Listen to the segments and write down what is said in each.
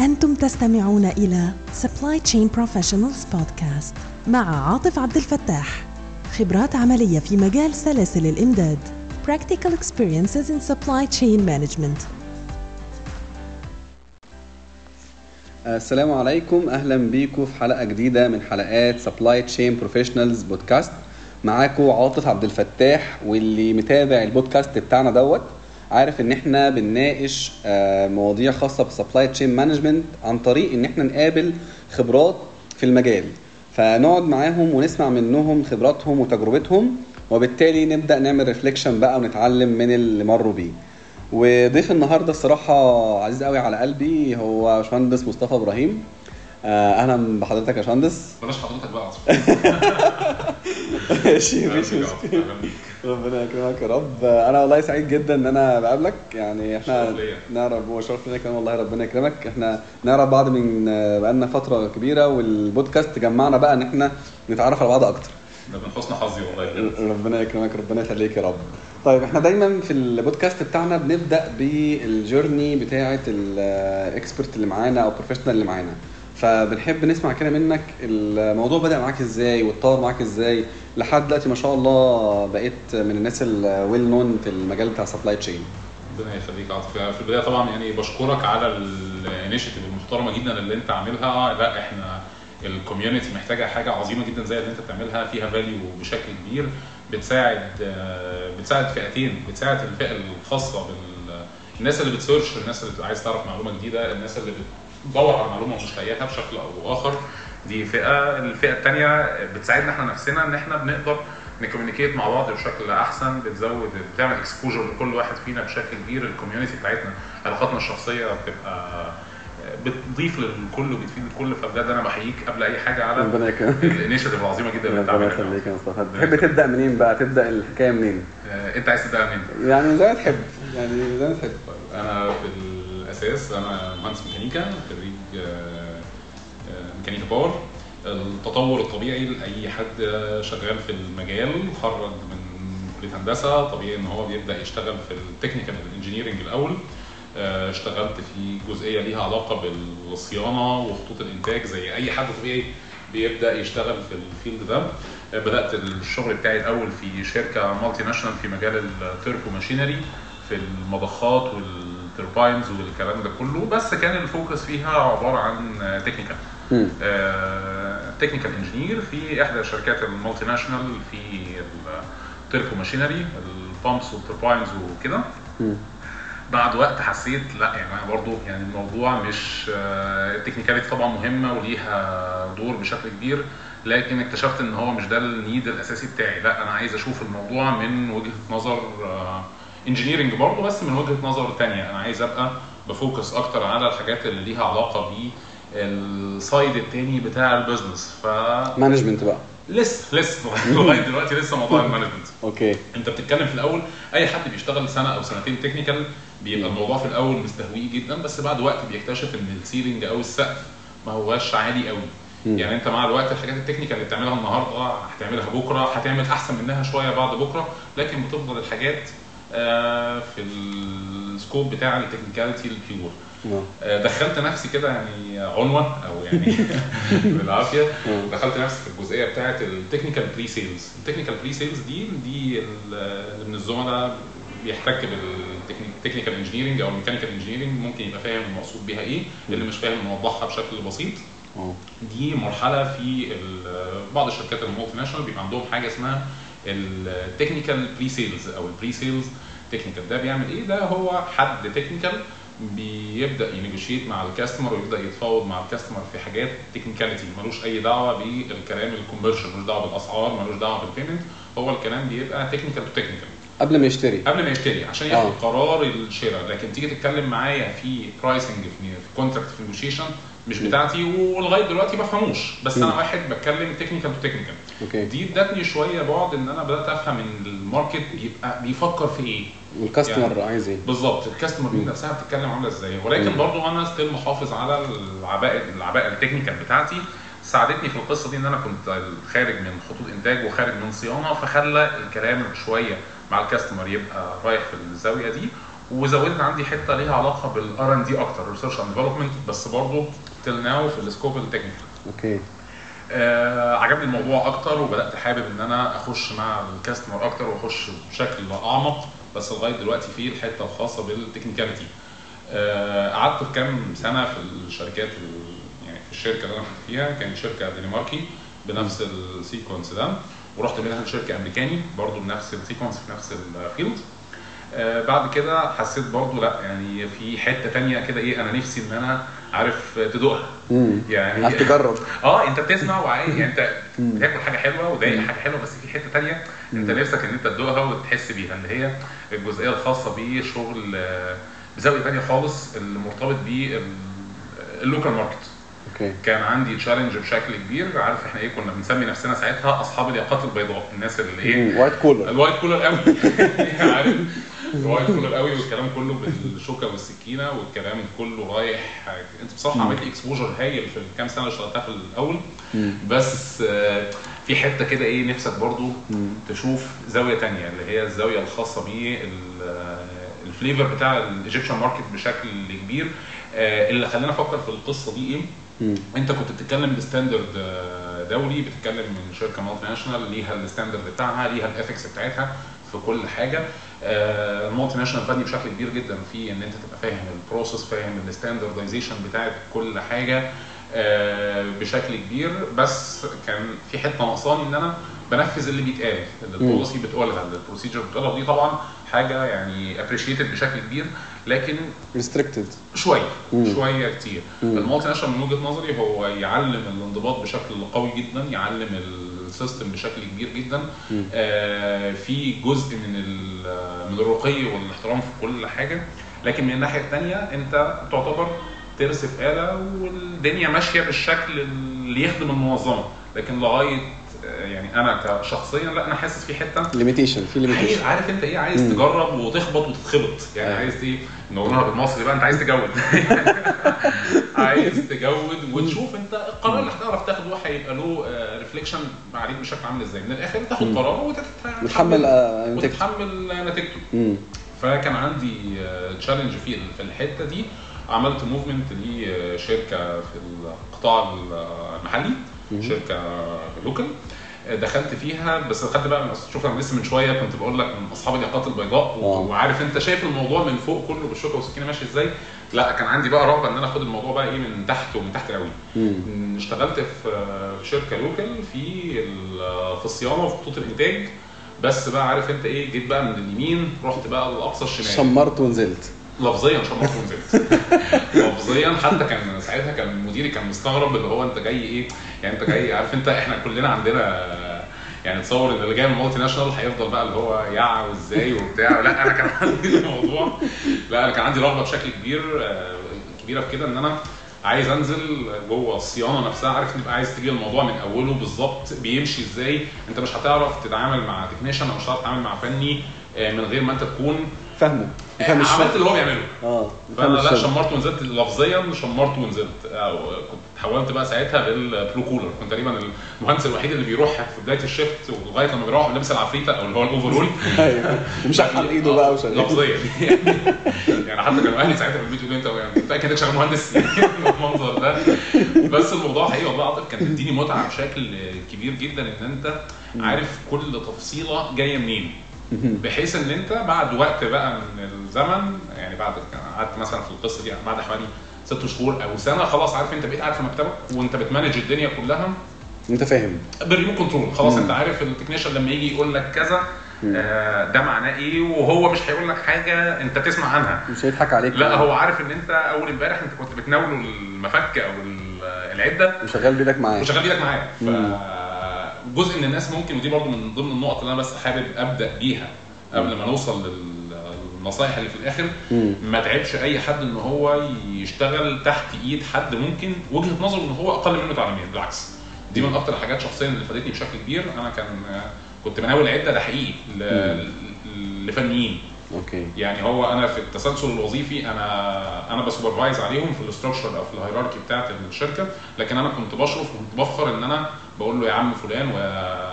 أنتم تستمعون إلى Supply Chain Professionals Podcast مع عاطف عبد الفتاح. خبرات عملية في مجال سلاسل الإمداد. Practical Experiences in Supply Chain Management. السلام عليكم. أهلا بيكم في حلقة جديدة من حلقات Supply Chain Professionals Podcast معاكم عاطف عبد الفتاح واللي متابع البودكاست بتاعنا دوت. عارف إن إحنا بنناقش آه، مواضيع خاصة بال supply chain management عن طريق إن إحنا نقابل خبرات في المجال. فنقعد معاهم ونسمع منهم خبراتهم وتجربتهم وبالتالي نبدأ نعمل reflection بقى ونتعلم من اللي مروا بيه. وضيف النهارده الصراحة عزيز قوي على قلبي هو باشمهندس مصطفى إبراهيم. آه، أهلا بحضرتك يا باشمهندس. بلاش حضرتك بقى. عاطف ماشي ربنا يكرمك يا رب. أنا والله سعيد جدا إن أنا بقابلك. يعني إحنا. نعرف هو شرف لينا كمان والله ربنا يكرمك. إحنا نعرف بعض من بقالنا فترة كبيرة والبودكاست جمعنا بقى إن إحنا نتعرف على بعض أكتر. ده من حسن حظي والله ربنا يكرمك ربنا يخليك يا رب. طيب إحنا دايما في البودكاست بتاعنا بنبدأ بال journey بتاعه ال expert اللي معانا أو ال professional اللي معانا. فبنحب نسمع كده منك الموضوع بدأ معاك إزاي واتطور معاك إزاي لحد دلوقتي ما شاء الله بقيت من الناس ال well known في المجال بتاع supply chain ربنا يخليك عاطف. في البداية طبعا يعني بشكرك على ال initiative المحترمة جدا اللي أنت عاملها. لا إحنا ال community محتاجة حاجة عظيمة جدا زي اللي أنت بتعملها. فيها value بشكل كبير. بتساعد بتساعد فئتين. بتساعد الفئة الخاصة بال الناس اللي بت search الناس اللي عايز تعرف معلومة جديدة الناس اللي بتدور على معلومه ومش لاقياها بشكل أو اخر دي فئة الفئة الثانية بتساعدنا إحنا نفسنا إن إحنا بنقدر ن communicate مع بعض بشكل أحسن بتزود بتعمل exposure لكل واحد فينا بشكل كبير. ال community بتاعتنا علاقاتنا الشخصية بتبقى بتضيف للكل وبتفيد الكل. فبجد أنا بحييك قبل أي حاجة على ربنا يكرمك. ال initiative العظيمة جدا اللي انت ربنا عاملها يخليك يا مصطفى. تحب تبدأ منين بقى؟ تبدأ الحكاية منين؟ آه، أنت عايز تبدأ منين؟ يعني زي ما تحب. يعني زي ما تحب. أنا في الأساس. أنا مهندس ميكانيكا خريج آه، آه، ميكانيكا power. التطور الطبيعي لأي حد شغال في المجال خرج من كلية هندسة. طبيعي إن هو بيبدأ يشتغل في ال technical engineering الأول. آه، اشتغلت في جزئية ليها علاقة بالصيانة وخطوط الإنتاج زي أي حد طبيعي بيبدأ يشتغل في ال field ده. بدأت الشغل بتاعي الأول في شركة multinational في مجال ال turbo machinery في المضخات وال turbines والكلام ده كله بس كان ال focus فيها عبارة عن technical. technical engineer في إحدى شركات ال multinational في ال turbo machinery ال pumps وال turbines وكده. بعد وقت حسيت لا يعني أنا برضو يعني الموضوع مش آه، ال technicality طبعا مهمة وليها دور بشكل كبير لكن اكتشفت إن هو مش ده ال need الأساسي بتاعي لا أنا عايز أشوف الموضوع من وجهة نظر engineering برضه بس من وجهة نظر تانية. أنا عايز أبقى ب focus أكتر على الحاجات اللي ليها علاقة بال side التاني بتاع ال business ف management بقى. لسه لسه. لغاية دلوقتي لسه موضوع ال management okay أنت بتتكلم في الأول أي حد بيشتغل سنة أو سنتين technical بيبقى الموضوع في الأول مستهويه جدا بس بعد وقت بيكتشف إن ال ceiling أو السقف ما هواش عالي قوي مم. يعني أنت مع الوقت الحاجات ال technical اللي بتعملها النهارده هتعملها بكرة هتعمل أحسن منها شوية بعد بكرة لكن بتفضل الحاجات في ال scope بتاع ال technicality ال pure. آه. آه، دخلت نفسي كده يعني عنوة أو يعني بالعافية. مم. دخلت نفسي في الجزئية بتاعه ال technical pre-sales ال technical pre-sales دي دي اللي من الزملاء بيحتك بال technical engineering أو ال mechanical engineering ممكن يبقى فاهم المقصود بيها إيه اللي مش فاهم نوضحها بشكل بسيط. دي مرحلة في بعض الشركات ال multinational بيبقى عندهم حاجة اسمها ال technical pre-sales أو ال pre-sales technical ده بيعمل إيه؟ ده هو حد technical بيبدأ ي negotiate مع ال customer ويبدأ يتفاوض مع ال customer في حاجات technicality ملوش أي دعوة بالكلام ال commercial ملوش دعوة بالأسعار ملوش دعوة بال payment هو الكلام بيبقى technical to technical قبل ما يشتري. قبل ما يشتري عشان ياخد آه. قرار الشراء. لكن تيجي تتكلم معايا في pricing في contract في نيجوشيشن مش. بتاعتي ولغاية دلوقتي ما بفهموش. بس. أنا واحد بتكلم technical to technical okay. دي ادتني شوية بعد إن أنا بدأت أفهم إن ال market بيبقى بيفكر في إيه. وال customer عايز إيه. بالظبط. ال customer م. نفسها بتتكلم عاملة إزاي. ولكن م. برضو أنا still محافظ على العباءه العباءه ال technical بتاعتي. ساعدتني في القصة دي إن أنا كنت خارج من خطوط إنتاج وخارج من صيانة فخلى الكلام شوية مع ال customer يبقى رايح في الزاوية دي. وزودت عندي حتة ليها علاقة بال R and D أكتر research and development بس برضه till now في ال scope ال technical okay. آه عجبني الموضوع أكتر وبدأت حابب إن أنا أخش مع ال customer أكتر وأخش بشكل أعمق بس لغاية دلوقتي في الحتة الخاصة بال technicality آه قعدت كام سنة في الشركات ال- يعني في الشركة اللي أنا كنت فيها كانت شركة دنماركي بنفس ال sequence ده ورحت منها لشركة أمريكاني برضو بنفس ال sequence في نفس ال field آه بعد كده حسيت برضو لأ يعني في حتة تانية كده إيه أنا نفسي إن أنا عارف تدوقها. يعني عايز تجرب. آه أنت بتسمع وعايز يعني أنت بتاكل حاجة حلوة ودايق حاجة حلوة بس في حتة تانية أنت نفسك إن أنت تدوقها وتحس بيها اللي هي الجزئية الخاصة بشغل آه، بزاوية تانية خالص اللي مرتبط بال local market okay. كان عندي challenge بشكل كبير. عارف إحنا إيه كنا بنسمي نفسنا ساعتها أصحاب الياقات البيضاء الناس اللي إيه؟ white collar ال white collar قوي. عارف؟ ال white collar قوي والكلام كله بالشوكة والسكينة والكلام كله رايح. أنت بصراحة عملت لي exposure هايل في الكام سنة اللي اشتغلتها في الأول. بس آه، في حتة كده إيه نفسك برضو تشوف زاوية تانية اللي هي الزاوية الخاصة بال flavor بتاع ال Egyptian market بشكل كبير. آه، اللي خلاني أفكر في القصة دي إيه؟ انت كنت بتتكلم ب standard دولي بتتكلم من شركة multinational ليها ال standard بتاعها ليها ال ethics بتاعتها في كل حاجة. آه، ال multinational فادني بشكل كبير جدا في إن أنت تبقى فاهم ال process فاهم ال standardization بتاعت كل حاجة آه، بشكل كبير. بس كان في حتة ناقصاني إن أنا بنفذ اللي بيتقال اللي ال policy بتقولها اللي ال procedure بتقولها. ودي طبعا حاجة يعني appreciated بشكل كبير لكن restricted شوية مم. شوية كتير. ال multinational من وجهة نظري هو يعلم الانضباط بشكل قوي جدا يعلم ال system بشكل كبير جدا مم. آه في جزء من من الرقي والاحترام في كل حاجة لكن من الناحية الثانية انت تعتبر ترس في آلة والدنيا ماشية بالشكل اللي يخدم المنظمة لكن لغاية يعني أنا كشخصيا لا أنا حاسس في حتة limitation في limitation عارف أنت إيه عايز. تجرب وتخبط وتتخبط يعني أيوة. عايز إيه نقولها بالمصري بقى أنت عايز تجود عايز تجود وتشوف أنت القرار اللي هتعرف تاخده هيبقى له reflection عليك بشكل عامل إزاي من الآخر تاخد. قرار آه، نتيجته. وتتحمل نتيجته مم. فكان عندي challenge في في الحتة دي عملت movement لشركه في القطاع المحلي. شركة local دخلت فيها بس دخلت بقى شوف أنا لسه من شوية كنت بقول لك من اصحاب الياقات البيضاء آه. وعارف أنت شايف الموضوع من فوق كله بالشوكة والسكينة ماشي إزاي لا كان عندي بقى رغبه إن أنا آخد الموضوع بقى إيه من تحت ومن تحت قوي. اشتغلت في شركة local في في الصيانه وفي خطوط الإنتاج بس بقى عارف أنت إيه جيت بقى من اليمين رحت بقى للأقصى الشمال شمرت ونزلت لفظيا شمرت ونزلت لفظيا حتى كان ساعتها كان مديري كان مستغرب اللي هو انت جاي إيه؟ يعني انت جاي عارف انت إحنا كلنا عندنا يعني تصور ان اللي جاي من multinational هيفضل بقى اللي هو يع وازاي وبتاع. لا أنا كان عندي الموضوع. لا أنا كان عندي رغبة بشكل كبير كبيرة في كده إن أنا عايز أنزل جوه الصيانه نفسها. عارف تبقى عايز تيجي الموضوع من أوله بالظبط بيمشي إزاي؟ أنت مش هتعرف تتعامل مع technician أو مش هتعرف تتعامل مع فني آه، من غير ما أنت تكون فاهمه. فاهم عملت اللي هو بيعمله. آه فأنا لا شمرت ونزلت لفظيا شمرت ونزلت. أو كنت حولت بقى ساعتها لل blue collar. كنت تقريبا المهندس الوحيد اللي بيروح في بداية ال shift ولغاية لما بيروح لابس العفريتة أو اللي هو ال overall. أيوه. ومشحن إيده بقى وشغال. لفظيا. يعني حتى كانوا أهلي ساعتها في البيت يقولوا أنت يعني متاكد انك شغال مهندس. المنظر ده. بس الموضوع حقيقي والله عاطف كان بيديني متعة بشكل كبير جدا إن أنت عارف كل تفصيلة جاية منين. بحيث إن أنت بعد وقت بقى من الزمن يعني بعد قعدت مثلا في القصة دي بعد حوالي ست شهور أو سنة خلاص عارف أنت بقيت قاعد في مكتبك وأنت بتمانج الدنيا كلها. أنت فاهم. بال remote control خلاص مم. أنت عارف ال technician لما يجي يقول لك كذا آه ده معناه إيه؟ وهو مش هيقول لك حاجة أنت تسمع عنها. مش هيضحك عليك. لا هو عارف إن أنت أول امبارح أنت كنت بتناوله المفك أو ال- العدة. وشغال بإيدك معاه. وشغال بإيدك معاه. مم. فجزء من الناس ممكن ودي برضو من ضمن النقط اللي أنا بس حابب أبدأ بيها قبل ما نوصل للنصائح اللي في الآخر. ما تعبش أي حد إن هو يشتغل تحت إيد حد ممكن. وجهة نظره إن هو أقل منه تعليميا بالعكس. دي من أكتر الحاجات شخصيا اللي فادتني بشكل كبير. أنا كان كنت بناول عدة ده حقيقي لفنيين. أوكي. يعني هو أنا في التسلسل الوظيفي أنا أنا ب supervise عليهم في ال structure أو في ال hierarchy بتاعت الشركة. لكن أنا كنت بشرف وكنت بفخر إن أنا بقول له يا عم فلان ويا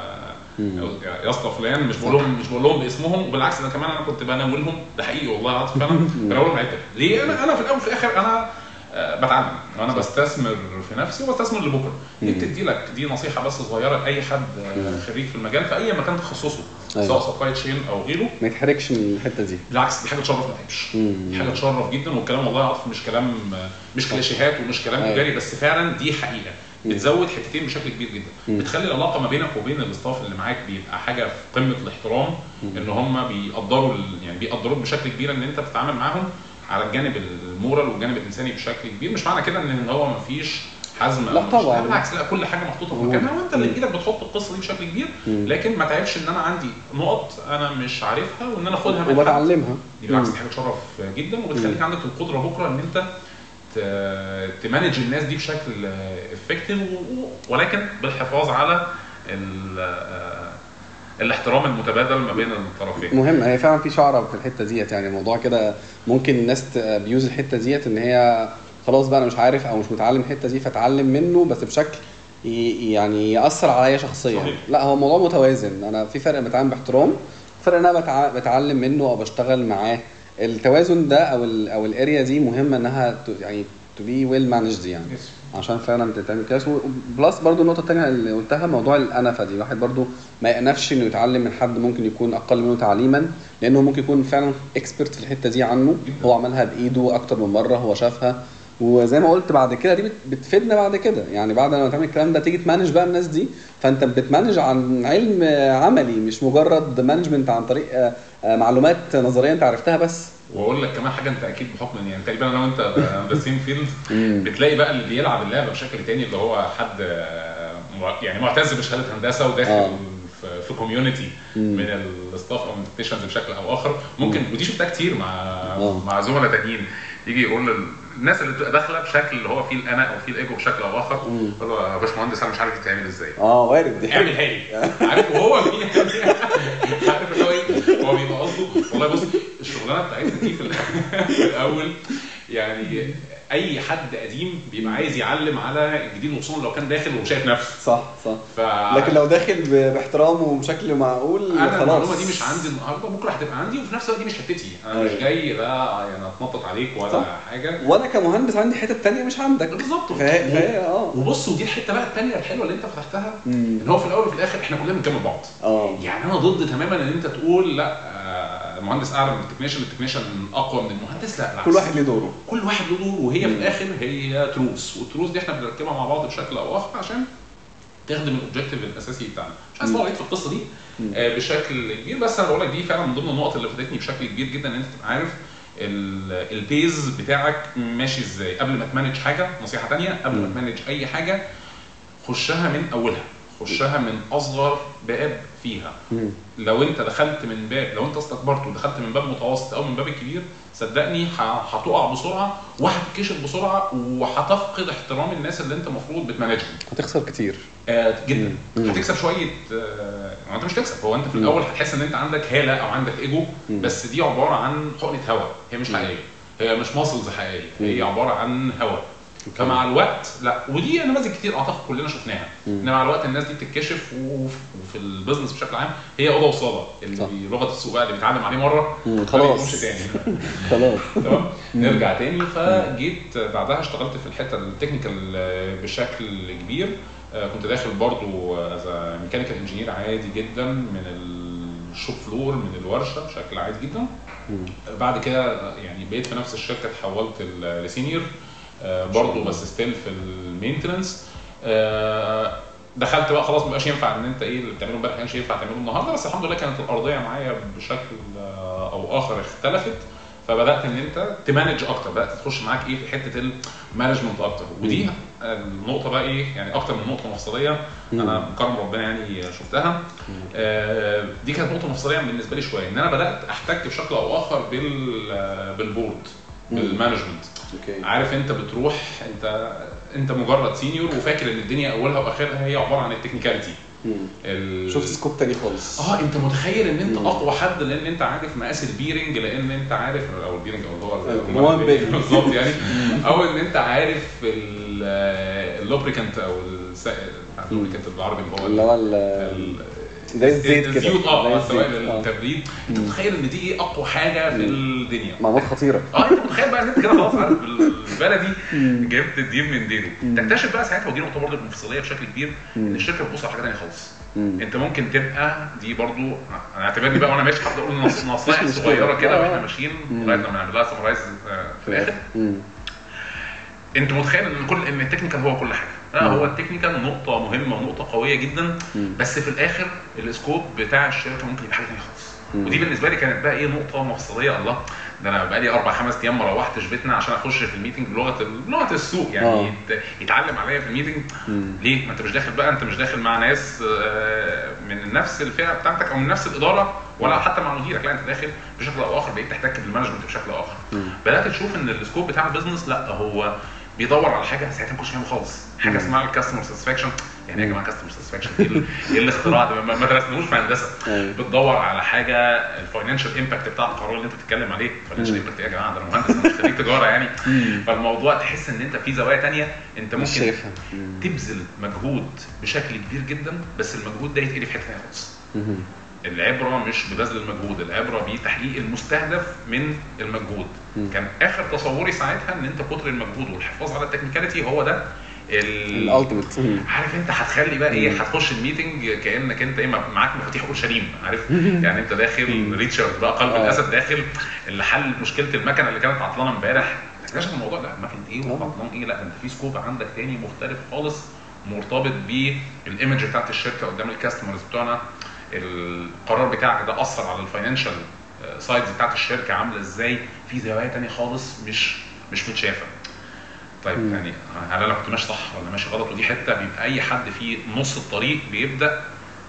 يا اسطى فلان مش بقول لهم مش بقول لهم باسمهم وبالعكس ده كمان أنا كنت بناولهم ده حقيقي والله العظيم فعلا. بناولهم عده ليه؟ أنا أنا في الأول وفي الآخر أنا آه، بتعلم. أنا بستثمر في نفسي وبستثمر لبكرة. دي بتدي لك دي نصيحة بس صغيرة لأي حد آه، خريج في المجال في أي مكان تخصصه أيوة. سواء supply chain أو غيره. ما يتحركش من الحتة دي. بالعكس دي حاجة تشرف ما تعبش دي حاجة تشرف جدا والكلام والله العظيم مش كلام مش كليشيهات ومش كلام أيوة. تجاري بس فعلا دي حقيقة. بتزود حتتين بشكل كبير جدا. بتخلي العلاقة ما بينك وبين ال staff اللي معاك بيبقى حاجة في قمة الاحترام ان هم بيقدروا يعني بيقدروك بشكل كبير إن أنت بتتعامل معاهم على الجانب ال moral والجانب الإنساني بشكل كبير. مش معنى كده إن هو ما فيش حزم لا طبعاً. بالعكس لا كل حاجة محطوطة في مكانها. وأنت اللي بايدك بتحط القصة دي بشكل كبير. لكن ما تعبش إن أنا عندي نقط أنا مش عارفها وإن أنا أخدها من وبتعلمها. دي بالعكس دي حاجة تشرف جدا وبتخليك عندك القدرة بكرة إن أنت ت manage الناس دي بشكل effective ولكن بالحفاظ على آه، الاحترام المتبادل ما بين الطرفين. مهم. هي فعلا في شعرة في الحتة ديت. يعني الموضوع كده ممكن الناس بي use الحتة ديت إن هي خلاص بقى أنا مش عارف أو مش متعلم الحتة دي فأتعلم منه بس بشكل يعني يأثر عليا شخصيا. صحيح. لا هو الموضوع متوازن. أنا في فرق بتعامل باحترام فرق إن أنا بتع- بتعلم منه أو بشتغل معاه. التوازن ده أو ال أو ال area دي مهمة إنها يعني to be well managed يعني. Yes. عشان فعلا تتعمل كويس plus برضو النقطة الثانية اللي قلتها موضوع الأنفة دي. الواحد برضو ما يأنفش إنه يتعلم من حد ممكن يكون أقل منه تعليما لأنه ممكن يكون فعلا expert في الحتة دي عنه. هو عملها بإيده أكتر من مرة هو شافها. وزي ما قلت بعد كده دي بت- بتفيدنا بعد كده. يعني بعد ما تعمل الكلام ده تيجي ت manage بقى الناس دي. فأنت بت manage عن علم عملي مش مجرد management عن طريق آه، معلومات نظرية انت عرفتها بس. واقول لك كمان حاجة انت أكيد بحكم يعني تقريبا أنا وأنت the same field بتلاقي بقى اللي بيلعب اللعبة بشكل تاني اللي هو حد آه، يعني معتز بشهادة هندسة وداخل آه. في- community من ال staff أو من بشكل أو آخر. ممكن ودي شفتها كتير مع آه. مع زملاء تانيين. يجي يقول الناس اللي بتبقى داخلة بشكل اللي هو فيه الأنا أو فيه الإيجو بشكل أو آخر يقول له يا باشمهندس أنا مش عارف بتتعمل إزاي. آه وارد دي. اعملها لي عارف وهو فيه عارف اللي هو إيه هو بيبقى قصده والله بص الشغلانة بتاعتنا دي في ال- في الأول يعني أي حد قديم بيبقى عايز يعلم على الجديد وخصوصا لو كان داخل وشايف نفسه. صح صح. ف لكن لو داخل باحترام وبشكل معقول أنا خلاص. المعلومة دي مش عندي النهارده بكرة هتبقى عندي وفي نفس الوقت دي مش حتتي. أنا مش أيوة. جاي لا يعني أتنطط عليك ولا صح. حاجة. وأنا كمهندس عندي حتة تانية مش عندك. بالظبط. فهي آه. وبص ودي الحتة بقى الثانية الحلوة اللي أنت فتحتها. إن هو في الأول وفي الآخر إحنا كلنا بنكمل بعض. آه. يعني أنا ضد تماما إن أنت تقول لأ المهندس أعلى من ال technician ال technician أقوى من المهندس. لا بالعكس. كل واحد ليه دوره. كل واحد له دور وهي في الآخر هي تروس. والتروس دي إحنا بنركبها مع بعض بشكل أو اخر عشان تخدم ال objective الأساسي بتاعنا. مش عايز اطول في القصة دي آه، بشكل كبير بس أنا بقول لك دي فعلا من ضمن النقط اللي فادتني بشكل كبير جدا إن أنت تبقى عارف ال- base بتاعك ماشي إزاي. قبل ما ت manage حاجة نصيحة تانية قبل ما ت manage أي حاجة خشها من أولها. خشها من أصغر باب فيها. مم. لو أنت دخلت من باب لو أنت استكبرت ودخلت من باب متوسط أو من باب الكبير صدقني هتقع بسرعة وهتتكشف بسرعة وهتفقد احترام الناس اللي أنت المفروض بتمانجهم. هتخسر كتير. آه جدا. مم. هتكسب شوية آه أنت مش تكسب هو أنت في الأول هتحس إن أنت عندك هالة أو عندك إيجو بس دي عبارة عن حقنة هواء هي مش حقيقية. هي مش ماسلز حقيقية. هي عبارة عن هواء فمع الوقت لا ودي نماذج كتير أعتقد كلنا شفناها. إن مع الوقت الناس دي بتتكشف وف- وفي ال business بشكل عام هي اوضه وصاله اللي لغه السوق بقى اللي بيتعلم عليه مرة خلاص. تاني. خلاص. تمام؟ نرجع تاني. فجيت بعدها اشتغلت في الحتة ال technical بشكل كبير. آه، كنت داخل برضو as mechanical engineer عادي جدا من ال shop floor من الورشة بشكل عادي جدا. بعد كده يعني بقيت في نفس الشركة اتحولت ل senior آه، برضو بس still في ال maintenance دخلت بقى خلاص مبقاش ينفع ان انت إيه اللي بتعمله امبارح ما كانش ينفع تعمله النهارده بس الحمد لله كانت الأرضية معايا بشكل آه، أو آخر اختلفت. فبدأت إن أنت ت manage أكتر بدأت تخش معاك إيه في حتة ال management أكتر. ودي النقطة بقى إيه يعني أكتر من نقطة مفصلية أنا بكرم ربنا يعني شفتها. آه، دي كانت نقطة مفصلية بالنسبة لي شوية إن أنا بدأت أحتك بشكل أو آخر بال آه، بال board. بال management أوكي. عارف انت بتروح انت انت مجرد senior وفاكر ان الدنيا اولها واخرها هي عبارة عن ال technicality مم. ال... شفت scope تاني خالص. آه انت متخيل ان انت أقوى حد لأن انت عارف مقاس ال bearing لأن انت عارف أو ال bearing أو اللي هو ال main bearing. بالظبط يعني. أو إن انت عارف ال lubricant أو ال lubricant بالعربي اللي هو اللي هو زي الزيت كده. الزيوت آه. سواء آه. للتبريد أنت متخيل إن دي أقوى حاجة في الدنيا؟ معلومات خطيرة. آه أنت متخيل بقى ان انت كده خلاص عارف بالبلدي. جبت الدين من دينه. تكتشف بقى ساعتها ودي نقطة برضه المفصليه بشكل كبير إن الشركة بتبص على حاجة ثانية خالص. أنت ممكن تبقى دي برضو أنا اعتبرني بقى وأنا ماشي هفضل أقول نص- نصايح مش مشكلة. صغيرة كده آه. وإحنا ماشيين لغاية لما نعمل لها summarize في الآخر. أنت متخيل إن كل إن ال technical هو كل حاجة. لا هو ال technical نقطة مهمة ونقطة قوية جدا. بس في الآخر ال scope بتاع الشركة ممكن يبقى حاجة ثانية خالص. ودي بالنسبة لي كانت بقى إيه نقطة مفصلية. الله ده أنا بقى لي أربع خمس أيام ما روحتش بيتنا عشان أخش في ال meeting بلغة بلغة السوق يعني. يت- يتعلم عليا في ال meeting. ليه؟ ما أنت مش داخل بقى أنت مش داخل مع ناس آه، من نفس الفئة بتاعتك أو من نفس الإدارة ولا حتى مع مديرك. لا أنت داخل بشكل أو آخر بقيت تحتك بال management بشكل آخر. بدأت تشوف إن ال scope بتاع ال business لا هو بيدور على حاجة ساعتها ما كنتش فاهمه خالص. حاجة اسمها ال customer satisfaction يعني إيه يا جماعة customer satisfaction إيه ال- الاختراع ده؟ ما درسناهوش في هندسة. أيوة. بتدور على حاجة ال financial impact بتاع القرار اللي أنت بتتكلم عليه. ال financial impact إيه يا جماعة؟ ده أنا مهندس مش خريج تجارة يعني. فالموضوع تحس إن أنت في زوايا تانية. أنت ممكن. تبذل مجهود بشكل كبير جدا بس المجهود ده يتقلب في حتة ثانية خالص. العبرة مش ببذل المجهود العبرة بتحقيق المستهدف من المجهود. كان آخر تصوري ساعتها إن أنت كتر المجهود والحفاظ على ال technicality هو ده ال- ال ultimate. عارف أنت هتخلي بقى إيه هتخش ال meeting كأنك أنت إيه معاك مفاتيح أورشليم عارف؟ يعني أنت داخل ريتشارد بقى قلب آه. الأسد داخل اللي حل مشكلة المكنة اللي كانت عطلانة امبارح. اكتشف الموضوع لا مكنه إيه وعطلان إيه؟ لا أنت في scope عندك تاني مختلف خالص مرتبط بال image بتاعت الشركة قدام ال customers بتوعنا. القرار بتاعك ده أثر على ال financial sides بتاعت الشركة عاملة إزاي؟ في زوايا تانية خالص مش مش متشافة. طيب يعني هل أنا كنت ماشي صح ولا ماشي غلط؟ ودي حتة بيبقى أي حد في نص الطريق بيبدأ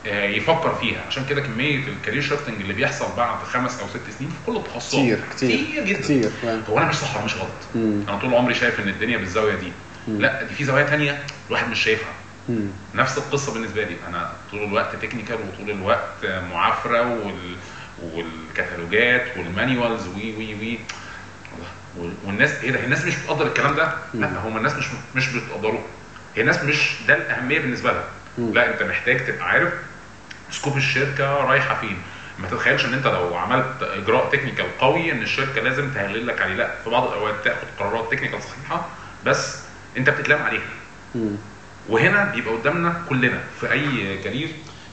آه، يفكر فيها. عشان كده كمية ال career shifting اللي بيحصل بعد خمس أو ست سنين في كل التخصصات كتير كتير كتير جدا. كتير. هو أنا مش صح ولا مش غلط؟ مم. أنا طول عمري شايف إن الدنيا بالزاوية دي. لا دي في زوايا تانية الواحد مش شايفها. مم. نفس القصة بالنسبة لي. أنا طول الوقت technical وطول الوقت معافرة وال والكتالوجات وال manuals وي وي وي. وال- والناس إيه ده؟ هي الناس مش بتقدر الكلام ده. لا هم الناس مش مش بتقدروه هي الناس مش ده الأهمية بالنسبة لها. لا أنت محتاج تبقى عارف scope الشركة رايحة فين. ما تتخيلش إن أنت لو عملت إجراء technical قوي إن الشركة لازم تهلل لك عليه. لا في بعض الأوقات تاخد قرارات technical صحيحة بس أنت بتتلام عليها. وهنا بيبقى قدامنا كلنا في أي career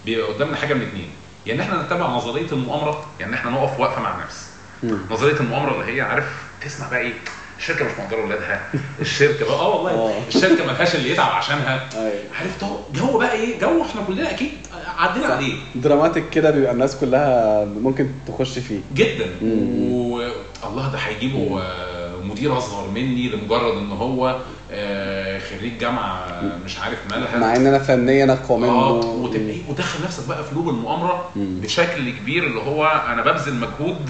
بيبقى قدامنا حاجة من اتنين. يا ان إحنا نتبع نظرية المؤامرة يا ان إحنا نقف وقفة مع النفس. مم. نظرية المؤامرة اللي هي عارف تسمع بقى إيه؟ الشركة مش مقدرة اولادها الشركة بقى آه والله آه. الشركة ملهاش اللي يتعب عشانها. أيوة. عارف ده جو بقى إيه؟ جو إحنا كلنا أكيد عدينا عليه. dramatic كده بيبقى الناس كلها ممكن تخش فيه. جدا. والله ده هيجيبوا آه، مدير أصغر مني لمجرد إن هو آه، خريج جامعة مش عارف مالها مع إن أنا فنيا أقوى منه. آه وتبقى إيه وتدخل نفسك بقى في loop المؤامرة. بشكل كبير اللي هو أنا ببذل مجهود.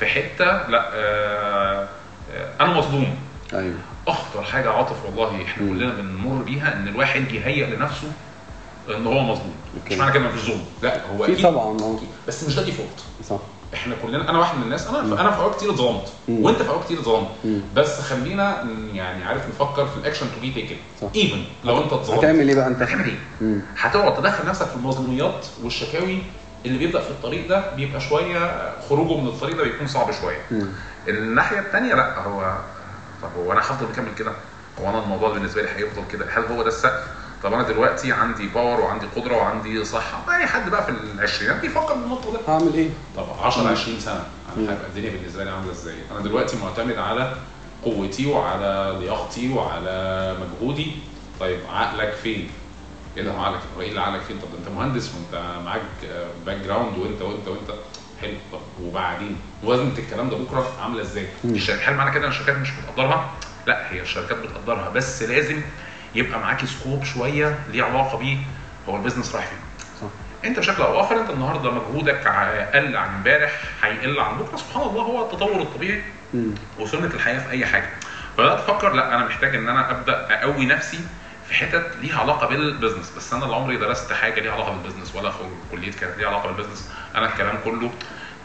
في حتة لا آه آه أنا مظلوم. أيوه. أخطر حاجة عاطف والله إحنا مم. كلنا بنمر بيها إن الواحد يهيئ لنفسه إن هو مظلوم. مش معنى كده مفيش ظلم. لا هو في أكيد طبعا بس مش ده default صح. إحنا كلنا أنا واحد من الناس أنا أنا في أوقات كتير اتظلمت. وأنت في أوقات كتير اتظلمت. بس خلينا يعني عارف نفكر في ال action to be taken. Even لو أنت اتظلمت هتعمل إيه بقى أنت؟ هتعمل إيه؟ هتقعد تدخل نفسك في المظلوميات والشكاوي اللي بيبدأ في الطريق ده بيبقى شوية خروجه من الطريق ده بيكون صعب شوية. مم. الناحية الثانية لأ هو طب هو أنا هفضل مكمل كده؟ هو أنا الموضوع بالنسبة لي هيفضل كده؟ هل هو ده السقف؟ طب أنا دلوقتي عندي باور وعندي قدرة وعندي صحة، أي حد بقى في العشرينات بيفكر بالمنطق ده. هعمل إيه؟ طب 10 مم. 20 سنة. أنا هيبقى الدنيا بالنسبة لي عاملة إزاي؟ أنا دلوقتي معتمد على قوتي وعلى لياقتي وعلى مجهودي طيب عقلك فين؟ إيه ده عقلك إيه اللي عقلك فين؟ طب أنت مهندس وأنت معاك background وأنت وأنت وأنت حلو طب وبعدين وزن الكلام ده بكرة عاملة إزاي؟ هل معنى كده ان الشركات مش بتقدرها؟ لا هي الشركات بتقدرها بس لازم يبقى معاكي scope شوية ليه علاقة بيه هو ال business رايح فين؟ انت بشكل أو آخر انت النهارده مجهودك قل عن امبارح هيقل عن بكرة. سبحان الله هو التطور الطبيعي. وسنة الحياة في أي حاجة. فبدأت أفكر لا أنا محتاج إن أنا أبدأ أقوي نفسي في حتت ليها علاقة بال business بس أنا اللي عمري درست حاجة ليها علاقة بال business ولا في كلية كانت ليها علاقة بال business أنا الكلام كله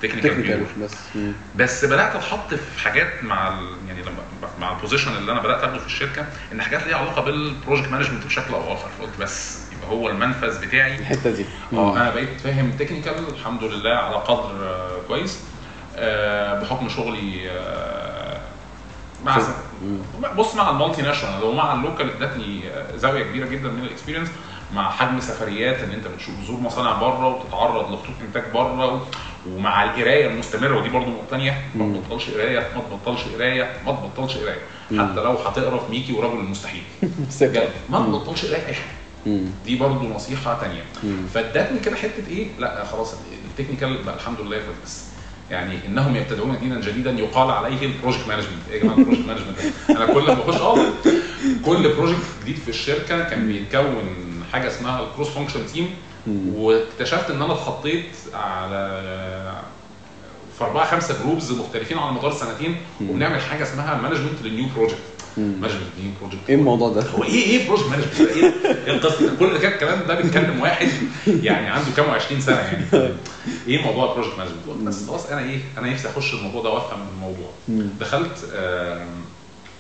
technical بس مم. بس بدأت أتحط في حاجات مع ال... يعني لما مع ال position اللي أنا بدأت أخده في الشركة إن حاجات ليها علاقة بال project management بشكل أو آخر فقلت بس هو المنفذ بتاعي. الحتة دي. آه أنا بقيت فاهم technical الحمد لله على قدر آه، كويس. آه، بحكم شغلي آه، مع مم. بص مع ال multinational ومع ال local ادتني زاوية كبيرة جدا من ال experience مع حجم سفريات إن أنت بتشوف بتزور مصانع بره وتتعرض لخطوط إنتاج بره ومع القراية المستمرة ودي برضو نقطة ثانية ما. تبطلش قراية ما تبطلش قراية ما تبطلش قراية. حتى لو هتقرا في ميكي و رجل المستحيل ما. تبطلش قراية أي حاجة. دي برضو نصيحة تانية مم. فادتني كده حتة إيه لا خلاص ال technical بقى الحمد لله بس يعني إنهم يبتدعوا دينا جديدا يقال عليه ال project management يا جماعة ال project management أنا كل ما بخش آه كل project جديد في الشركة كان بيتكون حاجة اسمها ال cross function team. واكتشفت إن أنا اتحطيت على في أربعة خمسة groups مختلفين على مدار سنتين. وبنعمل حاجة اسمها management لل new project. management لل new project إيه الموضوع ده؟ هو إيه إيه project management إيه القصة؟ كل ده الكلام ده بيتكلم واحد يعني عنده كام و20 سنة يعني. إيه موضوع ال project management بس خلاص أنا إيه أنا نفسي أخش الموضوع ده وأفهم الموضوع. دخلت آم،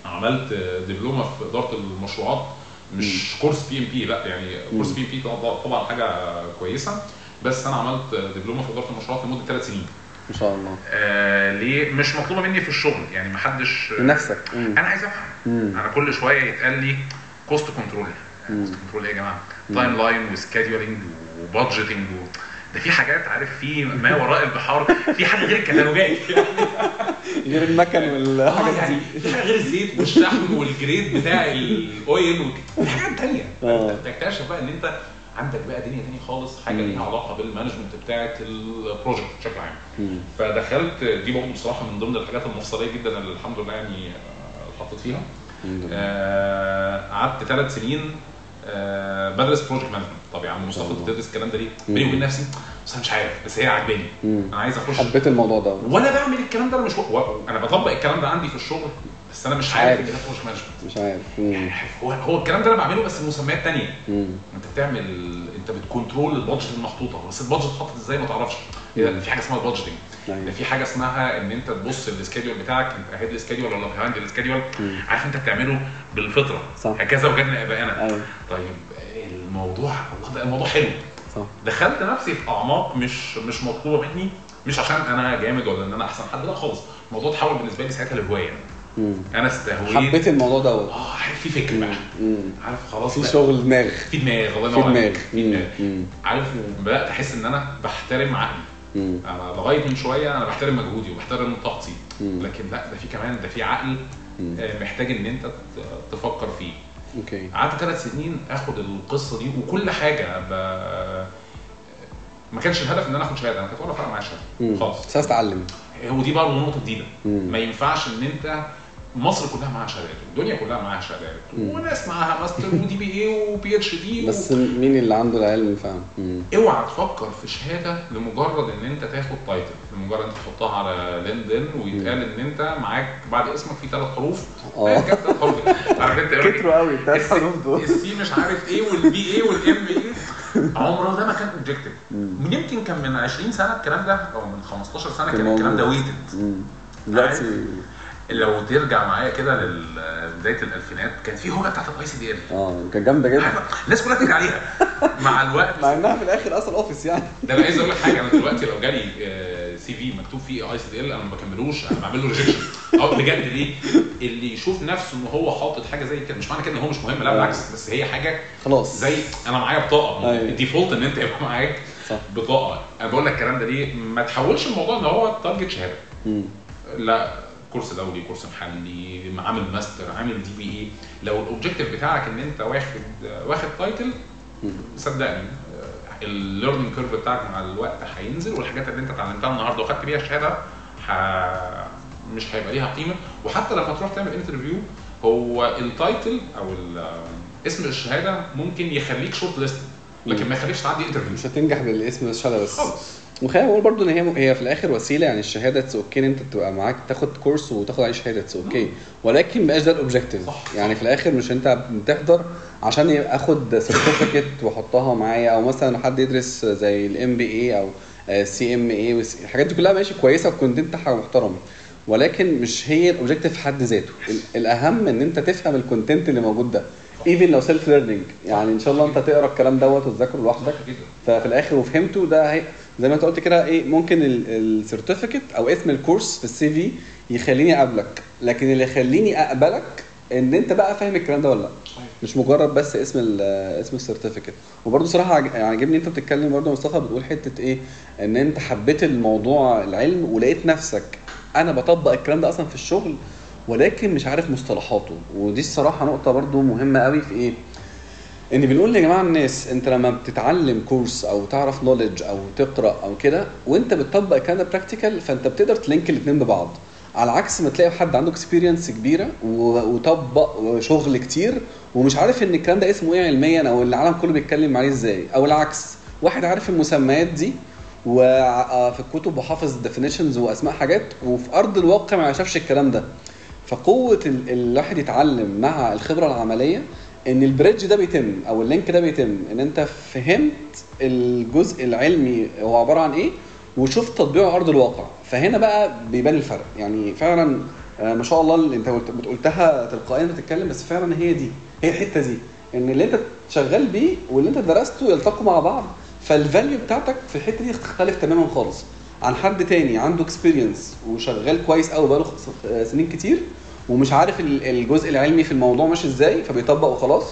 عملت دبلومة في إدارة المشروعات مش كورس PMP لا يعني كورس. PMP طبعا حاجة كويسة بس أنا عملت دبلومة في إدارة المشروعات لمده ثلاث سنين ما شاء الله آه ليه مش مطلوبة مني في الشغل يعني ما حدش لنفسك مم. أنا عايز أفهم. أنا كل شوية يتقال لي cost control. cost control إيه يا جماعة. timeline و scheduling و budgeting ده في حاجات عارف في ما وراء البحار في حاجة غير الكتالوجات غير المكن والحاجات يعني دي في حاجة غير الزيت والشحن وال grade بتاع ال oil وك- في حاجات تانية آه. تكتشف بقى إن أنت عندك بقى دنيا تانية خالص حاجة. ليها علاقة بال management بتاعه ال project بشكل عام. فدخلت دي برضه بصراحة من ضمن الحاجات المفصلية جدا اللي الحمد لله يعني آه، اتحطيت فيها لله. آه، قعدت ثلاث سنين آه، بدرس project management طب يا عم مصطفى. انت بتدرس الكلام ده ليه؟ بيني وبين نفسي بس أنا مش عارف بس هي عاجباني. أنا عايز أخش حبيت الموضوع ده وأنا بعمل الكلام ده أنا مش و... و- أنا بطبق الكلام ده عندي في الشغل بس أنا مش عارف. عارف إن ده project management مش عارف مم. هو هو الكلام ده أنا بعمله بس مسميات تانية مم. أنت بتعمل أنت بت control ال budget المحطوطة بس ال budget اتحطت إزاي ما تعرفش ده؟ في حاجة اسمها ال budgeting أيوة. ده في حاجة اسمها إن أنت تبص ال schedule بتاعك أنت ahead ال schedule ولا behind ال schedule. عارف أنت بتعمله بالفطرة صح. هكذا وجدنا ابائنا أيوه طيب الموضوع الله ده الموضوع حلو صح دخلت نفسي في أعماق مش مش مطلوبة مني مش عشان أنا جامد ولا إن أنا أحسن حد لا خالص الموضوع اتحول بالنسبة لي ساعتها لهواية مم. أنا استهويت حبيت الموضوع دوت آه عارف في فكر بقى مم. عارف خلاص في. شغل دماغ في دماغ الله في ينور في. دماغ. عارف بدأت أحس إن أنا بحترم عقلي مم. أنا لغايه من شوية أنا بحترم مجهودي وبحترم طاقتي. لكن لا ده في كمان ده في عقل. آه، محتاج إن أنت تفكر فيه okay قعدت ثلاث سنين آخد القصة دي وكل حاجة ب... ما كانش الهدف إن أنا آخد شهادة أنا كنت ولا فارقه معايا. شهاده خالص بس عايز اتعلم هو دي برضه نقطه جديده. ما ينفعش إن أنت مصر كلها معاها شهادات الدنيا كلها معاها شهادات. وناس معاها master و DBA و PhD بس مين اللي عنده العلم فاهم. اوعى تفكر في شهادة لمجرد إن أنت تاخد title لمجرد أنت تحطها على LinkedIn ويتقال إن أنت معاك بعد اسمك في ثلاث حروف آه. ثلاث حروف أنت يقول لك كتروا قوي التلات حروف دول ال C مش عارف إيه وال B إيه وال M إيه عمره ده ما كان objective. يمكن كان من 20 سنة الكلام ده أو من 15 سنة كان الكلام ده. ويتد. دلوقتي لو ترجع معايا كده لبداية الألفينات كان في هوجه بتاعت ال ICDL آه كانت جامدة جدا. الناس كلها بتجري عليها. مع الوقت. مع إنها في الآخر أصلا Office يعني. ده أنا عايز أقول لك حاجة أنا دلوقتي لو جالي CV مكتوب فيه ICDL أنا ما بكملوش أنا بعمل له rejection أه بجد ليه؟ اللي يشوف نفسه إن هو حاطط حاجة زي كده مش معنى كده إن هو مش مهم لا بالعكس بس هي حاجة خلاص. زي أنا معايا بطاقة. أيوة. ال default إن أنت يبقى معاك بطاقة. أنا بقول لك الكلام ده ليه؟ ما تحولش الموضوع إن هو target شهادة. لا. course دولي course محلي عامل ماستر عامل DBA. لو ال objective بتاعك إن أنت واخد واخد title. صدقني ال learning curve بتاعك مع الوقت هينزل والحاجات اللي أنت اتعلمتها النهارده وخدت بيها شهاده ح... مش هيبقى ليها قيمة. وحتى لما تروح تعمل interview هو ال title أو اسم الشهادة ممكن يخليك shortlist لكن ما يخليكش تعدي interview مش هتنجح بالاسم الشهادة بس. خالص. وخلينا نقول برضه إن هي هي في الآخر وسيلة يعني الشهادة it's okay إن أنت تبقى معاك تاخد course وتاخد عليه شهادة it's okay. ولكن مبقاش ده ال objective يعني في الآخر مش أنت بتحضر عشان آخد certificate وأحطها معايا أو مثلا حد يدرس زي ال MBA أو CMA الحاجات دي كلها ماشي كويسة وكنت انت حاجة محترمه ولكن مش هي ال objective في حد ذاته. ال- الأهم إن أنت تفهم ال content اللي موجود ده. even لو self learning يعني إن شاء الله أنت تقرأ الكلام دوت وتذاكره لوحدك. ففي الآخر وفهمته ده هي زي ما انت قلت كده إيه ممكن ال certificate أو اسم ال course في ال CV يخليني أقابلك. لكن اللي يخليني اقبلك إن أنت بقى فاهم الكلام ده ولا لأ. صحيح. مش مجرد بس اسم ال اسم ال certificate وبرده صراحة عاجبني أنت بتتكلم برده مصطفى بتقول حتة إيه إن أنت حبيت الموضوع العلم ولقيت نفسك أنا بطبق الكلام ده أصلا في الشغل ولكن مش عارف مصطلحاته. ودي الصراحة نقطة برده مهمة قوي في إيه ان بنقول يا جماعة الناس أنت لما بتتعلم course أو تعرف knowledge أو تقرأ أو كده وأنت بتطبق الكلام ده practical فأنت بتقدر ت link الاثنين ببعض. على عكس ما تلاقي حد عنده experience كبيرة وطبق شغل كتير ومش عارف إن الكلام ده اسمه إيه علميا أو العالم كله بيتكلم عليه إزاي. أو العكس واحد عارف المسميات دي وفي الكتب وحافظ definitions وأسماء حاجات وفي أرض الواقع ما شافش الكلام ده. فقوة ال- الواحد يتعلم مع الخبرة العملية إن ال bridge ده بيتم أو ال link ده بيتم إن أنت فهمت الجزء العلمي هو عبارة عن إيه وشفت تطبيقه على أرض الواقع. فهنا بقى بيبان الفرق. يعني فعلا آه، ما شاء الله اللي أنت قلت- قلتها تلقائيا بتتكلم بس فعلا هي دي هي الحتة دي. إن اللي أنت شغال بيه واللي أنت درسته يلتقوا مع بعض فال value بتاعتك في الحتة دي تختلف تماما خالص. عن حد تاني عنده experience وشغال كويس قوي بقاله آه، سنين كتير ومش عارف ال- الجزء العلمي في الموضوع ماشي إزاي فبيطبق وخلاص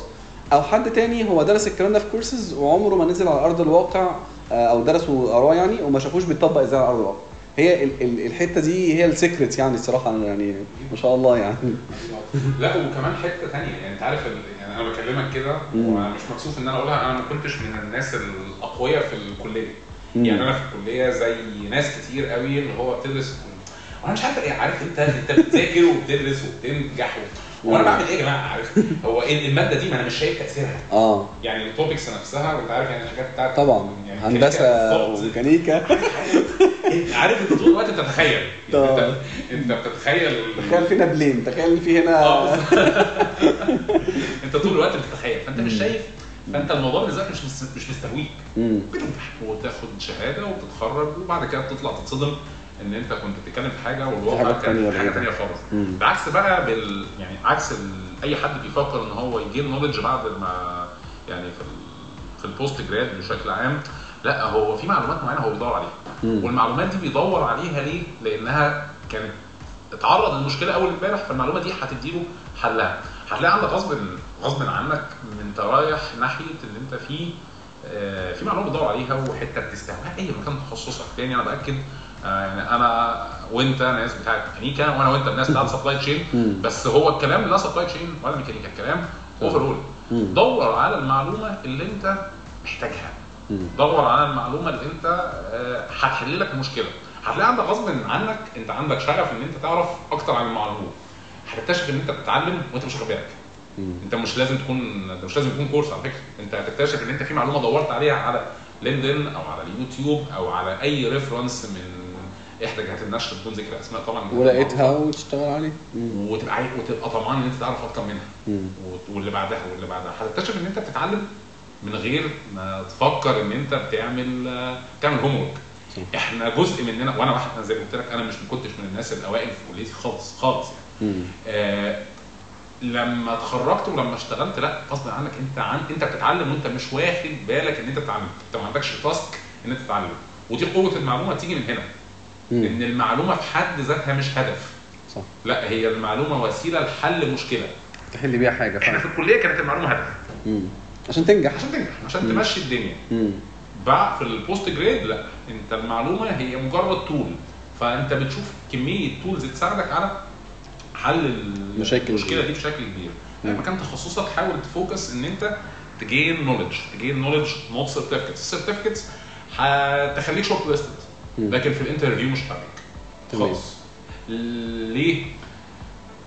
أو حد تاني هو درس الكلام ده في كورسز وعمره ما نزل على أرض الواقع آه، أو درس وقراه يعني وما شافوش بيطبق إزاي على أرض الواقع هي ال- ال- الحتة دي هي ال secret يعني الصراحة يعني ما شاء الله يعني لا وكمان حتة ثانية يعني أنت عارف يعني أنا بكلمك كده مم. وأنا مش مكسوف إن أنا أقولها أنا ما كنتش من الناس الأقوياء في الكلية. يعني أنا في الكلية زي ناس كتير قوي اللي هو بتدرس وأنا مش عارف إيه عارف انت أنت بتذاكر وبتدرس وبتنجح. وأنا. بعمل إيه يا جماعة؟ عارف. هو إيه المادة دي ما أنا مش شايف تأثيرها. آه. يعني ال topics نفسها وأنت عارف يعني الحاجات بتاعت طبعا. يعني هندسة. وميكانيكا. عارف أنت طول الوقت بتتخيل. يعني. أنت أنت بتتخيل تخيل فينا بلين تخيل في هنا. آه أنت طول الوقت بتتخيل. فأنت مش شايف فأنت الموضوع بالنسبة لك مش مش مستهويك. بتنجح وتاخد شهادة وتتخرج وبعد كده تطلع تتصدم. إن أنت كنت بتتكلم في حاجة والواقع كان حاجة. ثانية خالص مم. بالعكس بقى بال يعني عكس ال... أي حد بيفكر إن هو يجيب نولج بعد ما يعني في ال... في ال post grad بشكل عام لا هو في معلومات معينة هو بيدور عليها مم. والمعلومات دي بيدور عليها ليه؟ لأنها كانت اتعرض للمشكلة أول امبارح فالمعلومة دي هتديله حلها هتلاقي عندك غصب غصب عنك انت رايح ناحية اللي أنت فيه في معلومة بتدور عليها وحتة بتستهواها أي مكان تخصصك تاني أنا بأكد يعني أنا وأنت ناس بتاعت ميكانيكا وأنا وأنت ناس بتاعت supply chain. بس هو الكلام لا supply chain ولا ميكانيكا الكلام overall. دور على المعلومة اللي أنت محتاجها. دور على المعلومة اللي أنت آه، هتحل لك المشكلة هتلاقي عندك غصب عنك أنت عندك شغف إن أنت تعرف أكتر عن المعلومة هتكتشف إن أنت بتتعلم وأنت مش واخد بالك. أنت مش لازم تكون ده مش لازم يكون كورس على فكرة أنت هتكتشف إن أنت في معلومة دورت عليها على لينكدين أو على اليوتيوب أو على أي reference من احدى جهات النشر بدون ذكر أسماء طبعا. ولقيتها وتشتغل عليه. مم. وتبقى عايز وتبقى طمعان إن أنت تعرف أكتر منها. واللي بعدها واللي بعدها. هتكتشف إن أنت بتتعلم من غير ما تفكر إن أنت بتعمل آه، تعمل homework. إحنا جزء مننا وأنا واحد زي ما قلت لك أنا مش ما كنتش من الناس الأوائل في كليتي خالص خالص يعني. مم. آه لما اتخرجت ولما اشتغلت لا غصب عنك أنت عن أنت بتتعلم وأنت مش واخد بالك إن أنت بتتعلم. أنت ما عندكش task إن أنت تتعلم. ودي قوة المعلومة تيجي من هنا. مم. إن المعلومة في حد ذاتها مش هدف صح لا هي المعلومة وسيلة لحل مشكلة تحل بيها حاجة إحنا فعلا في الكلية كانت المعلومة هدف مم. عشان تنجح عشان تنجح عشان مم. تمشي الدنيا مم. بقى في ال post grad لا أنت المعلومة هي مجرد tool فأنت بتشوف كمية tools تساعدك على حل ال- مشاكل المشكلة. دي بشكل كبير. لما كان تخصصك حاول ت focus إن أنت ت gain knowledge ت gain knowledge not certificates ال certificates هتخليك short listed. لكن في ال interview مش تمام. خالص ليه؟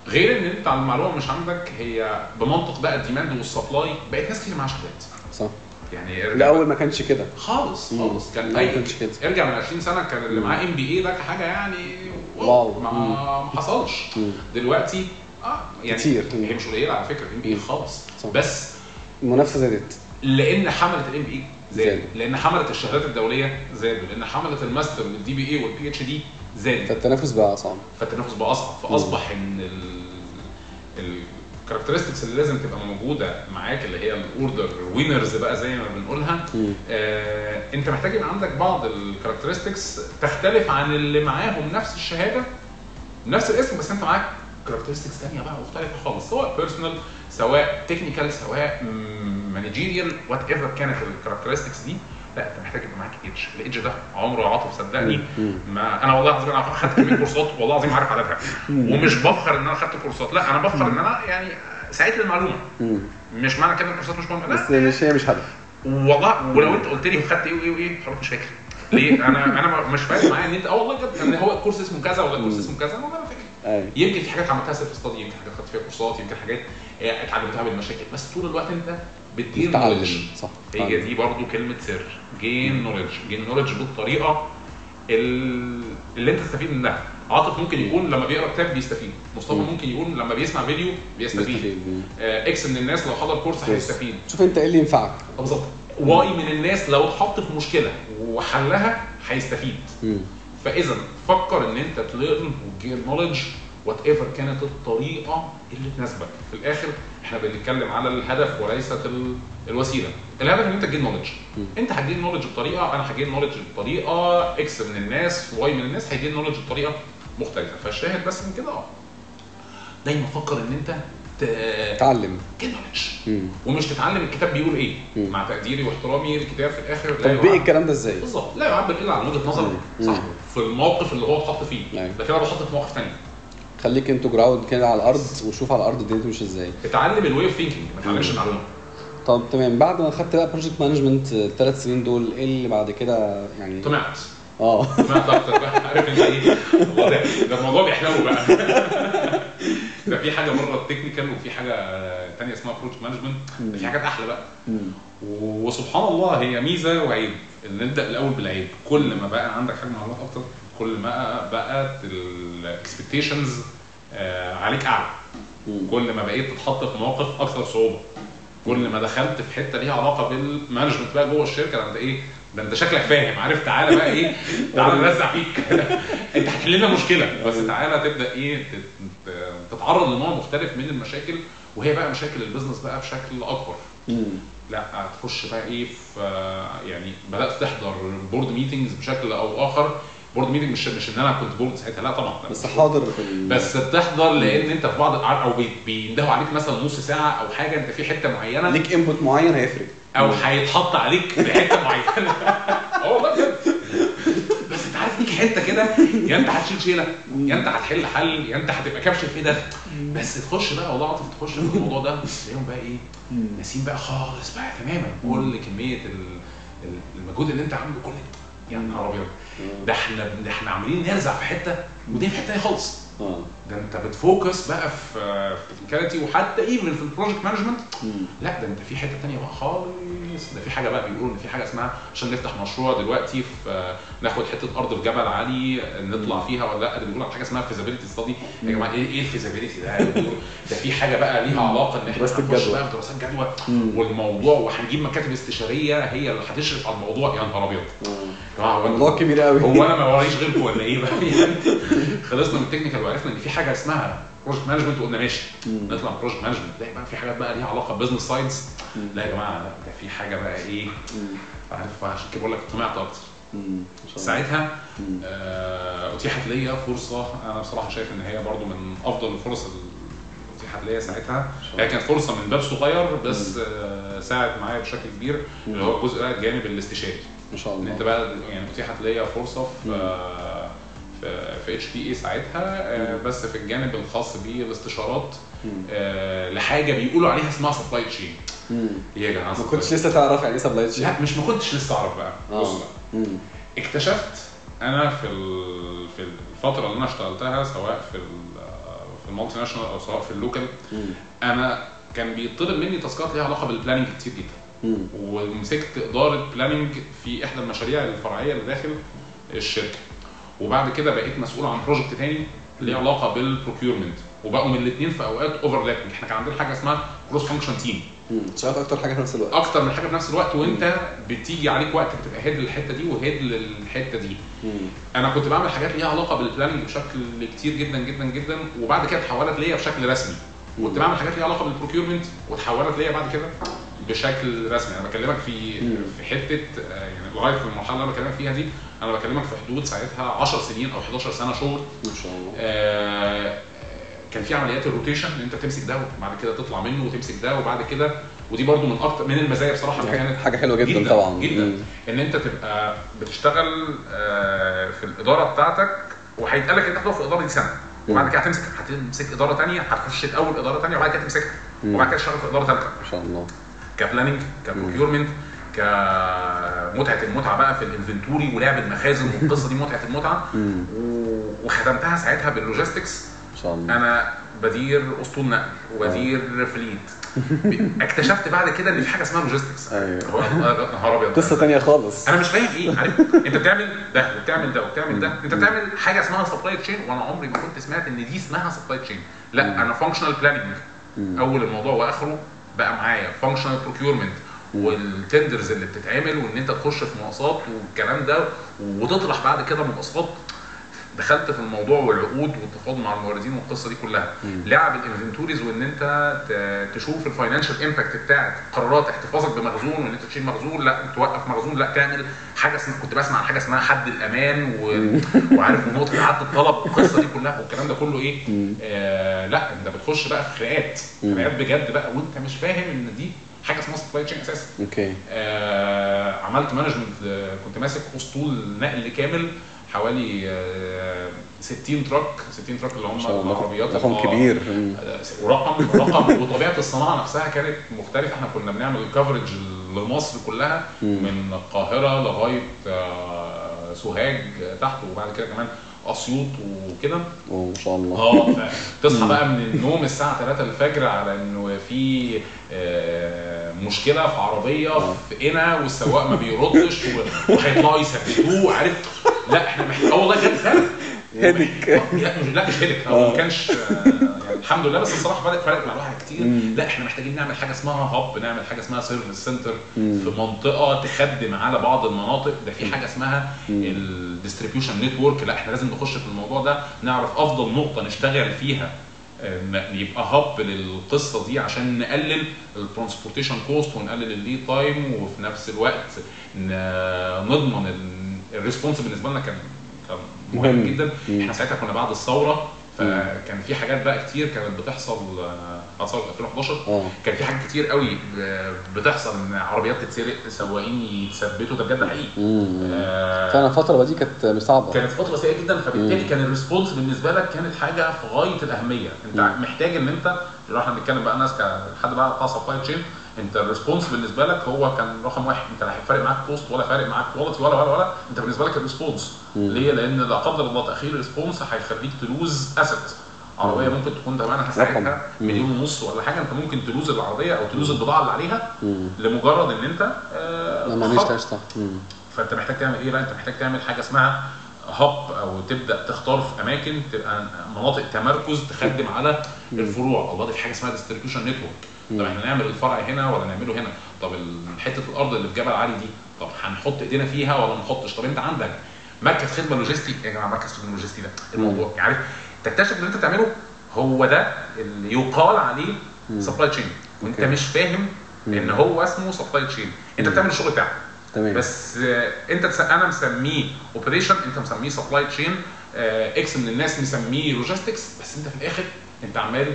غير إن أنت على المعلومة مش عندك هي بمنطق بقى ال demand وال supply بقت ناس كتير معاها شهادات صح يعني الأول ما كانش كده خالص. خالص كان ما كانش كده. إرجع من 20 سنة كان اللي. معاه MBA ده حاجة يعني wow. ما, حصلش. دلوقتي آه يعني كتير. هي مش قليلة على فكرة ال MBA. خالص صح. بس المنافسة زادت لأن حملة ال MBA زادت. لأن حملة الشهادات الدولية زادوا لأن حملة ال master وال DBA وال PhD زادت فالتنافس بقى صعب فالتنافس بقى أصعب. فأصبح إن ال... ال... ال characteristics اللي لازم تبقى موجودة معاك اللي هي ال order winners بقى زي ما بنقولها. آه أنت محتاج يبقى عندك بعض ال characteristics تختلف عن اللي معاهم نفس الشهادة نفس الاسم بس أنت معاك characteristics ثانية بقى مختلفة خالص سواء personal سواء technical سواء managerial whatever كانت ال characteristics دي لا أنت محتاج يبقى معاك edge. ال edge ده عمره عاطف صدقني. ما أنا والله العظيم أنا خدت كميه كورسات والله العظيم عارف عددها ومش بفخر إن أنا خدت كورسات. لا أنا بفخر إن أنا يعني سعيت للمعلومة. مش معنى كده الكورسات مش مهمة. بس مش هي مش هدف والله ولو أنت قلت لي خدت إيه وإيه وإيه خلاص مش فاكر ليه؟ أنا أنا مش فارق معايا إن أنت آه والله بجد إن هو الكورس اسمه كذا ولا الكورس اسمه كذا والله ما فاكر. أيوه. يمكن في حاجات عملتها self study يمكن حاجات خدت فيها كورسات يمكن حاجات آه، اتعلمتها بالمشاكل. بس طول الوقت أنت بتجين تتعلم نولج صح. هي دي برضو كلمة سر جين نولج جين نولج بالطريقة ال- اللي انت تستفيد منها. عاطف ممكن يكون لما بيقرأ كتاب بيستفيد. مصطفى مم. ممكن يكون لما بيسمع فيديو بيستفيد. بيستفيد. آه، X من الناس لو حضر كورس هيستفيد. شوف انت إيه اللي ينفعك. آه، بالظبط. Y من الناس لو اتحط في مشكلة وحلها هيستفيد. فإذا فكر إن أنت ت learn وت gain knowledge whatever كانت الطريقة اللي تناسبك. في الآخر إحنا بنتكلم على الهدف وليست ال- الوسيلة. الهدف إن أنت تجين نولج. أنت هتجين نولج بطريقة أنا هجين نولج بطريقة X من الناس Y من الناس هيجين نولج بطريقة مختلفة. فالشاهد بس من كده آه دايما فكر إن أنت تعلم. تجين نولج. ومش تتعلم الكتاب بيقول إيه. مم. مع تقديري واحترامي الكتاب في الآخر لا طب يعبر- الكلام ده إزاي؟ بالظبط. لا يعبر إلا عن وجهة نظر. صاحبه في الموقف اللي هو اتحط فيه. أيوة. لكن أنا بحط في مواقف ثانية خليك أنتوا ground كده على الأرض وشوف على الأرض الدنيا ماشيه إزاي. اتعلم ال way of thinking ما تتعلمش المعلومة. طب تمام بعد ما خدت بقى project management الثلاث سنين دول إيه اللي بعد كده يعني؟ طمعت. آه. طمعت أكتر بقى عارف أنت إيه؟ ده الموضوع بيحلو بقى. ده في حاجة بره ال technical وفي حاجة ثانية اسمها project management في حاجات أحلى بقى. وسبحان الله هي ميزة وعيب إن نبدا الأول بالعيب. كل ما بقى عندك حجم معلومات أكتر كل ما بقت ال expectations عليك أعلى. كل ما بقيت تتحط في مواقف أكثر صعوبة. كل ما دخلت في حتة ليها علاقة بال management بقى جوه الشركة ده أنت إيه ده أنت شكلك فاهم عارف تعالى بقى إيه تعالى نرزع فيك. أنت هتحل لنا مشكلة. بس تعالى تبدأ إيه تت- تتعرض لنوع مختلف من المشاكل وهي بقى مشاكل ال business بقى بشكل أكبر. لا تخش بقى إيه في يعني بدأت تحضر board meetings بشكل أو آخر. board meeting مش مش إن أنا كنت board ساعتها. لا طبعا. بس حاضر في. بس بتحضر لأن أنت في بعض أو بي- بيندهوا عليك مثلا نص ساعة أو حاجة. أنت في حتة معينة. ليك input معين هيفرق. أو هيتحط عليك في حتة معينة. أه والله بجد. بس أنت عارف ليك حتة كده؟ يا أنت هتشيل شيلة. يا أنت هتحل حل. يا أنت هتبقى كبش في ده. بس تخش بقى والله العظيم تخش في الموضوع ده. تلاقيهم بقى إيه؟ ناسين بقى خالص بقى تماما. كل كمية ال- ال- المجهود اللي أنت عامله كل يا نهار أبيض. ده إحنا ده إحنا عاملين نرزع في حتة ودي في حتة خالص. آه. ده انت بت focus بقى في technicality وحتى even في ال project management. لا ده انت في حتة تانية بقى خالص. ده في حاجة بقى بيقولوا إن في حاجة اسمها عشان نفتح مشروع دلوقتي في ناخد حتة أرض في جبل عالي نطلع فيها ولا لأ؟ ده بيقولوا على حاجة اسمها feasibility study يا جماعة إيه إيه ال feasibility ده؟ ده في حاجة بقى ليها علاقة إن إحنا الجدوى. بقى في دراسات جدوى. والموضوع وهنجيب مكاتب استشارية هي اللي هتشرف على الموضوع. يا نهار أبيض. آه. يا جماعة هو موضوع كبير قوي هو أنا ما وريش غيركم ولا إيه بقى؟ يعني خلصنا من ال technical وعرفنا إن في حاجة اسمها project management وقلنا ماشي. نطلع من project management تلاقي بقى في حاجات بقى ليها علاقة business science. لا يا جماعة لا ده في حاجة بقى إيه. عارف عشان كده بقول لك طمعت أكتر. ساعتها. آه، أتيحت ليا فرصة. أنا بصراحة شايف إن هي برضو من أفضل الفرص اللي أتيحت ليا ساعتها. هي كانت فرصة من باب صغير بس آه، ساعد معايا بشكل كبير. اللي هو الجزء بقى الجانب الاستشاري. ما شاء الله أنت بقى يعني أتيحت ليا فرصة. في. في HPI ساعتها آه،. بس في الجانب الخاص بالاستشارات. آه، لحاجة بيقولوا عليها اسمها supply chain يا جماعة ما كنتش؟ لسه تعرف يعني إيه supply chain لا مش ما كنتش لسه أعرف بقى بص آه بقى. اكتشفت أنا في في الفترة اللي أنا اشتغلتها سواء في في ال multinational أو سواء في ال local. أنا كان بيطلب مني task ات ليها علاقة بال planning كتير جدا. ومسكت إدارة planning في إحدى المشاريع الفرعية اللي داخل الشركة وبعد كده بقيت مسؤول عن project تاني ليه علاقة بال procurement وبقوا من الاثنين في أوقات overlapping إحنا كان عندنا حاجة اسمها cross function team. اشتغلت أكتر حاجة في نفس الوقت. أكتر من حاجة في نفس الوقت وأنت بتيجي عليك وقت بتبقى head للحتة دي و head للحتة دي. مم. أنا كنت بعمل حاجات ليها علاقة بال planning بشكل كتير جدا جدا جدا وبعد كده اتحولت ليا بشكل رسمي. كنت بعمل حاجات ليها علاقة بال procurement وتحولت ليا بعد كده بشكل رسمي. أنا بكلمك في مم. في حتة آه، يعني لغايه في المرحله اللي أنا بكلمك فيها دي. أنا بكلمك في حدود ساعتها 10 سنين أو 11 سنة شغل ما شاء الله. آه، كان في عمليات ال rotation إن أنت تمسك ده وبعد كده تطلع منه وتمسك ده وبعد كده ودي برضو من أكتر من المزايا بصراحة اللي كانت حاجة حلوة جدا, طبعا. جدا. مم. إن أنت تبقى بتشتغل آه، في الإدارة بتاعتك وهيتقال لك أنت هتقف في الاداره دي سنة. وبعد كده هتمسك هتمسك إدارة ثانية هتخش الأول إدارة ثانية وبعد كده تمسكها. وبعد كده تشتغل في إدارة ثالثه ما شاء الله. ك planning ك procurement كمتعة المتعة بقى في ال inventory ولعب المخازن والقصة دي متعة المتعة. مم. و- وخدمتها ساعتها بال logistics. شاء الله. أنا بدير أسطول نقل وبدير fleet. اكتشفت بعد كده إن في حاجة اسمها logistics. أيوة. هو نهار أبيض. قصة تانية خالص. أنا مش فاهم إيه. عارف؟ أنت بتعمل ده وبتعمل ده وبتعمل ده. أنت بتعمل حاجة اسمها supply chain وأنا عمري ما كنت سمعت إن دي اسمها supply chain لا أنا functional planning أول الموضوع وآخره بقى معايا functional procurement وال tenders اللي بتتعمل وإن أنت تخش في مناقصات والكلام ده وتطرح بعد كده مناقصات دخلت في الموضوع والعقود والتفاوض مع الموردين والقصة دي كلها. لعب ال inventories وإن أنت تشوف ال financial impact بتاعت قرارات احتفاظك بمخزون وإن أنت تشيل مخزون لأ توقف مخزون لأ تعمل حاجة اسمها كنت بسمع عن حاجة اسمها حد الأمان و... وعارف ونقطه إعادة الطلب والقصة دي كلها والكلام ده كله إيه؟ آه لأ أنت بتخش بقى في خناقات. خناقات بجد بقى وأنت مش فاهم إن دي حاجة اسمها supply chain أساسا okay. آه عملت management آه كنت ماسك أسطول نقل كامل حوالي آه 60 truck 60 truck اللي هم العربيات رقم كبير. آه، ورقم رقم وطبيعة الصناعة نفسها كانت مختلفة. إحنا كنا بنعمل coverage لمصر كلها من القاهرة لغاية آه، سوهاج تحت وبعد كده كمان أسيوط وكده. ما شاء الله. آه تصحى بقى من النوم الساعة 3 الفجر على إنه في آه، مشكلة في عربية في قنا والسواق ما بيردش وهيطلعوا يثبتوه عارف؟ لا إحنا محتاجين آه والله فعلا headache. لا مش headache هو ما كانش آه، يعني الحمد لله بس الصراحة فرق فرق مع الواحد كتير. لا إحنا محتاجين نعمل حاجة اسمها hub نعمل حاجة اسمها service center في منطقة تخدم على بعض المناطق. ده في حاجة اسمها ال distribution network لا إحنا لازم نخش في الموضوع ده نعرف أفضل نقطة نشتغل فيها يبقى hub للقصة دي عشان نقلل ال transportation cost ونقلل ال lead time وفي نفس الوقت نضمن ال- ال response بالنسبة لنا كان كان مهم. جدا. مم. إحنا ساعتها كنا بعد الثورة فكان في حاجات بقى كتير كانت بتحصل آه، بعد ثوره 2011 آه. كان في حاجات كتير قوي ب- بتحصل إن عربيات تتسرق سواقين يتثبتوا. ده بجد حقيقي. آه، فعلا الفترة دي كانت صعبه كانت فترة سيئة جدا. فبالتالي كان ال response بالنسبة لك كانت حاجة في غاية الأهمية. أنت محتاج إن أنت لو إحنا بنتكلم بقى ناس كحد بقى بتاع supply chain انت ال response بالنسبة لك هو كان رقم واحد. انت لا فارق معاك cost ولا فارق معاك quality ولا ولا ولا. انت بالنسبة لك ال response ليه؟ لأن لا قدر الله تأخير ال response هيخليك ت lose asset عربية ممكن تكون ثمنها ساعتها مليون ونص ولا حاجة. انت ممكن ت lose العربية أو ت lose البضاعة اللي عليها لمجرد إن أنت آه، صح مم. فأنت محتاج تعمل إيه بقى؟ أنت محتاج تعمل حاجة اسمها hub أو تبدأ تختار في أماكن تبقى مناطق تمركز تخدم على الفروع. الله ده في حاجة اسمها distribution network طب إحنا نعمل الفرع هنا ولا نعمله هنا؟ طب حتة الأرض اللي في جبل علي دي طب هنحط إيدينا فيها ولا ما نحطش؟ طب انت عندك مركز خدمة لوجستي؟ يا جماعة مركز خدمة لوجستي ده الموضوع يعني عارف تكتشف اللي انت بتعمله هو ده اللي يقال عليه supply chain وانت. مش فاهم إن هو اسمه supply chain انت بتعمل الشغل بتاعك. تمام. بس انت. أنا مسميه operation انت مسميه supply chain إكس من الناس مسميه logistics بس انت في الآخر انت عمال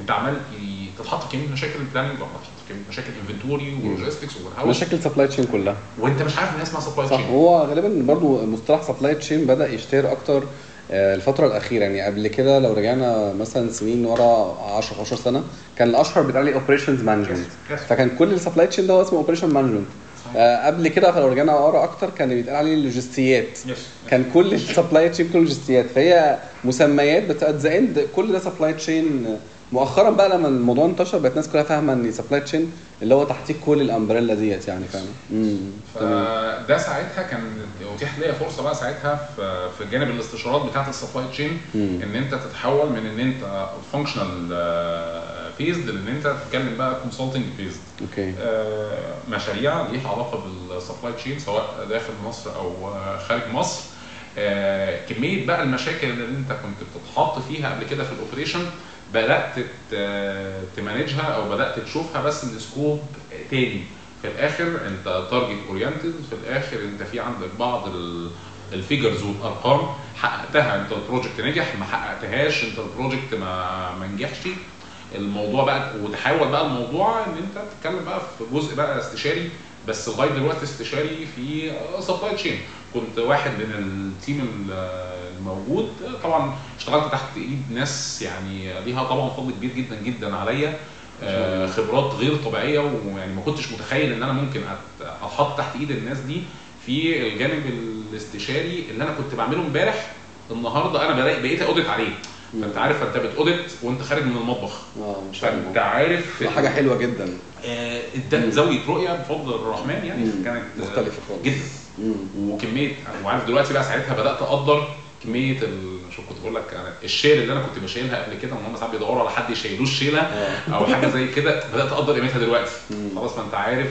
انت عمال ي- تتحط في كمية مشاكل planning ولا تتحط في كمية مشاكل inventory و logistics مشاكل supply chain كلها. وانت مش عارف ان هي اسمها supply chain هو غالبا برضو مصطلح supply chain بدأ يشتهر أكتر آه، الفترة الأخيرة. يعني قبل كده لو رجعنا مثلا سنين ورا 10 15 سنة كان الأشهر بيتقال لي operations management. فكان كل ال supply chain ده هو اسمه operation management قبل كده لو رجعنا ورا أكتر كان بيتقال عليه اللوجستيات. كان كل ال supply chain كله لوجستيات فهي مسميات at the end كل ده supply chain مؤخرا بقى لما الموضوع انتشر بقت الناس كلها فاهمة إن supply chain اللي هو تحتيه كل ال umbrella ديت يعني فاهم؟ فده ساعتها كان اتيح ليا فرصة بقى ساعتها في في جانب الاستشارات بتاعت ال supply chain. إن أنت تتحول من إن أنت functional based لإن أنت تتكلم بقى consulting based okay. آه، مشاريع ليها علاقة بال supply chain سواء داخل مصر أو آه، خارج مصر. آه، كمية بقى المشاكل اللي أنت كنت بتتحط فيها قبل كده في ال operation بدأت ت manage ها أو بدأت تشوفها بس من scope تاني. في الآخر أنت target oriented في الآخر أنت في عندك بعض ال figures والأرقام. حققتها أنت ال project نجح ما حققتهاش أنت ال project ما ما نجحش. الموضوع بقى وتحول بقى الموضوع إن أنت تتكلم بقى في جزء بقى استشاري بس لغاية دلوقتي استشاري في supply chain كنت واحد من ال team ال- الموجود. طبعا اشتغلت تحت إيد ناس يعني ليها طبعا فضل كبير جدا جدا عليا آه، خبرات غير طبيعية ويعني ما كنتش متخيل إن أنا ممكن أتحط تحت إيد الناس دي في الجانب الاستشاري اللي أنا كنت بعمله امبارح. النهارده أنا بقيت audit عليه. فأنت عارف أنت بت audit وأنت خارج من المطبخ. آه فأنت عارف حاجة حلوة جدا. آه، اداك زاويه رؤيه بفضل الرحمن يعني. كانت مختلفة خالص. جدا. وكمية وعارف دلوقتي بقى ساعتها بدأت أقدر كمية ال... شوف كنت بقول لك أنا الشيل اللي أنا كنت بشيلها قبل كده إن هم ساعات بيدوروا على حد يشيلوه الشيلة آه أو حاجة زي كده بدأت أقدر قيمتها دلوقتي. خلاص ما أنت عارف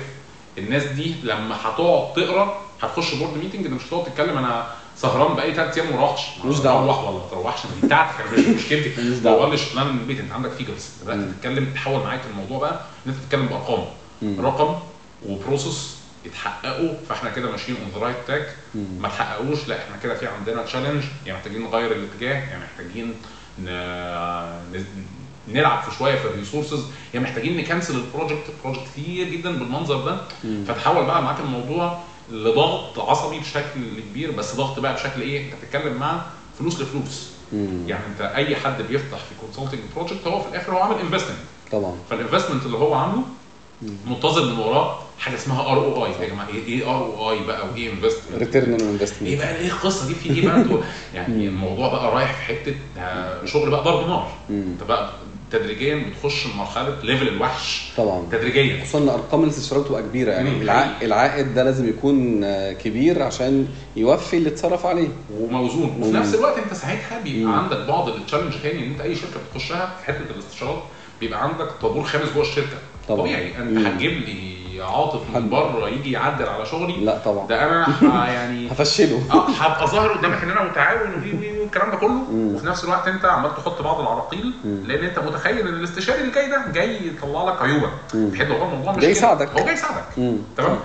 الناس دي لما هتقعد تقرأ هتخش board meeting انت مش هتقعد تتكلم أنا سهران بقالي ثلاث أيام ما روحتش مليش دعوة. روح ولا ما تروحش دي بتاعتك أنا مش مشكلتي. دور لي شغلانه من البيت أنت عندك figures بدأت. تتكلم تحول معاك الموضوع بقى إن أنت تتكلم بأرقام. رقم و process يتحققوا فاحنا كده ماشيين on the right track. ما تحققوش لا إحنا كده في عندنا challenge يعني محتاجين نغير الاتجاه يعني محتاجين نلعب في شوية في ال resources يعني محتاجين ن cancel ال project project كتير جدا بالمنظر ده. فتحول بقى معاك الموضوع لضغط عصبي بشكل كبير بس ضغط بقى بشكل إيه؟ أنت بتتكلم مع فلوس لفلوس. مم. يعني أنت أي حد بيفتح في consulting project هو في الآخر هو عامل investment طبعا. فال investment اللي هو عامله منتظر من وراه حاجة اسمها ROI يا جماعة إيه إيه ROI بقى؟ وإيه investment return on إيه investment بقى؟ إيه القصة دي؟ في إيه بقى؟ أنتوا يعني الموضوع بقى رايح في حتة آه، شغل بقى ضرب نار. أنت بقى تدريجيا بتخش لمرحله level الوحش. طبعا. تدريجيا. خصوصا إن أرقام الاستثمارات بتبقى كبيرة. يعني مم. الع... العائد ده لازم يكون آه، كبير عشان يوفي اللي اتصرف عليه. وموزون. وفي. نفس الوقت أنت ساعتها بيبقى مم. عندك بعض ال challenge تاني إن أنت أي شركة بتخشها في حتة الاستشارات بيبقى عندك طابور خامس جوه الشركة. طبعا. طبيعي انت مم. هتجيب لي عاطف. من بره يجي يعدل على شغلي لا طبعا ده أنا يعني هفشله آه هبقى ظاهر قدامك إن أنا متعاون وي والكلام ده كله مم. وفي نفس الوقت أنت عمال تحط بعض العراقيل. لأن أنت متخيل إن الاستشاري اللي جاي ده جاي يطلع لك عيوبك. في حتة هو الموضوع مش جاي. يساعدك. هو جاي يساعدك. تمام.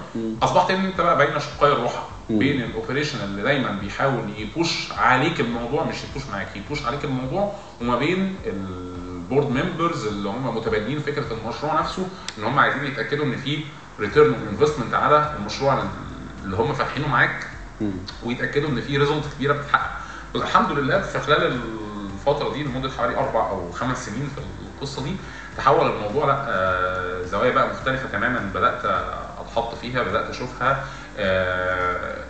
أصبحت إن أنت بقى بين شقي الرحى مم. بين ال operation اللي دايما بيحاول يبوش عليك الموضوع مش يبوش معاك يبوش عليك الموضوع وما بين ال board members اللي هم متبنيين فكرة المشروع نفسه إن هم عايزين يتأكدوا إن في return of investment على المشروع اللي هم فاتحينه معاك. ويتأكدوا إن في result كبيرة بتتحقق والحمد لله في خلال الفترة دي لمدة حوالي أربع أو خمس سنين في القصة دي تحول الموضوع لأ آه، زوايا بقى مختلفة تماما بدأت أتحط فيها بدأت أشوفها آه،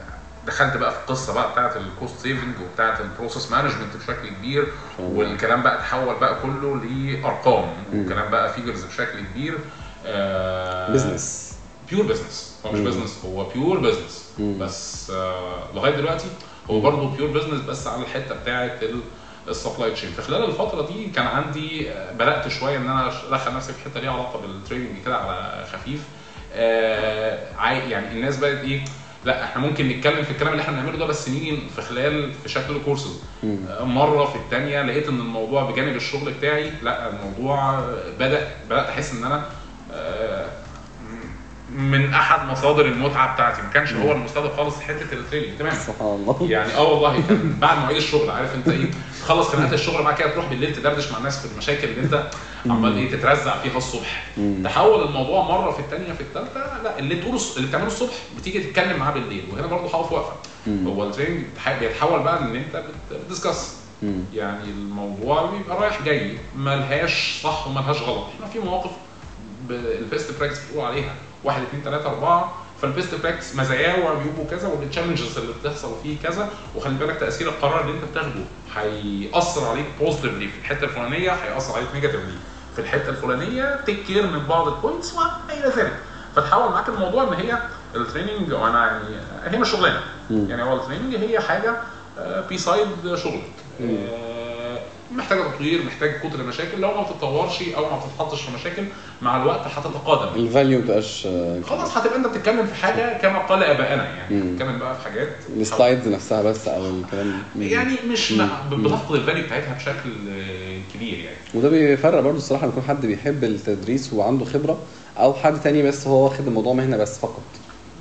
دخلت بقى في القصة بقى بتاعه ال cost saving وبتاعه ال process management بشكل كبير والكلام بقى تحول بقى كله لأرقام والكلام بقى figures بشكل كبير business pure business هو مش. business هو pure business. بس آه لغاية دلوقتي هو برضه pure business بس على الحتة بتاعه ال supply chain في خلال الفترة دي كان عندي آه، بدأت شوية إن أنا أدخل نفسي في حتة ليها علاقة بال training كده على خفيف. آه يعني الناس بقت إيه لا إحنا ممكن نتكلم في الكلام اللي إحنا بنعمله ده بس نيجي في خلال في شكل كورسز. مرة في الثانية لقيت إن الموضوع بجانب الشغل بتاعي لا الموضوع بدأ بدأت أحس إن أنا من أحد مصادر المتعة بتاعتي. ما كانش هو المستهدف خالص حتة ال training تمام. سبحان الله. يعني آه والله كان بعد مواعيد الشغل عارف أنت إيه؟ تخلص خناقات الشغل بعد كده تروح بالليل تدردش مع الناس في المشاكل اللي أنت عمال إيه تترزع فيها الصبح. تحول الموضوع مرة في الثانية في الثالثه لا اللي تقوله اللي بتعمله الصبح بتيجي تتكلم معاه بالليل. وهنا برضه هقف واقفه. هو ال training بتح- بيتحول بقى إن أنت بت- بت discuss. يعني الموضوع بيبقى رايح جاي. ملهاش صح وملهاش غلط. إحنا في مواقف ال best practice بتقول عليها. واحد اثنين ثلاثة أربعة فال best practice مزاياه وعيوبه كذا وال challenges اللي بتحصل فيه كذا. وخلي بالك تأثير القرار اللي انت بتاخده هيأثر عليك positively في الحتة الفلانية هيأثر عليك negatively في الحتة الفلانية take care من بعض ال points وما إلى ذلك. فتحول معاك الموضوع إن هي ال training وأنا يعني هي مش شغلانة. يعني هو ال training هي حاجة beside شغلك. آه، محتاجة تطوير محتاج كتر مشاكل. لو ما بتتطورش أو ما بتتحطش في مشاكل مع الوقت هتتقادم. ال value مبقاش خلاص هتبقى أنت بتتكلم في حاجة كما قال ابائنا يعني. بتتكلم بقى في حاجات. ال slides نفسها بس أو الكلام يعني مش بتفقد ال value بتاعتها بشكل آه، كبير يعني. وده بيفرق برضه الصراحة يكون حد بيحب التدريس وعنده خبرة أو حد تاني بس هو واخد الموضوع مهنة بس فقط.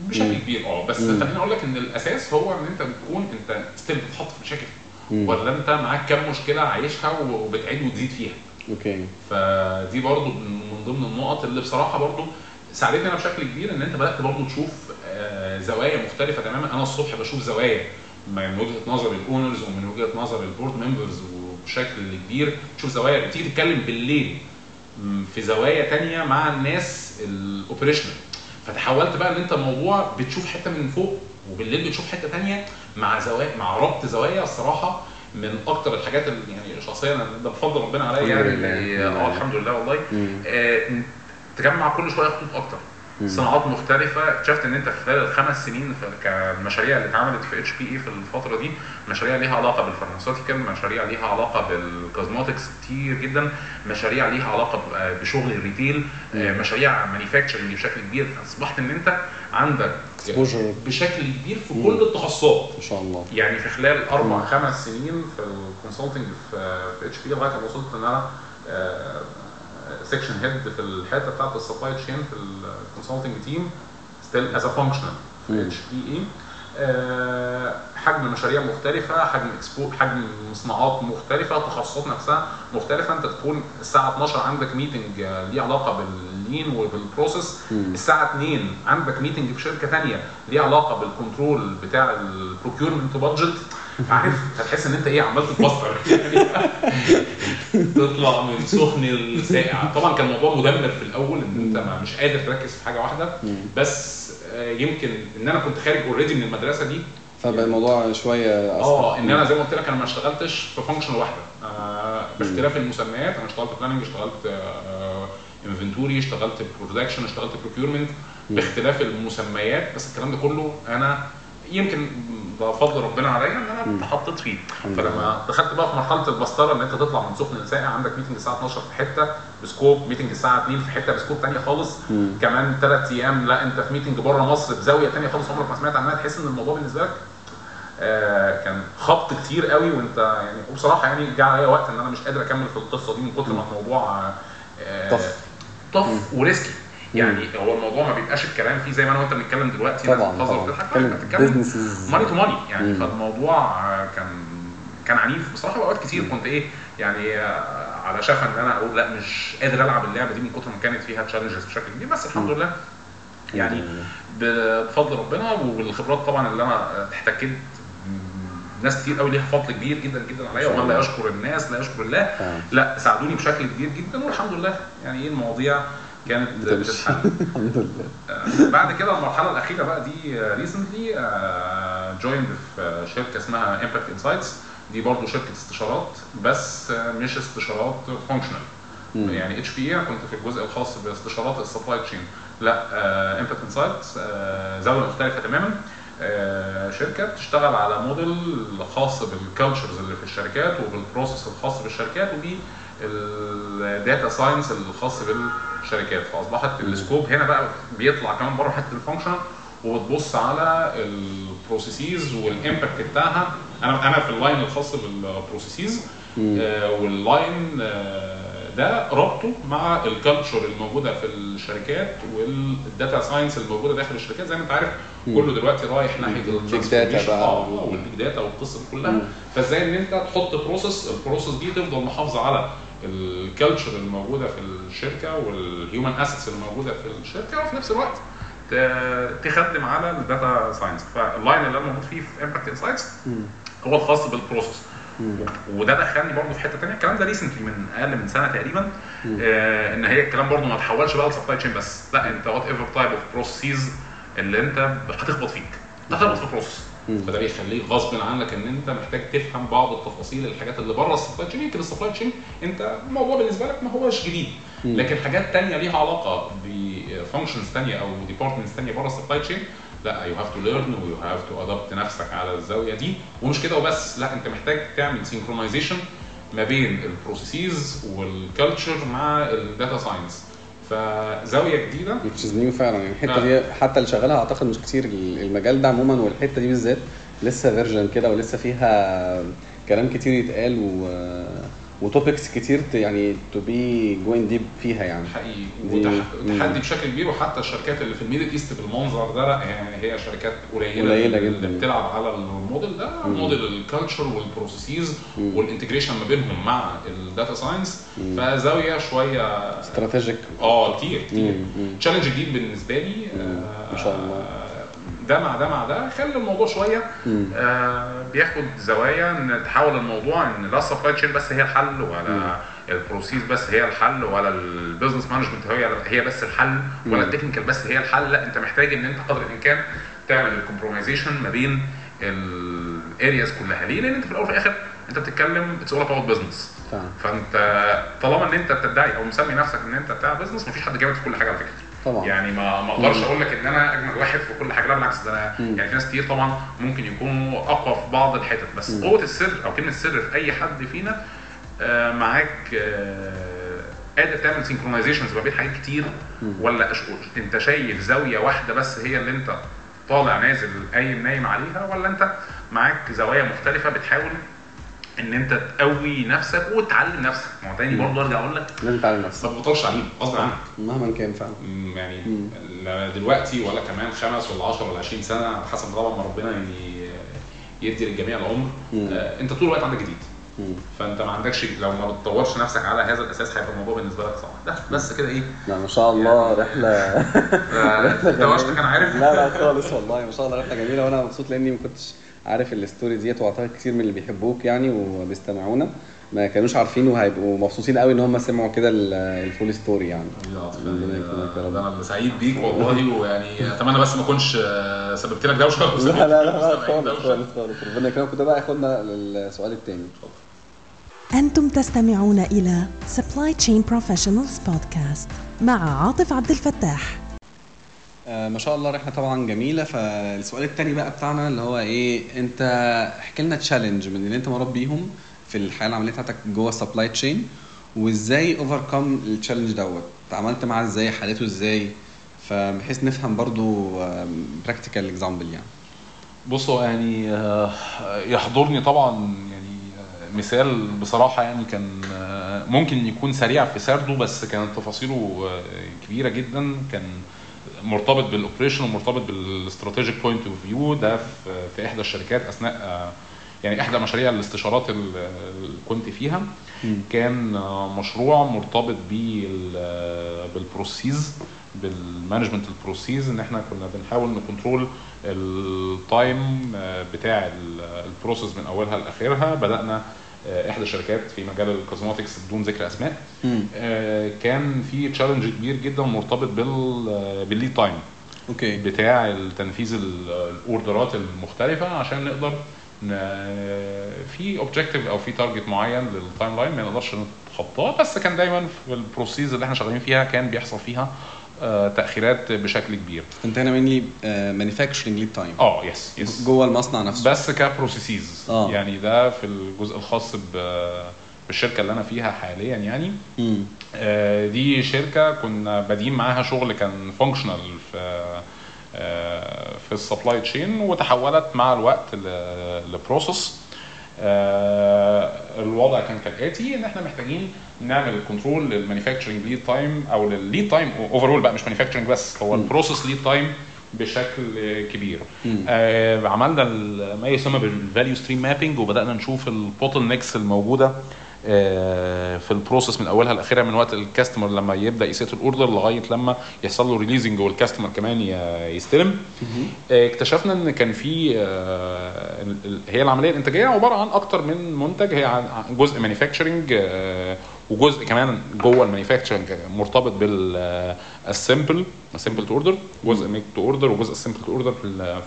بشكل. كبير آه. بس. خليني أقول لك إن الأساس هو إن أنت بتكون أنت still بتتحط في مشاكل. ولا انت معاك كام مشكلة عايشها وبتعيد وتزيد فيها. okay. فدي برضو من ضمن النقط اللي بصراحة برضو ساعدتني أنا بشكل كبير إن أنت بدأت برضو تشوف آه، زوايا مختلفة تماما. أنا الصبح بشوف زوايا من وجهة نظر ال owners ومن وجهة نظر ال board members وبشكل كبير. تشوف زوايا بتيجي تتكلم بالليل في زوايا تانية مع الناس ال operational فتحولت بقى إن أنت الموضوع بتشوف حتة من فوق وبالليل بتشوف حتة تانية. مع زوايا مع ربط زوايا الصراحة من أكتر الحاجات اللي يعني شخصيا أنا ده بفضل ربنا عليا يعني آه الحمد لله والله. آه، تجمع كل شوية خطوط أكتر. صناعات مختلفة اكتشفت إن أنت خلال الخمس سنين في كالمشاريع اللي اتعملت في HPA في الفترة دي مشاريع ليها علاقة بال pharmaceutical مشاريع ليها علاقة بال cosmetics كتير جدا مشاريع ليها علاقة ب- بشغل ال retail آه،. مشاريع manufacturing بشكل كبير أصبحت إن أنت عندك. بشكل كبير في. كل التخصصات ما شاء الله يعني في خلال أربع. خمس سنين في ال consulting في في HP لغاية ما وصلت إن أنا section head في الحته بتاعت ال supply chain في ال consulting team still as a functional في. HPA حجم مشاريع مختلفة، حجم اكسبو حجم صناعات مختلفة، تخصصات نفسها مختلفة، أنت تكون الساعة 12 عندك meeting آه، ليه علاقة بال lean وبال process، مم. الساعة 2 عندك meeting في شركة ثانية ليه علاقة بال control بتاع ال procurement budget عارف؟ هتحس إن أنت إيه عمال تتبسطر تطلع من سخن لساقع طبعا كان الموضوع مدمر في الأول إن أنت ما مش قادر تركز في حاجة واحدة. بس آه، يمكن إن أنا كنت خارج already من المدرسة دي. فبقى الموضوع شوية آه أسهل. إن أنا زي ما قلت لك أنا ما اشتغلتش في function واحدة. آه باختلاف المسميات أنا اشتغلت planning اشتغلت inventory اشتغلت production اشتغلت procurement باختلاف المسميات بس الكلام ده كله أنا يمكن بفضل ربنا عليا إن أنا. اتحطيت فيه فلما دخلت بقى في مرحلة البسطرة إن أنت تطلع من سخن لساقع عندك meeting الساعة 12 في حتة ب scope meeting الساعة 2 في حتة ب scope ثانية خالص مم. كمان ثلاث أيام لا أنت في meeting بره مصر بزاوية ثانية خالص عمرك ما سمعت عنها تحس إن الموضوع بالنسبة لك آه، كان خبط كتير قوي وأنت يعني وبصراحة يعني جه عليا وقت إن أنا مش قادر أكمل في القصة دي من كتر ما الموضوع آه، tough. tough و risky. يعني هو الموضوع ما بيبقاش الكلام فيه زي ما أنا وأنت بنتكلم دلوقتي طبعا بتهزر طبعا. لا، بتتكلم money to money يعني مم. فالموضوع كان كان عنيف. بصراحة أوقات كتير كنت إيه يعني على شفا إن أنا أقول لأ مش قادر ألعب اللعبة دي من كتر ما كانت فيها challenges بشكل كبير. بس الحمد مم. لله. يعني بفضل ربنا والخبرات طبعا اللي أنا احتكيت ناس كتير قوي ليها فضل كبير جدا جدا عليا ومن لا يشكر الناس لا يشكر الله فعلا. لا ساعدوني بشكل كبير جدا والحمد لله يعني إيه المواضيع كانت. بتتحل الحمد لله آه، بعد كده المرحلة الأخيرة بقى دي recently joined في شركة اسمها Impact Insights دي برضو شركة استشارات بس آه، مش استشارات functional. يعني HPA أنا كنت في الجزء الخاص باستشارات ال supply chain لا Impact Insights زاوية مختلفة تماما آه، شركة بتشتغل على موديل خاص بال cultures اللي في الشركات وبال process الخاص بالشركات وبال data science الخاص بالشركات. فأصبحت ال scope هنا بقى بيطلع كمان بره حتة ال function وبتبص على ال processes وال impact بتاعها. أنا أنا في ال line الخاص بال processes. آه، وال line آه، ده ربطه مع ال culture الموجودة في الشركات وال data science الموجودة داخل الشركات زي ما انت عارف. كله دلوقتي رايح ناحية ال big data بقى. آه وال big data والقصة دي كلها. فازاي ان انت تحط process ال process دي تفضل محافظة على ال culture الموجودة في الشركة وال human assets الموجودة في الشركة وفي نفس الوقت تخدم على ال data science فال line اللي أنا موجود فيه في Impact Insights. هو الخاص بال process مم. وده دخلني برضه في حتة ثانية الكلام ده recently من أقل من سنة تقريبا. آه إن هي الكلام برضه ما تحولش بقى ل supply chain بس. لا أنت whatever type of process اللي أنت هتخبط فيك. هتخبط في process. فده بيخليك غصب عنك إن أنت محتاج تفهم بعض التفاصيل الحاجات اللي بره ال supply chain يمكن ال supply chain أنت الموضوع بالنسبة لك ما هوش جديد. لكن حاجات تانية ليها علاقة ب functions تانية أو departments تانية بره ال supply chain لا you have to learn و you have to adapt نفسك على الزاوية دي. ومش كده وبس لا انت محتاج تعمل synchronization ما بين ال processes وال culture مع ال data science فزاوية جديدة. Which is new فعلا. يعني الحتة آه. دي حتى اللي شغالها أعتقد مش كتير المجال ده عموما والحتة دي بالذات لسه virgin كده ولسه فيها كلام كتير يتقال و و topics كتير يعني to be going deep فيها يعني حقيقي. وتحدي بشكل كبير وحتى الشركات اللي في ال Middle East بالمنظر ده لا يعني هي شركات قليلة اللي جداً. بتلعب على الموديل ده. model ال culture وال processes. وال integration ما بينهم مع ال data science. فزاوية شوية strategic آه كتير كتير. challenge جديد بالنسبة لي. آه، ما شاء الله. ده مع ده مع ده خلى الموضوع شوية. آه، بياخد زوايا إن تحول الموضوع إن لا ال supply chain بس هي الحل ولا ال process بس هي الحل ولا ال business management هي هي بس الحل ولا. ال technical بس هي الحل لا أنت محتاج إن أنت قدر الإمكان تعمل ال compromization ما بين ال areas كلها ليه؟ لأن أنت في الأول وفي الآخر أنت بتتكلم it's all about business فأنت طالما إن أنت بتدعي أو مسمي نفسك إن أنت بتاع business مفيش حد جامد في كل حاجة على فكرة طبعا يعني ما ما أقدرش. أقول لك ان أنا اجمد واحد في كل حاجة لا بالعكس ده أنا مم. يعني في ناس كتير طبعا ممكن يكونوا اقوى في بعض الحتت بس مم. قوة السر أو كلمة السر في أي حد فينا آه، معاك آه، قادر تعمل synchronizations ما بين حاجات كتير مم. ولا اشغل أنت شايف زاوية واحدة بس هي اللي أنت طالع نازل قايم نايم عليها ولا أنت معاك زوايا مختلفة بتحاول إن أنت تقوي نفسك وتعلم نفسك. ما هو تاني. برضه أرجع أقول لك لازم تعلم نفسك. ما تبطلش تعليم غصب عنك. مهما كان فعلا. يعني مم. لا دلوقتي ولا كمان خمس ولا 10 ولا 20 سنة على حسب طبعا ما ربنا يعني يدي للجميع العمر. آه أنت طول الوقت عندك جديد. مم. فأنت ما عندكش لو ما بتطورش نفسك على هذا الأساس هيبقى الموضوع بالنسبة لك صعب. ده بس كده إيه. لا ما شاء الله رحلة. آه، انت وشك أنا عارف. لا لا خالص والله ما شاء الله رحلة جميلة وأنا مبسوط لأني ما كنتش عارف ال story ديت واعتقد كتير من اللي بيحبوك يعني وبيستمعونا ما كانوش عارفين وهيبقوا مبسوطين قوي إن هم سمعوا كده ال- ال full story يعني. ربنا يكرمك يا رب. أنا سعيد بيك والله ويعني أتمنى بس ما أكونش آه، سببت لك دوشة. لا لا لا, خالص. خالص خالص. ربنا يكرمك. وده بقى ياخدنا للسؤال الثاني أنتم تستمعون إلى Supply Chain Professionals Podcast مع عاطف عبد الفتاح. آه ما شاء الله رحله طبعا جميلة. فالسؤال التاني بقى بتاعنا اللي هو إيه أنت احكي لنا challenge من اللي أنت مريت بيهم في الحياة العملية بتاعتك جوه ال supply chain وإزاي overcome ال challenge دوت؟ اتعاملت معاه إزاي؟ حليته إزاي؟ فبحيث نفهم برضو practical example يعني. بصوا يعني آه، يحضرني طبعا يعني آه، مثال بصراحة يعني كان ممكن يكون سريع في سرده بس كانت تفاصيله كبيرة جدا. كان مرتبط بال operation ومرتبط بال strategic point of view ده في إحدى الشركات أثناء يعني إحدى مشاريع الاستشارات اللي كنت فيها. كان آه، مشروع مرتبط بال- بال process بال management ال process إن إحنا كنا بنحاول ن control ال time آه، بتاع ال- ال process من أولها لآخرها. بدأنا إحدى الشركات في مجال ال cosmetics بدون ذكر أسماء. آه، كان في challenge كبير جدا مرتبط بال آه، بال lead time okay. بتاع التنفيذ ال- ال orderات المختلفة عشان نقدر ن- في objective أو في target معين لل timeline ما نقدرش نتخطاه بس كان دايما في ال process اللي إحنا شغالين فيها كان بيحصل فيها آه، تأخيرات بشكل كبير. انت هنا مني manufacturing lead time آه yes yes جوه المصنع نفسه. بس ك processes آه. يعني ده في الجزء الخاص بالشركة اللي أنا فيها حاليا يعني. مم. آه، دي شركة كنا بادئين معاها شغل كان functional في آه، في ال supply chain وتحولت مع الوقت ل- ل process آه، الوضع كان كالآتي إن إحنا محتاجين نعمل control لل manufacturing lead time أو للل lead time overall بقى مش manufacturing بس هو ال process lead time بشكل كبير. آه عملنا ما يسمى بال value stream mapping وبدأنا نشوف ال bottlenecks الموجودة. آه، في ال process من أولها لأخرها من وقت ال customer لما يبدأ ي set ال order لغاية لما يحصل له releasing وال customer كمان يستلم. آه، اكتشفنا إن كان في آه، هي العملية الإنتاجية عبارة عن أكتر من منتج هي عن جزء manufacturing وجزء كمان جوه ال manufacturing مرتبط بال assemble assemble to order جزء make to order وجزء assemble to order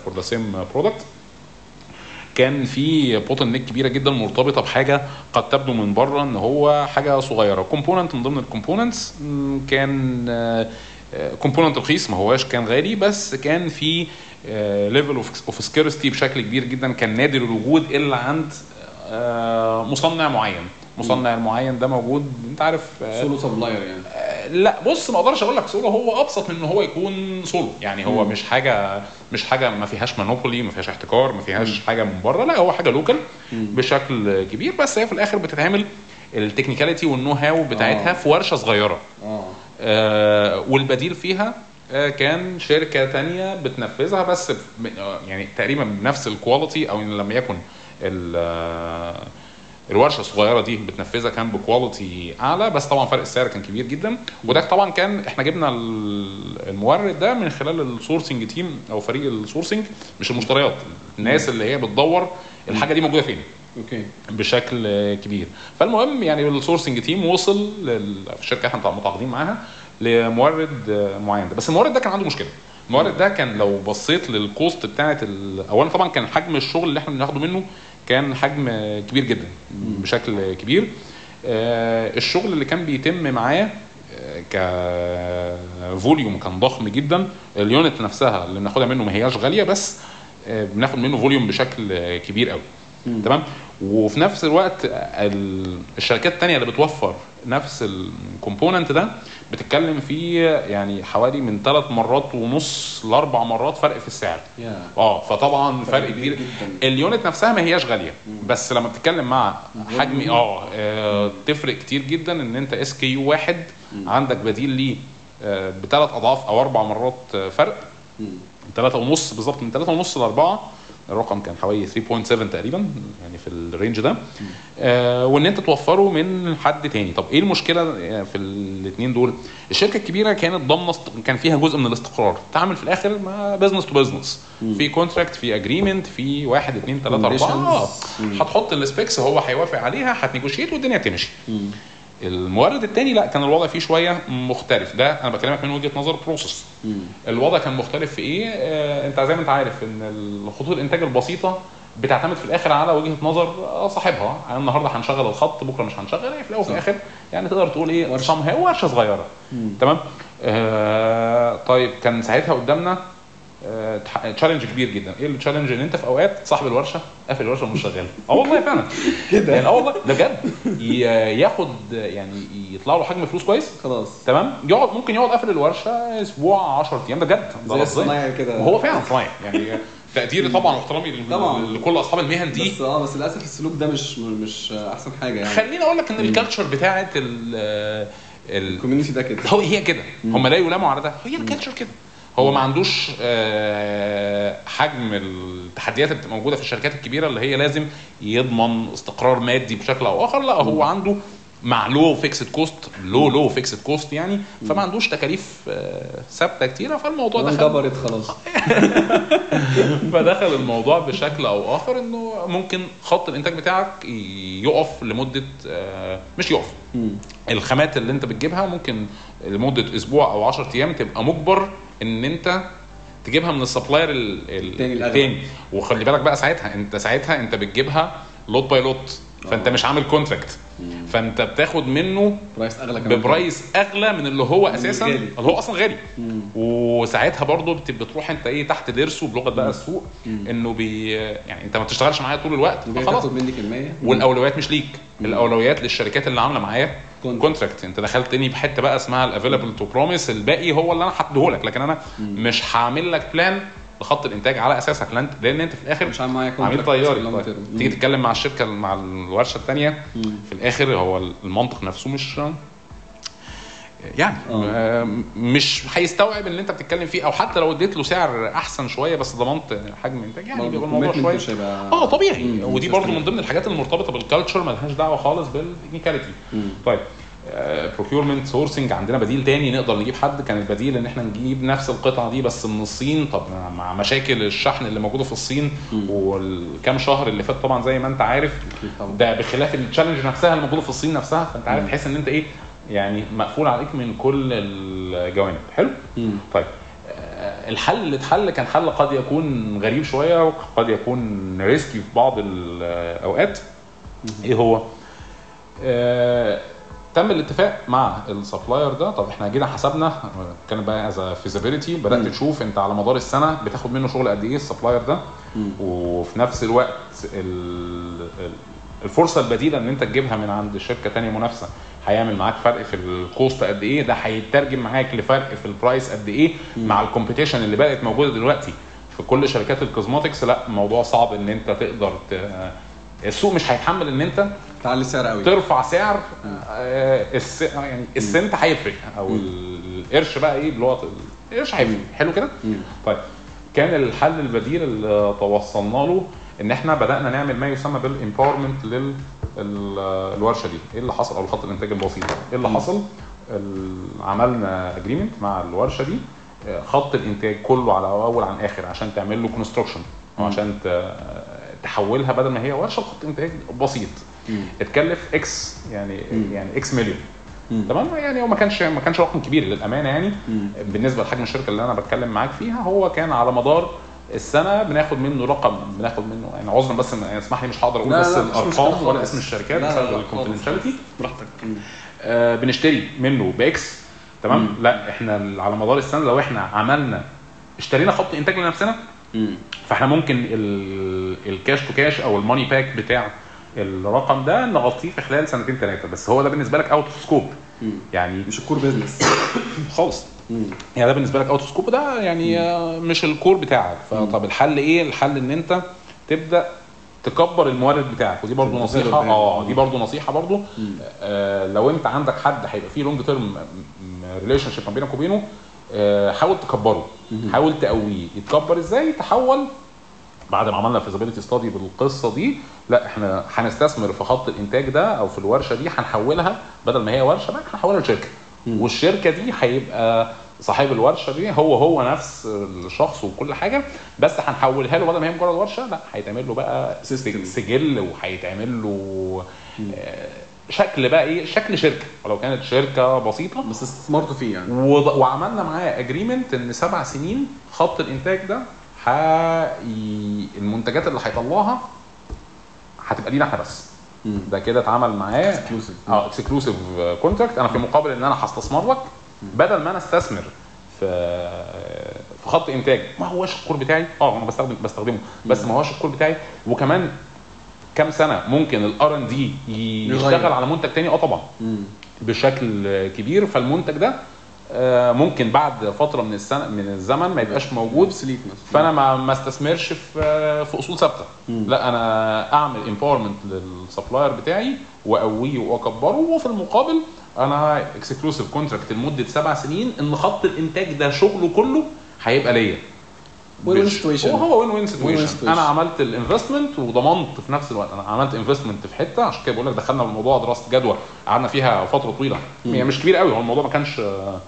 for the same product كان في bottleneck كبيرة جدا مرتبطة بحاجة قد تبدو من بره إن هو حاجة صغيرة. component من ضمن ال components كان component رخيص ما هواش كان غالي بس كان في level of scarcity بشكل كبير جدا كان نادر الوجود إلا عند آه، مصنع معين. المصنع المعين ده موجود. انت عارف آه، solo supplier يعني. آه، لا بص ما أقدرش أقول لك سولو هو ابسط من ان هو يكون سولو يعني هو مم. مش حاجة مش حاجة ما فيهاش monopoly ما فيهاش احتكار ما فيهاش حاجة من بره. لا هو حاجة local مم. بشكل كبير. بس هي في الآخر بتتعمل ال technicality وال know-how بتاعتها آه. في ورشة صغيرة. آه. آه، والبديل فيها آه، كان شركة تانية بتنفذها. بس آه، يعني تقريبا بنفس ال quality أو إن لم يكن ال- آه، الورشة الصغيرة دي بتنفذها كان ب quality أعلى بس طبعا فرق السعر كان كبير جدا. وده طبعا كان إحنا جبنا ال- المورد ده من خلال ال sourcing team أو فريق ال sourcing مش المشتريات الناس اللي هي بتدور الحاجة دي موجودة فين. okay. بشكل كبير. فالمهم يعني ال sourcing team وصل في الشركة إحنا متعاقدين معاها لمورد معين ده. بس المورد ده كان عنده مشكلة. المورد ده كان لو بصيت لل cost بتاعت اولا طبعا كان حجم الشغل اللي إحنا بناخده منه كان حجم كبير جدا بشكل كبير. آه، الشغل اللي كان بيتم معاه آه، ك volume كان ضخم جدا. ال unit نفسها اللي بناخدها منه ما هياش غالية بس آه، بناخد منه volume بشكل كبير قوي. تمام؟ وفي نفس الوقت ال- الشركات التانية اللي بتوفر نفس ال component ده بتتكلم في يعني حوالي من ثلاث مرات ونص لأربع مرات فرق في السعر. يا. آه فطبعا فرق كبير. ال unit نفسها ما هياش غالية بس لما بتتكلم مع حجم. آه آه، تفرق كتير جدا إن أنت SKU واحد عندك بديل ليه آه، بثلاث أضعاف أو أربع مرات آه، فرق. ثلاثة ونص بالظبط من ثلاثة ونص لأربعة الرقم كان حوالي 3.7 تقريبا يعني في ال range ده. آه وإن أنت توفره من حد تاني. طب إيه المشكلة آه، في الاثنين دول؟ الشركة الكبيرة كانت ضامنة كان فيها جزء من الاستقرار. تعمل في الآخر مع business to business في contract في agreement في واحد اثنين ثلاثة أربعة. هتحط ال specs هو هيوافق عليها هت negotiate والدنيا تمشي. المورد التاني لا كان الوضع فيه شوية مختلف ده أنا بكلمك من وجهة نظر process. الوضع كان مختلف في إيه؟ آه أنت زي ما أنت عارف إن الخطوط الإنتاج البسيطة بتعتمد في الآخر على وجهة نظر آه، صاحبها يعني النهارده هنشغل الخط بكرة مش هنشغل هي في الأول وفي. الآخر يعني تقدر تقول إيه. ورشة ورشة صغيرة مم. تمام آه طيب كان ساعتها قدامنا challenge كبير جدا. إيه ال challenge إن أنت في أوقات صاحب الورشة قافل الورشة ومش شغال. آه والله فعلا كده. يعني آه والله ده بجد. ياخد يعني يطلع له حجم فلوس كويس؟ خلاص. تمام. يقعد ممكن يقعد قافل الورشة أسبوع 10 أيام. ده بجد. زي. الصنايعي كده. وهو فعلا صنايعي. يعني تقديري طبعا واحترامي طبعا. لكل أصحاب المهن دي. بس آه بس للأسف السلوك ده مش مش أحسن حاجة يعني. خليني أقول لك إن ال culture بتاعت ال ال ال community ده كده. هو هي كده. هم لا يلاموا على ده. هي ال culture كده. هو ما عندوش آه، حجم التحديات اللي بتبقى موجودة في الشركات الكبيرة اللي هي لازم يضمن استقرار مادي بشكل أو آخر. لا هو عنده مع low fixed cost low low fixed cost يعني فما عندوش تكاليف آه، ثابتة كتيرة. فالموضوع دخل انجبرت خلاص. فدخل الموضوع بشكل أو آخر إنه ممكن خط الإنتاج بتاعك يقف لمدة آه، مش يقف. الخامات اللي أنت بتجيبها ممكن لمدة أسبوع أو 10 أيام تبقى مجبر ان انت تجيبها من ال supplier ال- ال- التاني وخلي بالك بقى ساعتها انت ساعتها انت بتجيبها lot by lot فانت آه. مش عامل contract فانت بتاخد منه price أغلى كمان. ب price أغلى من اللي هو أساسا. اللي هو أصلا غالي. وساعتها برضو بت- بتروح انت إيه تحت ضرسه بلغة بقى السوق انه بي يعني انت ما بتشتغلش معايا طول الوقت كمية. والأولويات مش ليك. الأولويات للشركات اللي عاملة معايا. contract انت دخلتني بحته بقى اسمها ال available to promise الباقي هو اللي أنا هديهولك لكن أنا مش هعمل لك plan لخط الإنتاج على أساسك. لأن لأن أنت في الآخر مش عميل طياري. تيجي تتكلم مع الشركة مع الورشة الثانية في الآخر هو المنطق نفسه مش يعني آه. آه، مش هيستوعب اللي انت بتتكلم فيه أو حتى لو اديت له سعر أحسن شوية بس ضمنت حجم إنتاج يعني بيبقى الموضوع شوية آه طبيعي مم. ودي برضو. من ضمن الحاجات المرتبطة بال culture ملهاش دعوة خالص بال technicality طيب procurement sourcing عندنا بديل تاني نقدر نجيب حد كان البديل إن إحنا نجيب نفس القطعة دي بس من الصين طب مع مشاكل الشحن اللي موجودة في الصين والكام شهر اللي فات طبعا زي ما أنت عارف. ده بخلاف ال challenge نفسها اللي موجوده في الصين نفسها فأنت عارف تحس إن أنت إيه يعني مقفول عليك من كل الجوانب حلو مم. طيب آه، الحل اللي اتحل كان حل قد يكون غريب شوية وقد يكون risky في بعض الأوقات إيه هو؟ آه تم الاتفاق مع ال supplier ده طب إحنا جينا حسبنا كان بقى as feasibility بدأت مم. تشوف أنت على مدار السنة بتاخد منه شغل قد إيه ال supplier ده مم. وفي نفس الوقت ال- ال- الفرصة البديلة إن أنت تجيبها من عند شركة تانية منافسة هيعمل معاك فرق في ال cost قد إيه ده هيترجم معاك لفرق في ال price قد إيه مع ال competition اللي بقت موجودة دلوقتي. في كل شركات ال cosmetics لا الموضوع صعب إن أنت تقدر ت... السوق مش هيتحمل إن أنت تعلي السعر قوي. ترفع سعر آه الس... يعني السنت هيفرق أو القرش بقى إيه اللي هو القرش هيفرق. حلو كده. طيب كان الحل البديل اللي توصلنا له إن إحنا بدأنا نعمل ما يسمى بال empowerment لل ال- الورشة دي. إيه اللي حصل؟ أو خط الإنتاج البسيط. إيه اللي حصل؟ عملنا agreement مع الورشة دي. خط الإنتاج كله على أوله عن آخره عشان تعمل له construction عشان تحولها بدل ما هي ورشة لخط إنتاج بسيط. اتكلف X يعني يعني X مليون تمام؟ يعني هو ما كانش ما كانش رقم كبير للأمانة يعني. بالنسبة لحجم الشركة اللي أنا بتكلم معاك فيها هو كان على مدار السنة بناخد منه رقم بناخد منه يعني عذرا بس يعني اسمح لي مش هقدر أقول بس الأرقام ولا. اسم الشركات بسبب. ال confidentiality براحتك. آه بنشتري منه باكس تمام؟ لا إحنا على مدار السنة لو إحنا عملنا اشترينا خط إنتاج لنفسنا فإحنا ممكن ال- ال cash to cash أو ال money back بتاع الرقم ده نغطيه في خلال سنتين ثلاثة بس هو ده بالنسبة لك out of scope يعني مش ال core business خالص. يعني ده بالنسبة لك out scope ده يعني آه، مش ال core بتاعك. فطب الحل إيه؟ الحل إن أنت تبدأ تكبر المورد بتاعك ودي برضو نصيحة آه. دي برضو نصيحة برضو. آه لو أنت عندك حد هيبقى فيه long term relationship ما بينك وبينه آه حاول تكبره. حاول تقويه. يتكبر إزاي؟ تحول بعد ما عملنا feasibility study بالقصة دي لا إحنا هنستثمر في خط الإنتاج ده أو في الورشة دي هنحولها. بدل ما هي ورشة بقى هنحولها لشركة. والشركة دي هيبقى صاحب الورشة دي هو هو نفس الشخص وكل حاجة بس هنحولها له بدل ما هي مجرد ورشة لا هيتعمل له بقى System. سجل وهيتعمل له آه، شكل بقى إيه؟ شكل شركة ولو كانت شركة بسيطة. بس استثمرتوا فيه يعني. وعملنا معاه agreement إن سبع سنين خط الإنتاج ده حي... المنتجات اللي هيطلعها هتبقى لينا إحنا بس. ده كده اتعمل معاه Exclusive. آه exclusive contract أنا في مقابل إن أنا هستثمر لك بدل ما أنا أستثمر في في خط إنتاج. ما هوش ال core بتاعي؟ آه أنا بستخدم بستخدمه. بس ما هوش ال core بتاعي. وكمان كام سنة ممكن ال R and D يشتغل. على منتج تاني؟ آه طبعا. بشكل كبير. فالمنتج ده ممكن بعد فترة من السنة من الزمن ما يبقاش موجود فأنا ما ما استثمرش في في أصول ثابتة. لا أنا أعمل empowerment لل supplier بتاعي وأقويه وأكبره وفي المقابل أنا exclusive contract لمدة سبع سنين إن خط الإنتاج ده شغله كله هيبقى ليا. Win-win مش- situation. هو win win situation. أنا عملت ال investment وضمنت في نفس الوقت. أنا عملت investment في حتة عشان كده بقول لك دخلنا بالموضوع دراسة جدوى قعدنا فيها فترة طويلة. هي مش كبيرة قوي هو الموضوع ما كانش آه،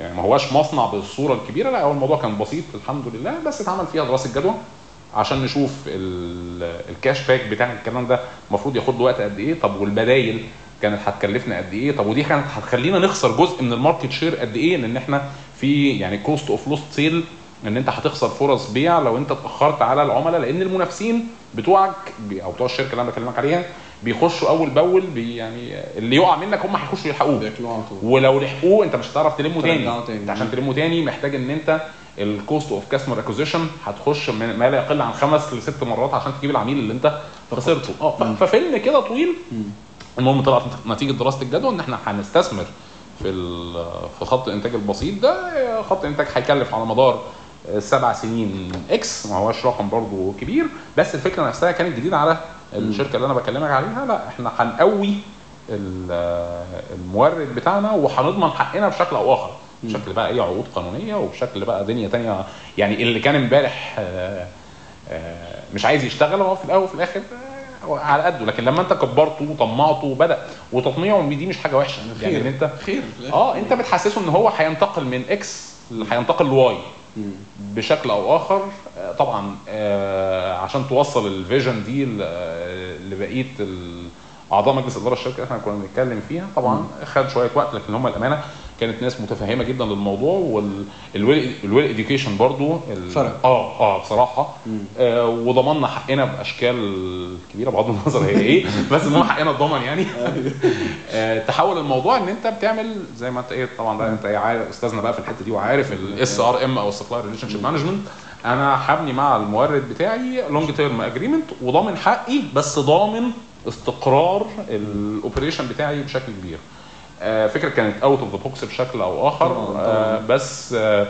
يعني ما هواش مصنع بالصورة الكبيرة لا هو الموضوع كان بسيط الحمد لله بس اتعمل فيها دراسة جدوى عشان نشوف ال- ال cash back بتاع الكلام ده المفروض ياخد له وقت قد إيه طب والبدايل كانت هتكلفنا قد إيه طب ودي كانت هتخلينا نخسر جزء من ال market share قد إيه لأن إحنا في يعني cost of lost sale إن أنت هتخسر فرص بيع لو أنت اتأخرت على العملاء لأن المنافسين بتوعك أو بتوع الشركة اللي أنا بكلمك عليها بيخشوا أول بأول بي يعني اللي يقع منك هم هيخشوا يلحقوه ولو لحقوه أنت مش هتعرف تلمه تاني. أنت عشان تلمه تاني محتاج إن أنت ال cost of customer acquisition هتخش ما لا يقل عن خمس لست مرات عشان تجيب العميل اللي أنت خسرته. آه ففيلم كده طويل. المهم طلعت نتيجة دراسه الجدوى إن إحنا هنستثمر في في خط الانتاج البسيط ده خط إنتاج هيكلف على مدار سبع سنين X ما هوش رقم برضو كبير بس الفكرة نفسها كانت جديدة على الشركة اللي أنا بكلمك عليها. لا إحنا هنقوي ال- المورد بتاعنا وهنضمن حقنا بشكل أو آخر. بشكل بقى إيه عقود قانونية وبشكل بقى دنيا تانية. يعني اللي كان امبارح آه، آه، مش عايز يشتغل هو في الأول وفي الآخر آه، على قده. لكن لما أنت كبرته وطمعته وبدأ وتطميعه دي مش حاجة وحشة. يعني إن أنت خير. آه أنت بتحسسه إن هو هينتقل من X هينتقل ل Y. بشكل أو آخر آه، طبعا آه، عشان توصل ال vision دي آه، لبقية أعضاء مجلس إدارة الشركة اللي إحنا كنا بنتكلم فيها طبعا خد شوية وقت لكن هم الأمانة كانت ناس متفهمة جدا للموضوع وال well education برضو فرق. آه آه بصراحة. آه وضمننا حقنا بأشكال كبيرة بغض النظر هي إيه بس المهم حقنا اتضمن يعني. آه تحول الموضوع إن أنت بتعمل زي ما أنت إيه طبعا بقى أنت إيه عارف أستاذنا بقى في الحتة دي وعارف ال SRM أو ال supplier relationship management أنا هبني مع المورد بتاعي long term agreement وضامن حقي بس ضامن استقرار ال operation بتاعي بشكل كبير. فكرة كانت out of the box بشكل أو آخر. طبعاً، طبعاً. آه، بس آه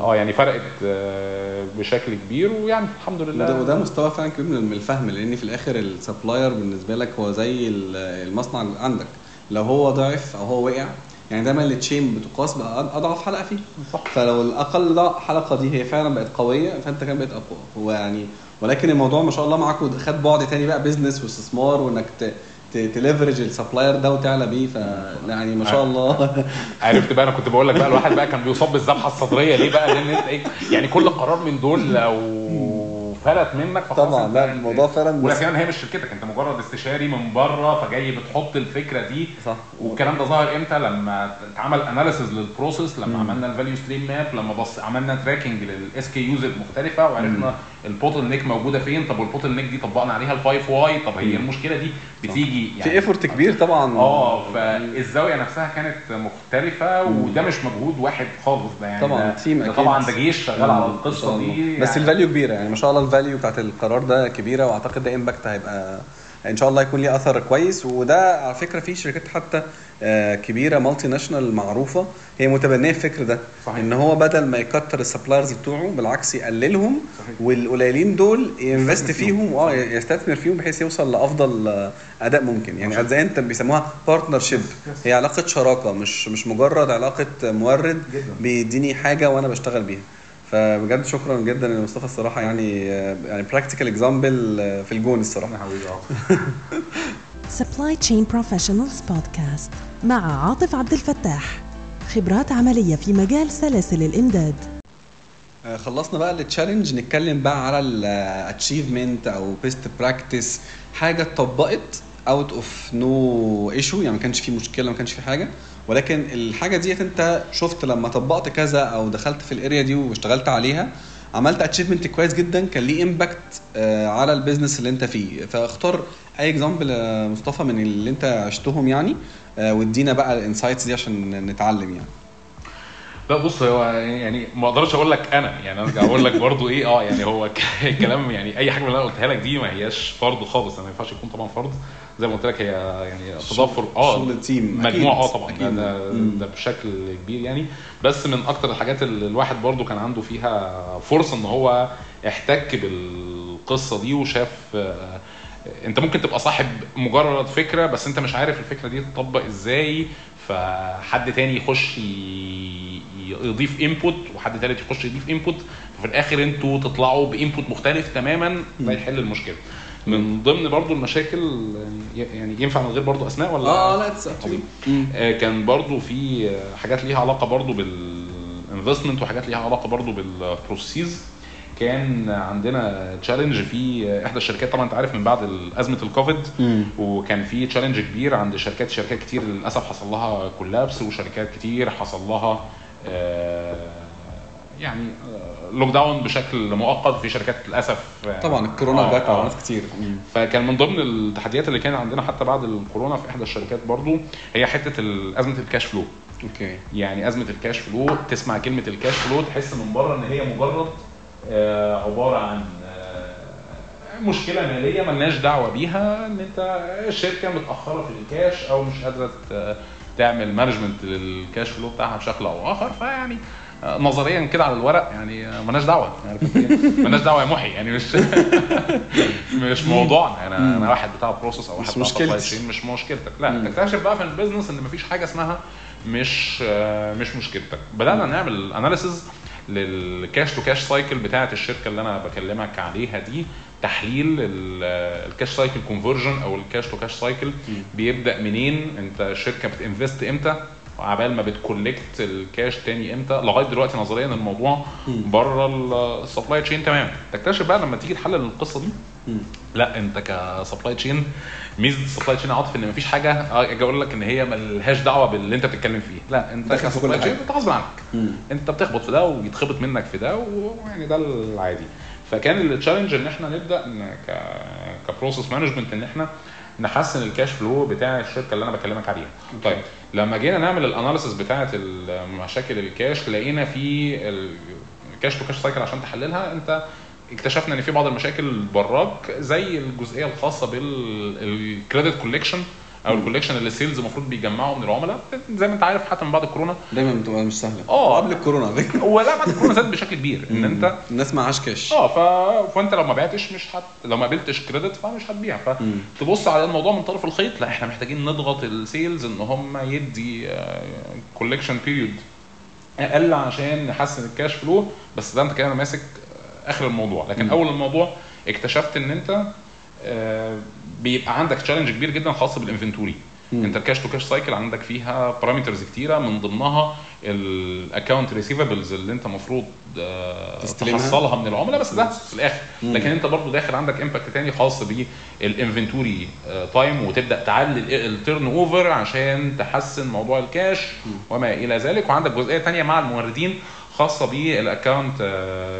آه، يعني فرقت آه، بشكل كبير ويعني الحمد لله. وده, وده مستوى فعلا كبير من الفهم لأن في الآخر ال supplier بالنسبة لك هو زي ال- المصنع اللي عندك. لو هو ضعف أو هو وقع يعني دايما ال chain بتقاس بقى أضعف حلقة فيه. صح. فلو الأقل حلقة دي هي فعلا بقت قوية فأنت كمان بقيت أقوى. هو يعني ولكن الموضوع ما شاء الله معاكم خد بعد تاني بقى business واستثمار وإنك ت leverage ال supplier ده وتعلى بيه ف يعني ما شاء الله. عرفت بقى أنا كنت بقول لك بقى الواحد بقى كان بيصاب بالذبحة الصدرية ليه بقى؟ لأن أنت إيه يعني كل قرار من دول لو فلت منك طبعا لا الموضوع فعلا ولا كمان هي مش شركتك انت مجرد استشاري من بره فجاي بتحط الفكرة دي. صح. والكلام ده ظهر إمتى؟ لما اتعمل analysis لل process لما مم. عملنا ال value stream map لما بص عملنا tracking لل SKUs المختلفة وعرفنا ال bottleneck موجودة فين. طب وال bottleneck دي طبقنا عليها ال five why طب هي. المشكلة دي؟ بتيجي في effort كبير طبعا. آه فالزاوية نفسها كانت مختلفة. وده مش مجهود واحد خالص ده يعني طبعا team ده أكيد. طبعا ده جيش شغال على القصة. دي بس يعني. ال value كبيرة يعني ما شاء الله ال value بتاعت القرار ده كبيرة وأعتقد ده impact هيبقى إن شاء الله يكون ليه أثر كويس وده على فكرة في شركات حتى آه، كبيرة multinational معروفة هي متبنية الفكر ده صحيح. إن هو بدل ما يكتر ال suppliers بتوعه بالعكس يقللهم صحيح. والقليلين دول ي invest فيهم آه يستثمر فيهم بحيث يوصل لأفضل آه، أداء ممكن يعني زي انت بيسموها partnership. هي علاقة شراكة مش مش مجرد علاقة مورد. بيديني حاجة وأنا بشتغل بيها فبجد شكرا جدا لمصطفى الصراحة يعني يعني practical example في الجون الصراحة. حبيبي. Supply Chain Professionals Podcast مع عاطف عبد الفتاح. خبرات عملية في مجال سلاسل الإمداد. آه، خلصنا بقى ال challenge نتكلم بقى على ال achievement أو best practice حاجة اتطبقت out of no issue يعني ما كانش في مشكلة ما كانش في حاجة. ولكن الحاجة ديت انت شفت لما طبقت كذا أو دخلت في ال area دي واشتغلت عليها عملت achievement كويس جدا كان ليه impact على ال business اللي انت فيه. فاختار أي example مصطفى من اللي انت عشتهم يعني آه، وادينا بقى ال insights دي عشان نتعلم يعني. لا بص هو يعني ما أقدرش أقول لك أنا يعني أرجع أقول لك برضو إيه آه يعني هو ك- كلام يعني أي حاجة من اللي أنا قلتها لك دي ما هياش فرض خالص يعني ما ينفعش يكون طبعا فرض. زي ما قلت لك هي يعني تضافر آه شغل ال team. مجموعة آه طبعا. أكيد. ده. ده بشكل كبير يعني. بس من أكتر الحاجات اللي الواحد برضو كان عنده فيها فرصة إن هو احتك بالقصة دي وشاف آه، أنت ممكن تبقى صاحب مجرد فكرة بس أنت مش عارف الفكرة دي تطبق إزاي فحد تاني يخش يضيف input وحد تالت يخش يضيف input وفي الآخر أنتوا تطلعوا ب output مختلف تماما ده يحل المشكلة. من ضمن برضو المشاكل يعني ينفع من غير برضو أسماء ولا آه لا. آه، كان برضو في حاجات ليها علاقة برضو بال investment وحاجات ليها علاقة برضو بال process كان عندنا challenge في إحدى الشركات طبعا أنت عارف من بعد أزمة الكوفيد. وكان في challenge كبير عند شركات شركات كتير للأسف حصل لها collapse وشركات كتير حصل لها آه، يعني lockdown بشكل مؤقت في شركات للأسف آه، طبعا الكورونا آه، impact آه. على ناس كتير. فكان من ضمن التحديات اللي كان عندنا حتى بعد الكورونا في إحدى الشركات برضو هي حتة أزمة ال cash flow okay يعني أزمة ال cash flow تسمع كلمة ال cash flow تحس من بره إن هي مجرد آه، عبارة عن آه، مشكلة مالية ملناش دعوة بيها إن أنت الشركة متأخرة في الكاش أو مش قادرة تعمل management لل cash flow بتاعها بشكل أو اخر فيعني آه، نظريا كده على الورق يعني آه، ملناش دعوة. انت إيه؟ ملناش دعوة يا محي يعني مش مش موضوعنا. أنا أنا واحد بتاع process أو واحد مش بتاع supply chain، مش مشكلتك. لا. تكتشف بقى في ال business إن مفيش حاجة اسمها مش آه، مش مشكلتك. بدأنا نعمل analysis لل cash to cash cycle بتاعة الشركة اللي أنا بكلمك عليها دي. تحليل ال cash cycle conversion أو ال cash to cash cycle بيبدأ منين؟ أنت الشركة بت invest إمتى؟ وعبال ما بت collect الكاش تاني إمتى لغاية دلوقتي نظريا الموضوع بره ال supply chain تمام تكتشف بقى لما تيجي تحلل القصة دي. لا انت ك supply chain ميزة ال supply chain عاطف إن مفيش حاجة آه، أجي أقول لك إن هي ملهاش دعوة باللي أنت بتتكلم فيه لا أنت ك supply chain. انت غصب عنك مم. أنت بتخبط في ده ويتخبط منك في ده ويعني ده العادي فكان ال challenge إن إحنا نبدأ ك process management إن إحنا نحسن ال cash flow بتاع الشركة اللي أنا بكلمك عليها. طيب لما جينا نعمل ال analysis بتاعة مشاكل الكاش لقينا في ال cash to cash cycle عشان تحللها أنت اكتشفنا إن في بعض المشاكل براك زي الجزئية الخاصة بال credit collection أو ال collection اللي ال sales المفروض بيجمعوا من العملاء زي ما أنت عارف حتى من بعد الكورونا دايما بتبقى مش سهلة. آه. قبل الكورونا. ولا بعد الكورونا زاد بشكل كبير إن أنت الناس معهاش كاش آه ف... فأنت لو ما بعتش مش هت... لو ما قبلتش credit فمش هتبيع. فتبص على الموضوع من طرف الخيط لا إحنا محتاجين نضغط ال sales إن هم يدي collection period أقل عشان نحسن ال cash flow بس ده أنت كده ماسك آه، آخر الموضوع. لكن. أول الموضوع اكتشفت إن أنت آه، بيبقى عندك challenge كبير جدا خاص بال inventory. انت ال cash to cash cycle عندك فيها parameters كتيرة من ضمنها ال account receivables اللي انت المفروض تستلمها. تحصلها من العملاء بس ده في الآخر مم. لكن انت برضو داخل عندك impact تاني خاص بال inventory time وتبدأ تعلي ال turnover عشان تحسن موضوع الكاش وما إلى ذلك وعندك جزئية تانية مع الموردين خاصة بال account.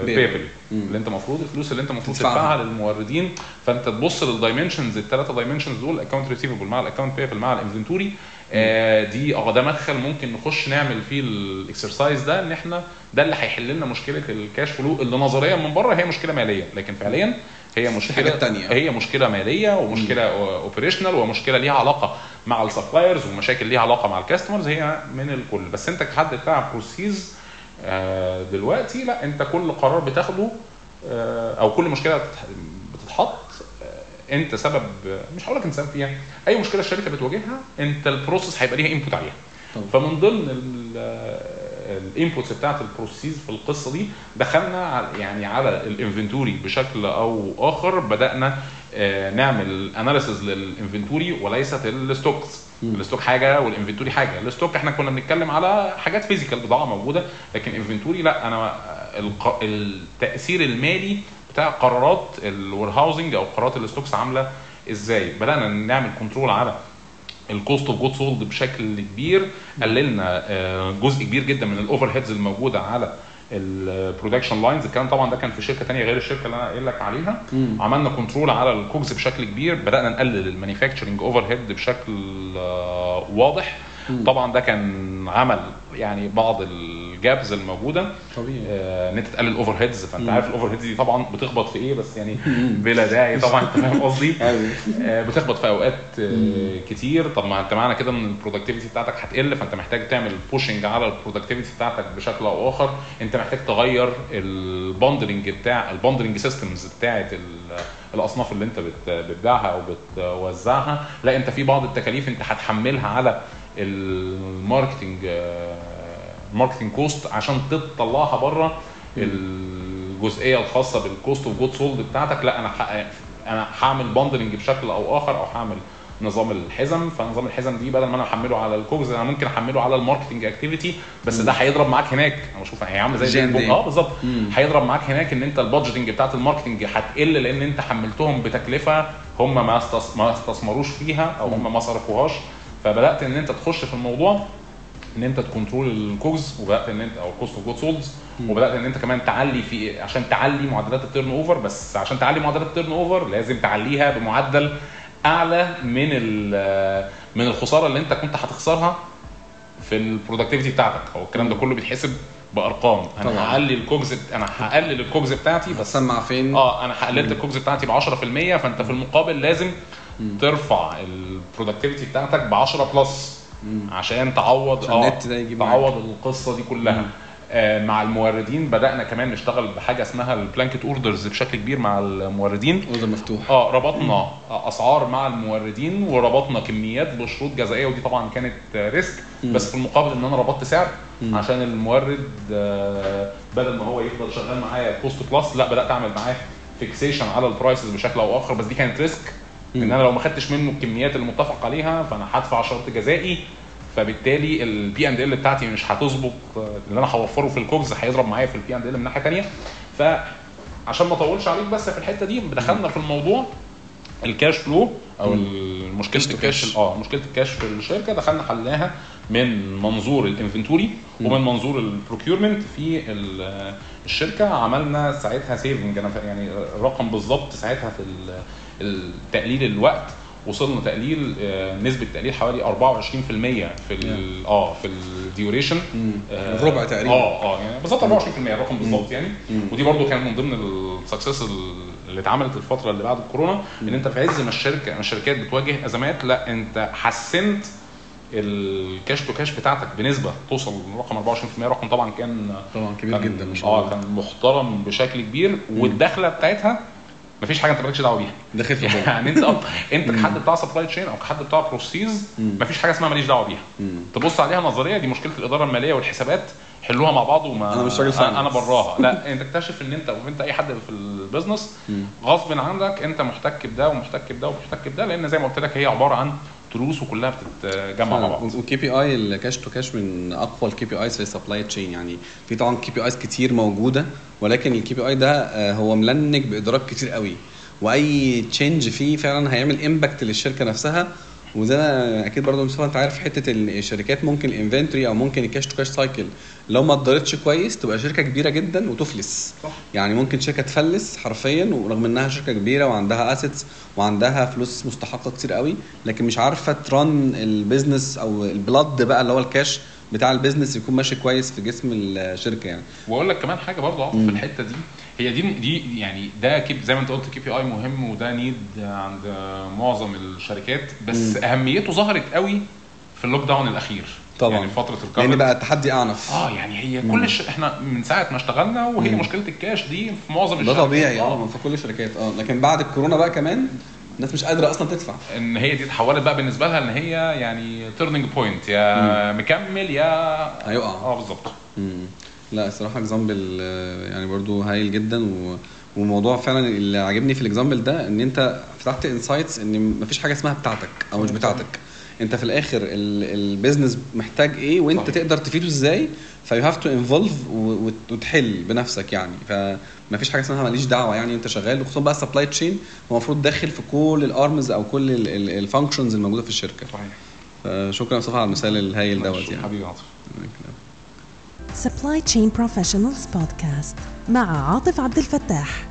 payable مم. اللي انت المفروض الفلوس اللي انت المفروض تدفعها. للموردين فانت تبص لل dimensions الثلاثه dimensions دول ال account receivable مع ال account payable مع ال inventory آه دي آه ده مدخل ممكن نخش نعمل فيه ال exercise ده ان إحنا ده اللي هيحل لنا مشكلة ال cash flow اللي نظريا من بره هي مشكلة مالية لكن فعليا هي مشكلة تانية. هي مشكلة مالية ومشكلة operational ومشكلة ليها علاقة مع ال suppliers ومشاكل ليها علاقة مع ال customers هي من الكل بس انت كحد بتاع process آه، دلوقتي لا انت كل قرار بتاخده آه، أو كل مشكلة بتتح- بتتحط آه، انت سبب مش هقول لك انت سبب فيها اي مشكلة الشركة بتواجهها انت ال process هيبقى ليها input عليها طبعا. فمن ضمن ال inputs بتاعت ال process في القصة دي دخلنا على- يعني على ال inventory بشكل أو آخر بدأنا آه، نعمل analysis لل inventory وليست ال stocks. ال stock حاجة وال inventory حاجة. ال stock إحنا كنا بنتكلم على حاجات physical بضاعة موجودة لكن inventory لا أنا التأثير المالي بتاع قرارات ال warehousing أو قرارات ال stocks عاملة إزاي؟ بدأنا نعمل control على ال cost of good sold بشكل كبير. قللنا آه، جزء كبير جدا من ال overheads الموجودة على ال production lines الكلام طبعا ده كان في شركة تانية غير الشركة اللي أنا قايل لك عليها. مم. عملنا control على ال COGS بشكل كبير. بدأنا نقلل ال manufacturing overhead بشكل آه، واضح. مم. طبعا ده كان عمل يعني بعض ال gaps الموجودة. طبيعي. آه، إن أنت تقلل ال overheads فانت. عارف ال overheads دي طبعا بتخبط في إيه بس يعني بلا داعي طبعا أنت فاهم قصدي؟ أيوة. آه، بتخبط في أوقات آه، كتير. طب ما أنت معنى كده إن ال productivity بتاعتك هتقل فأنت محتاج تعمل pushing على ال productivity بتاعتك بشكل أو آخر. أنت محتاج تغير ال bundling بتاع ال bundling systems بتاعت ال- الأصناف اللي أنت بت- بتبيعها أو بتوزعها. لا أنت في بعض التكاليف أنت هتحملها على ال marketing ال marketing cost عشان تطلعها بره الجزئية الخاصة بال cost of good sold بتاعتك. لا أنا أنا هعمل bundling بشكل أو آخر أو هعمل نظام الحزم. فنظام الحزم دي بدل ما أنا أحمله على ال COGS أنا ممكن أحمله على ال marketing activity بس ده هيضرب معاك هناك. أنا بشوف هي عاملة زي. آه بالظبط. هيضرب معاك هناك إن أنت ال budgeting بتاعت ال marketing هتقل لأن أنت حملتهم بتكلفة هم ما استثمروش فيها أو هم ما صرفوهاش. فبدأت إن أنت تخش في الموضوع ان انت ت control ال COGS وبدأت ان انت أو cost of good solds وبدأت ان انت كمان تعلي في عشان تعلي معدلات ال turnover بس عشان تعلي معدلات ال turnover لازم تعليها بمعدل أعلى من من الخسارة اللي انت كنت هتخسرها في ال productivity بتاعتك. هو الكلام ده كله بيتحسب بأرقام. أنا طبعا. هعلي ال COGS أنا هقلل ال COGS بتاعتي بس هتسمع فين؟ آه أنا قللت ال COGS بتاعتي ب 10% فأنت في المقابل لازم ترفع ال productivity بتاعتك ب 10 plus عشان تعوض عشان النت ده يجيب تعوض القصة دي كلها مم. آه مع الموردين بدأنا كمان نشتغل بحاجة اسمها ال blanket orders بشكل كبير مع الموردين order مفتوح آه ربطنا أسعار مع الموردين وربطنا كميات بشروط جزائية ودي طبعا كانت آه، risk مم. بس في المقابل إن أنا ربطت سعر مم. عشان المورد آه، بدل ما هو يفضل شغال معايا cost plus لا بدأت أعمل معاه fixation على ال prices بشكل أو آخر بس دي كانت risk إن. أنا لو ما خدتش منه الكميات اللي متفق عليها فأنا هدفع شرط جزائي. فبالتالي ال P and L بتاعتي مش هتظبط. اللي أنا هوفره في ال COGS هيضرب معايا في ال P and L من ناحية ثانية فعشان ما أطولش عليك بس في الحتة دي دخلنا في الموضوع ال cash flow أو مشكلة الكاش. آه مشكلة الكاش في الشركة. دخلنا حلناها من منظور ال inventory ومن منظور ال procurement في ال- الشركة. عملنا ساعتها saving أنا يعني الرقم بالظبط ساعتها في تقليل الوقت وصلنا تقليل آه، نسبة تقليل حوالي 24% في آه في ال duration آه، الربع تقريبا. آه آه يعني بالظبط 24% الرقم بالظبط يعني. ودي برضو كان من ضمن ال success اللي اتعملت الفترة اللي بعد الكورونا إن أنت في عز ما الشركة الشركات بتواجه أزمات لأ أنت حسنت ال cash to cash بتاعتك بنسبة توصل لرقم 24% رقم طبعا كان طبعا كبير كان جدا ما شاء الله. آه كان محترم بشكل كبير والدخلة بتاعتها مفيش حاجة أنت مالكش دعوة بيها داخل في. يعني أنت أنت كحد بتاع supply chain أو كحد بتاع process مم. مفيش حاجة اسمها ماليش دعوة بيها. تبص عليها نظرية دي مشكلة الإدارة المالية والحسابات حلوها مع بعض وما أنا مش راجل أنا. براها لا أنت تكتشف إن أنت وانت أي حد في ال business. غصب عنك أنت محتك بده ومحتك بده ومحتك بده لأن زي ما قلت لك هي عبارة عن تروس وكلها بتتجمع مع بعض. وال KPI ال cash to cash من أقوى ال KPIs في ال supply chain يعني في طبعا KPIs كتير موجودة ولكن ال KPI ده آه، هو ملنك بادراك كتير قوي. وأي change فيه فعلا هيعمل impact للشركة نفسها وزي ما أكيد برضه مصطفى أنت عارف حتة ال- الشركات ممكن ال inventory أو ممكن ال cash to cash cycle لو ما اتدارتش كويس تبقى شركة كبيرة جدا وتفلس صح. يعني ممكن شركة تفلس حرفيا ورغم إنها شركة كبيرة وعندها assets وعندها فلوس مستحقة كتير قوي لكن مش عارفة ت run ال business أو ال blood بقى اللي هو الكاش بتاع ال business يكون ماشي كويس في جسم الشركة يعني. وأقول لك كمان حاجة برضه في الحتة دي هي دي دي يعني ده كيب زي ما أنت قلت KPI مهم وده need عند معظم الشركات بس مم. أهميته ظهرت قوي في ال lockdown الأخير. طبعا. يعني فترة الكوفيد. بقى التحدي أعنف. آه يعني هي كل الش... إحنا من ساعة ما اشتغلنا وهي مم. مشكلة الكاش دي في معظم ده الشركات طبيعي آه آه في كل الشركات. آه لكن بعد الكورونا بقى كمان الناس مش قادرة أصلا تدفع إن هي دي اتحولت بقى بالنسبة لها إن هي يعني turning point يا مكمل يا هيقع. آه بالظبط مم. لا الصراحة example يعني برضو هايل جدا و... وموضوع فعلا اللي عاجبني في ال example ده إن أنت فتحت insights إن مفيش حاجة اسمها بتاعتك أو مش بتاعتك أنت في الآخر ال business محتاج إيه وأنت صحيح. تقدر تفيده إزاي ف you have to involve وتحل بنفسك يعني فمفيش حاجة اسمها ماليش دعوة يعني أنت شغال وخصوصا بقى ال supply chain هو المفروض داخل في كل ال arms أو كل ال functions الموجودة في الشركة. صحيح. فشكرا يا مصطفى على المثال الهايل دوت يعني. حبيبي عاطف. Supply Chain Professionals Podcast مع عاطف عبد الفتاح.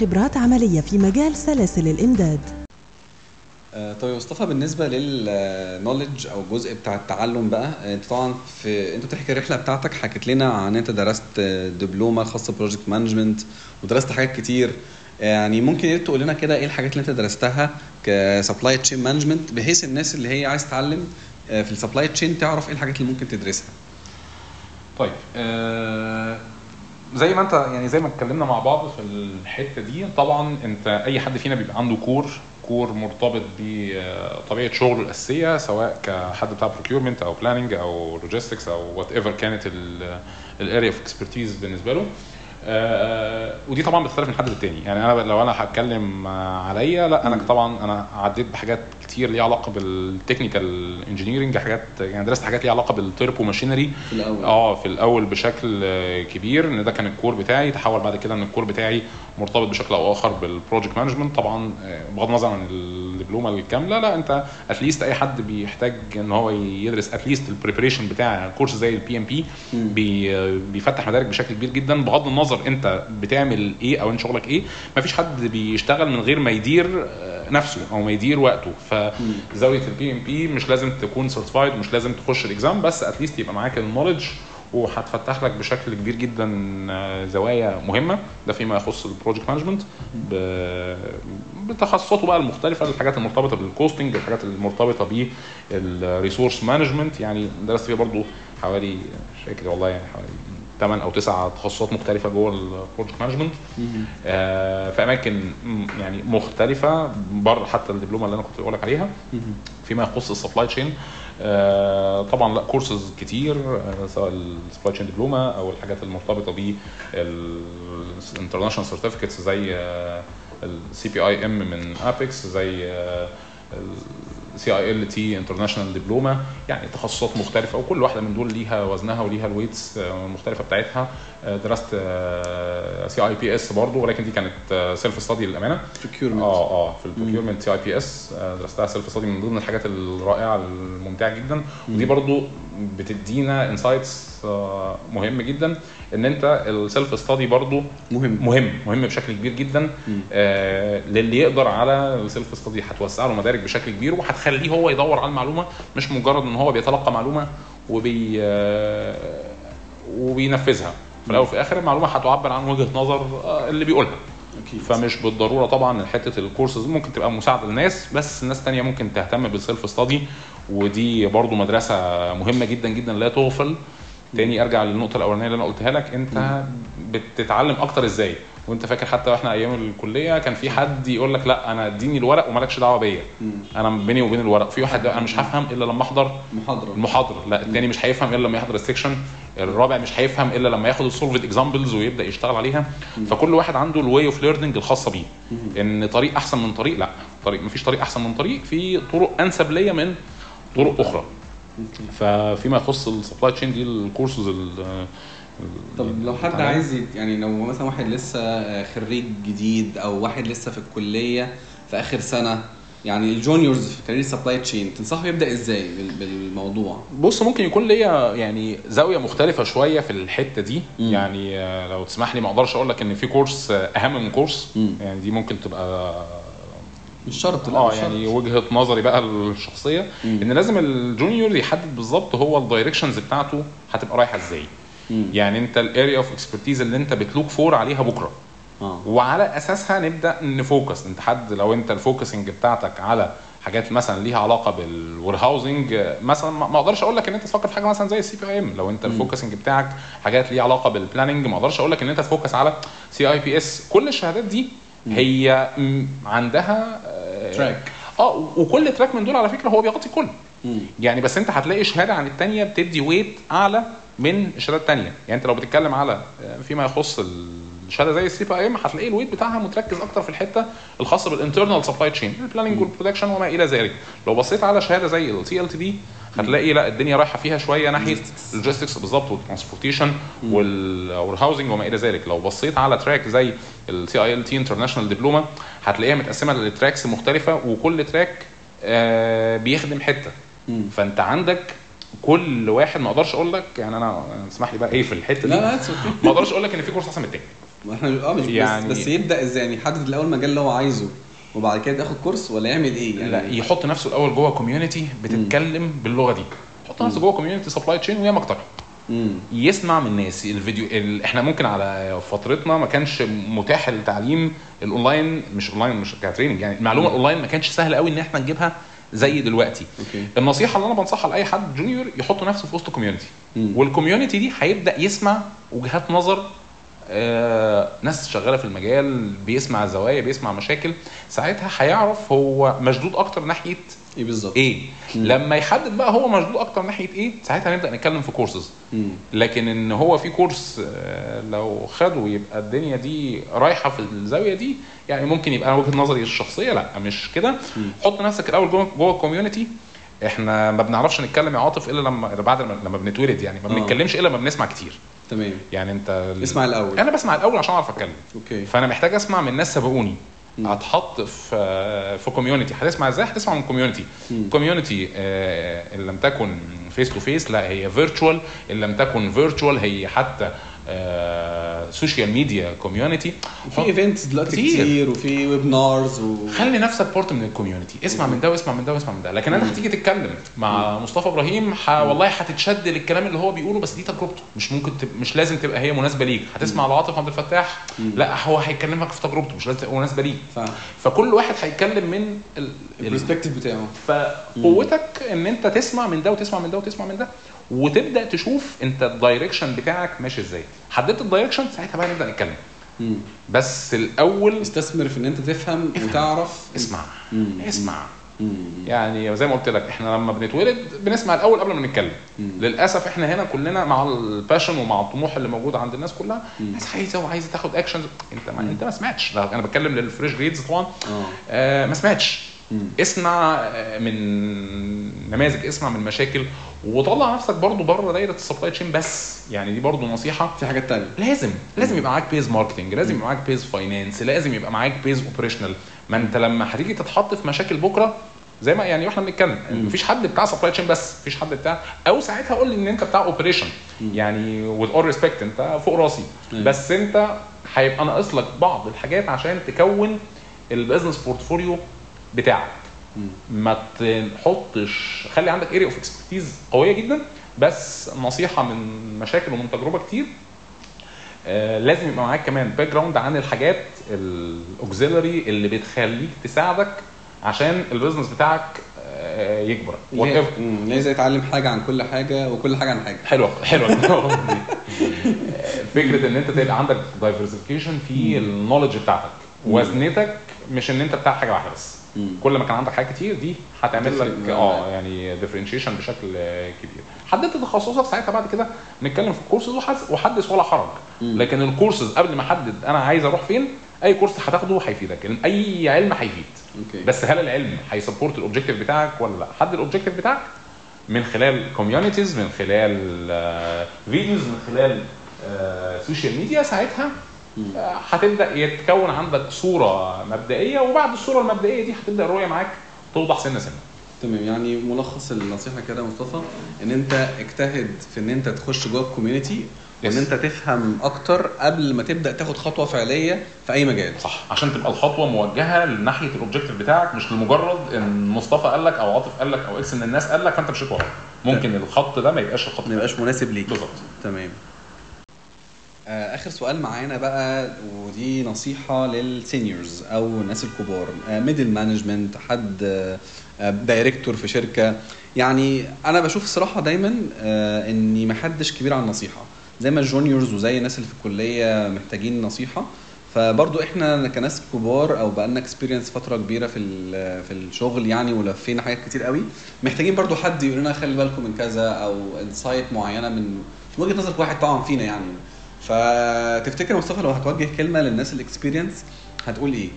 خبرات عملية في مجال سلاسل الإمداد. آه، طيب يا مصطفى بالنسبة لل knowledge أو الجزء بتاع التعلم بقى آه، أنت طبعا في أنت بتحكي الرحلة بتاعتك حكيت لنا عن أنت درست آه، دبلومة خاصة project management ودرست حاجات كتير. يعني ممكن يا تقول لنا كده إيه الحاجات اللي أنت درستها ك supply chain management بحيث الناس اللي هي عايز تتعلم آه، في ال supply chain تعرف إيه الحاجات اللي ممكن تدرسها. طيب آه زي ما أنت يعني زي ما اتكلمنا مع بعض في الحتة دي طبعا أنت أي حد فينا بيبقى عنده core core مرتبط بطبيعة شغله الأساسية سواء كحد بتاع procurement أو planning أو logistics أو whatever كانت ال area of expertise بالنسبة له. ودي طبعا بتختلف من حد للتاني. يعني أنا لو أنا هتكلم آه، عليا لا أنا طبعا أنا عديت بحاجات كتير ليها علاقة بال technical engineering حاجات يعني درست حاجات ليها علاقة بال turbomachinery في الأول. آه في الأول بشكل آه، كبير إن ده كان ال core بتاعي. تحول بعد كده إن ال core بتاعي مرتبط بشكل أو آخر بال project management طبعا آه، بغض النظر عن الدبلومة الكاملة لا انت at least أي حد بيحتاج إن هو يدرس at least ال preparation بتاع كورس زي ال PMP بيفتح مدارك بشكل كبير جدا بغض النظر انت بتعمل إيه أو انت شغلك إيه. مفيش حد بيشتغل من غير ما يدير آه، نفسه أو ما يدير وقته. فزاوية ال PMP مش لازم تكون certified مش لازم تخش ال exam بس at least يبقى معاك ال knowledge وهتفتح لك بشكل كبير جدا آه، زوايا مهمة. ده فيما يخص ال project management بتخصصاته بقى المختلفة الحاجات المرتبطة بال costing الحاجات المرتبطة بال resource management يعني درست فيها برضو حوالي مش فاكر والله يعني حوالي 8 أو 9 تخصصات مختلفة جوه ال project management آه، في أماكن يعني مختلفة بره حتى الدبلومة اللي أنا كنت بقول لك عليها فيما يخص ال supply chain طبعا لا كورسز كتير آه، سواء ال supply chain diploma أو الحاجات المرتبطة بال international certificates زي ال CPIM من APICS زي CILT international diploma يعني تخصصات مختلفة وكل واحدة من دول ليها وزنها وليها ال weights المختلفة بتاعتها. آه، درست CIPS برضه ولكن دي كانت self study للأمانة. Procurement. آه آه في ال procurement CIPS درستها self study من ضمن الحاجات الرائعة الممتعة جدا. ودي برضو بتدينا insights مهم جدا إن أنت ال self study برضو مهم. مهم مهم بشكل كبير جدا. آه للي يقدر على ال self study هتوسع له مدارك بشكل كبير وهتخليه هو يدور على المعلومة مش مجرد إن هو بيتلقى معلومة وبي آه وبينفذها. في الأول وفي الآخر المعلومة هتعبر عن وجهة نظر آه اللي بيقولها. أكيد. فمش بالضرورة طبعا حتة الكورسز ممكن تبقى مساعدة للناس بس الناس تانية ممكن تهتم بال self study ودي برضو مدرسة مهمة جدا جدا لا تغفل. تاني ارجع للنقطة الأولانية اللي أنا قلتها لك أنت بتتعلم أكتر إزاي؟ وأنت فاكر حتى وإحنا أيام الكلية كان في حد يقول لك لا أنا اديني الورق ومالكش دعوة بيا. أنا بيني وبين الورق. في واحد أنا مش هفهم إلا لما أحضر محاضرة. المحاضرة. لا التاني مش هيفهم إلا لما يحضر ال section الرابع مش هيفهم إلا لما ياخد ال solved examples ويبدأ يشتغل عليها. فكل واحد عنده ال way of learning الخاصة بيه. إن طريق أحسن من طريق؟ لا. طريق مفيش طريق أحسن من طريق. في طرق أنسب ليا من طرق أخرى. ففيما يخص ال supply chain دي الكورسز ال- طب لو حد. عايز يعني لو مثلا واحد لسه خريج جديد أو واحد لسه في الكلية في آخر سنة يعني ال juniors في career supply chain تنصحه يبدأ إزاي بال- بالموضوع بص ممكن يكون ليا يعني زاوية مختلفة شوية في الحتة دي مم. يعني لو تسمح لي ما أقدرش أقول لك إن في كورس أهم من كورس مم. يعني دي ممكن تبقى مش شرط لا آه يعني. وجهة نظري بقى الشخصية مم. إن لازم ال junior يحدد بالظبط هو ال directions بتاعته هتبقى رايحة إزاي. يعني أنت ال area of expertise اللي أنت بت look for عليها بكرة آه وعلى أساسها نبدأ ن focus أنت حد لو أنت ال focusing بتاعتك على حاجات مثلا ليها علاقة بال warehousing مثلا ما ما أقدرش أقول لك إن أنت تفكر في حاجة مثلا زي ال CPIM لو أنت ال focusing بتاعك حاجات ليها علاقة بال planning ما أقدرش أقول لك إن أنت ت focus على CIPS كل الشهادات دي هي عندها آه، track. آه وكل track من دول على فكرة هو بيغطي كل. يعني بس انت هتلاقي شهادة عن الثانية بتدي weight أعلى من الشهادة الثانية يعني انت لو بتتكلم على آه، فيما يخص الشهادة زي ال CPIM هتلاقي ال weight بتاعها متركز أكتر في الحتة الخاصة بال internal supply chain ال planning وال production وما إلى ذلك لو بصيت على شهادة زي ال CLTD هتلاقي لا الدنيا رايحة فيها شوية ناحية ال logistics بالظبط وال transportation وال warehousing وما إلى ذلك. لو بصيت على track زي ال CILT international diploma هتلاقيها متقسمة ل tracks مختلفة وكل track آه، بيخدم حتة. فأنت عندك كل واحد ما أقدرش أقول لك يعني أنا اسمح لي بقى إيه في الحتة دي. لا لا ما أقدرش أقول لك إن في كورس أحسن من التاني. ما إحنا آه مش يعني يعني- بس, بس يبدأ إزاي؟ يعني يحدد الأول المجال اللي هو عايزه. وبعد كده ياخد كورس ولا يعمل إيه؟ يعني لا يحط نفسه الأول جوه community بتتكلم باللغة دي. يحط نفسه جوه community supply chain ويا مم. يسمع من الناس. الفيديو ال... إحنا ممكن على فترتنا ما كانش متاح التعليم الاونلاين مش اونلاين مش ك training يعني المعلومة الاونلاين ما كانش سهل قوي إن إحنا نجيبها زي دلوقتي. okay. النصيحة اللي أنا بنصحها لأي حد junior يحط نفسه في وسط community مم. وال community دي هيبدأ يسمع وجهات نظر ناس شغالة في المجال بيسمع زوايا بيسمع مشاكل ساعتها هيعرف هو مشدود أكتر ناحية إيه بالظبط. إيه. لما يحدد بقى هو مشدود أكتر ناحية إيه ساعتها نبدا نتكلم في كورسز مم. لكن إن هو في course آه، لو خده يبقى الدنيا دي رايحة في الزاوية دي يعني ممكن يبقى وجهة نظري الشخصية لأ مش كده. حط نفسك الأول جوه جوه ال community إحنا ما بنعرفش نتكلم يا عاطف إلا لما بعد ما لما بنتولد يعني. ما آه. بنتكلمش إلا لما بنسمع كتير. تمام. يعني أنت اسمع الأول. أنا بسمع الأول عشان أعرف أتكلم. okay. فأنا محتاج أسمع من ناس سبقوني. هتحط في في community هتسمع إزاي؟ هتسمع من community community إن لم تكن face to face لا هي virtual إن لم تكن virtual هي حتى social media community في events دلوقتي كتير. كتير, وفي webinars و... خلي نفسك part من ال community اسمع من ده واسمع من ده واسمع من ده. لكن انت هتيجي تتكلم مع مصطفى إبراهيم ح... والله هتتشد للكلام اللي هو بيقوله بس دي تجربته. مش ممكن تب... مش لازم تبقى هي مناسبة ليك. هتسمع لعاطف عبد الفتاح؟ لا هو هيكلمك في تجربته مش لازم تبقى مناسبة ليك. ف... فكل واحد هيتكلم من ال... ال... ال perspective بتاعه فقوتك إن أنت تسمع من ده وتسمع من ده وتسمع من ده. وتبدأ تشوف انت ال direction بتاعك ماشي إزاي. حددت ال direction ساعتها بقى نبدأ نتكلم. مم. بس الأول استثمر في إن أنت تفهم وتعرف. اسمع. مم. اسمع. مم. يعني زي ما قلت لك إحنا لما بنتولد بنسمع الأول قبل ما نتكلم. للأسف إحنا هنا كلنا مع ال passion ومع الطموح اللي موجود عند الناس كلها. الناس عايزة وعايزة تاخد actions انت ما انت ما سمعتش. أنا بتكلم لل fresh grads طبعا. آه. آه ما سمعتش. اسمع آه، من نماذج اسمع من مشاكل وطلع نفسك برضو بره دايرة ال supply chain بس. يعني دي برضو نصيحة. في حاجات تانية. لازم لازم يبقى معاك base marketing لازم يبقى معاك base finance لازم يبقى معاك base operational ما انت لما هتيجي تتحط في مشاكل بكرة زي ما يعني وإحنا بنتكلم مفيش حد بتاع supply chain بس مفيش حد بتاع أو ساعتها قول لي ان انت بتاع operation يعني with all respect انت فوق راسي. مم. بس انت هيبقى ناقص لك بعض الحاجات عشان تكون ال business portfolio بتاعك. ما تحطش خلي عندك area of expertise قوية جدا بس نصيحة من مشاكل ومن تجربة كتير آه لازم يبقى معاك كمان background عن الحاجات ال auxiliary اللي بتخليك تساعدك عشان ال business بتاعك آه يكبر. لازم. يتعلم حاجة عن كل حاجة وكل حاجة عن حاجة. حلوة حلوة. فكرة إن أنت تبقى عندك diversification في ال knowledge بتاعتك. وزنتك مش إن أنت بتاع حاجة واحدة بس. مم. كل ما كان عندك حاجات كتير دي هتعمل لك. آه يعني differentiation بشكل آه، كبير. حددت تخصصك ساعتها بعد كده نتكلم في الكورسز وحدث, ولا حرج. لكن الكورسز قبل ما احدد أنا عايز أروح فين أي course هتاخده هيفيدك. أي علم هيفيد. okay. بس هل العلم هي support ال objective بتاعك ولا لأ؟ حدد ال objective بتاعك من خلال communities من خلال videos من خلال social media ساعتها آه، هتبدأ يتكون عندك صورة مبدئية وبعد الصورة المبدئية دي هتبدأ الرؤية معاك توضح سنة سنة. تمام يعني ملخص النصيحة كده يا مصطفى إن أنت اجتهد في إن أنت تخش جوه ال community وإن. أنت تفهم أكتر قبل ما تبدأ تاخد خطوة فعلية في أي مجال. صح عشان تبقى الخطوة موجهة لناحية ال objective بتاعك مش لمجرد إن مصطفى قال لك أو عاطف قال لك أو إكس من الناس قال لك فأنت مشيت وراه ممكن الخط ده ما يبقاش الخط ما يبقاش مناسب ليك. بالظبط. تمام. آه، آخر سؤال معانا بقى ودي نصيحة لل seniors أو الناس الكبار. middle management حد director في شركة. يعني أنا بشوف الصراحه دايما آه، إني ما حدش كبير على النصيحة. زي ما ال juniors وزي الناس اللي في الكلية محتاجين نصيحة. فبرضو إحنا كناس كبار أو بقالنا experience فترة كبيرة في في الشغل يعني ولفينا حاجات كتير قوي محتاجين برضو حد يقول لنا خلي بالكم من كذا أو insight معينة من وجهة نظر واحد طبعا فينا يعني. فتفتكر مصطفى لو هتوجه كلمة للناس ال experience هتقول إيه؟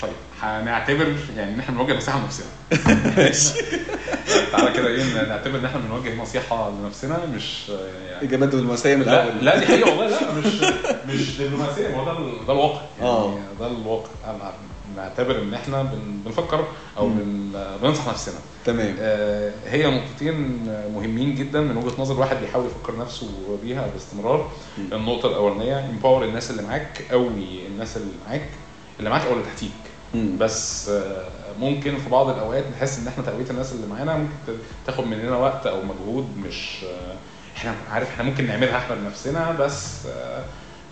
طيب هنعتبر يعني إن إحنا بنوجه نصيحه لنفسنا. تعالى كده إيه نعتبر إن إحنا بنوجه نصيحه لنفسنا مش يعني إجابات دبلوماسية من لا الأول. لا دي حقيقة والله لا مش مش دبلوماسية ما هو ده ده الواقع. آه. يعني ده الواقع أنا نعتبر إن إحنا بن- بنفكر أو بن- بننصح نفسنا. تمام. آه، هي نقطتين مهمين جدا من وجهة نظر واحد بيحاول يفكر نفسه بيها باستمرار. م. النقطة الأولانية امباور الناس اللي معاك قوي الناس اللي معاك اللي معاك أو اللي تحتيك. بس آه، ممكن في بعض الأوقات نحس إن إحنا تقوية الناس اللي معانا ممكن تاخد مننا وقت أو مجهود مش آه، إحنا عارف إحنا ممكن نعملها إحنا بنفسنا بس آه،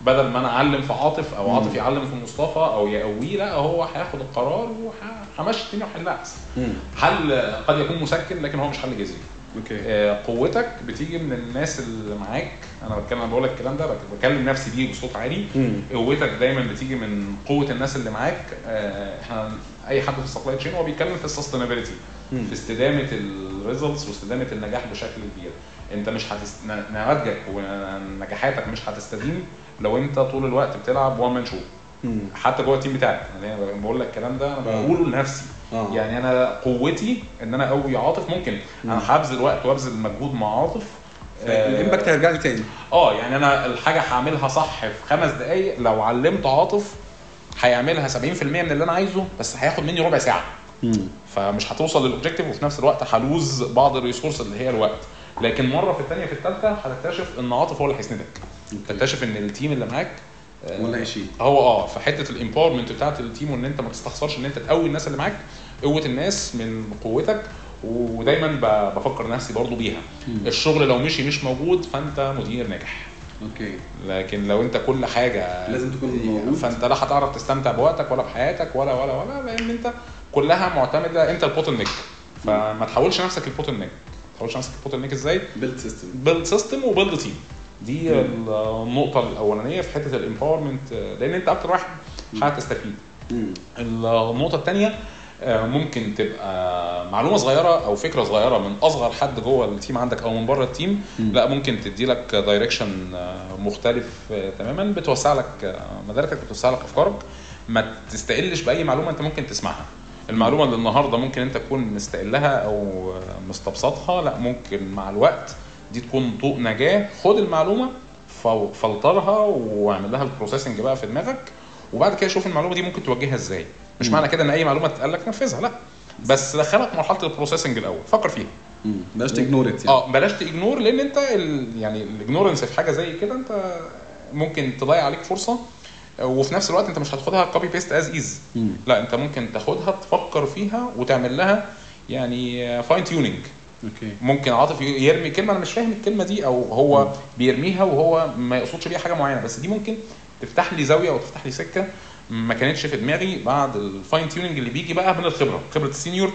بدل ما أنا أعلم في عاطف أو. عاطف يعلم في مصطفى أو يقويه لا هو هياخد القرار وهمشي الدنيا وحلها احسن. حل قد يكون مسكن؟ لكن هو مش حل جذري. أوكي. آه، قوتك بتيجي من الناس اللي معاك. أنا بتكلم بقول لك الكلام ده بكلم نفسي بيه بصوت عالي. قوتك دايما بتيجي من قوة الناس اللي معاك. آه، إحنا أي حد في ال supply chain هو بيتكلم في ال sustainability. في استدامة ال results واستدامة النجاح بشكل كبير. أنت مش هتست... ن- نماذجك ونجاحاتك مش هتستديم. لو انت طول الوقت بتلعب one man show مم. حتى جوه ال team بتاعك. يعني أنا بقول لك الكلام ده أنا آه. بقوله لنفسي. آه. يعني أنا قوتي إن أنا أقوي عاطف ممكن. أنا هبذل وقت وأبذل مجهود مع عاطف. آه، ال impact هيرجع لي تاني. آه يعني أنا الحاجة هعملها صح في خمس دقائق لو علمت عاطف هيعملها 70% من اللي أنا عايزه بس هياخد مني ربع ساعة. مم. فمش هتوصل لل objective وفي نفس الوقت ه lose بعض ال resources اللي هي الوقت. لكن مرة في الثانية في الثالثه هتكتشف إن عاطف هو اللي هيسندك. تكتشف إن ال team اللي معاك آه، ولا هيشيل هو آه في حتة ال empowerment بتاعت ال team وإن أنت ما تستخسرش إن أنت تقوي الناس اللي معاك قوة الناس من قوتك ودايما بفكر نفسي برضو بيها. مم. الشغل لو مشي مش موجود فأنت مدير ناجح. okay. لكن لو أنت كل حاجة لازم تكون موجود. فأنت لا هتعرف تستمتع بوقتك ولا بحياتك ولا ولا ولا لأن أنت كلها معتمدة أنت ال bottleneck فما تحولش نفسك ال bottleneck ما تحولش نفسك ال bottleneck إزاي build system build system و build team دي النقطة الأولانية في حتة ال empowerment لأن أنت أكتر واحد هتستفيد. النقطة الثانية ممكن تبقى معلومة صغيرة أو فكرة صغيرة من أصغر حد جوه ال team عندك أو من بره ال team. لا ممكن تدي لك direction مختلف آه، تماما. بتوسع لك آه، مداركك بتوسع لك أفكارك. ما تستقلش بأي معلومة أنت ممكن تسمعها. المعلومة اللي النهارده ممكن أنت تكون مستقلها أو آه، مستبسطها لا ممكن مع الوقت دي تكون طوق نجاة. خد المعلومة فلترها واعمل لها ال processing بقى في دماغك وبعد كده شوف المعلومة دي ممكن توجهها إزاي. مش مم. معنى كده إن أي معلومة تتقال لك نفذها لا. بس دخلها مرحلة ال processing الأول. فكر فيها. بلاش ت ignore يعني. آه بلاش ت ignore لأن أنت ال... يعني ال ignorance في حاجة زي كده أنت ممكن تضيع عليك فرصة وفي نفس الوقت أنت مش هتاخدها copy paste as مم. لا أنت ممكن تاخدها تفكر فيها وتعمل لها يعني fine tuning okay ممكن عاطف يرمي كلمة أنا مش فاهم الكلمة دي أو هو بيرميها وهو ما يقصدش بيها حاجة معينة. بس دي ممكن تفتح لي زاوية أو تفتح لي سكة ما كانتش في دماغي بعد ال fine tuning اللي بيجي بقى من الخبرة. خبرة ال senior.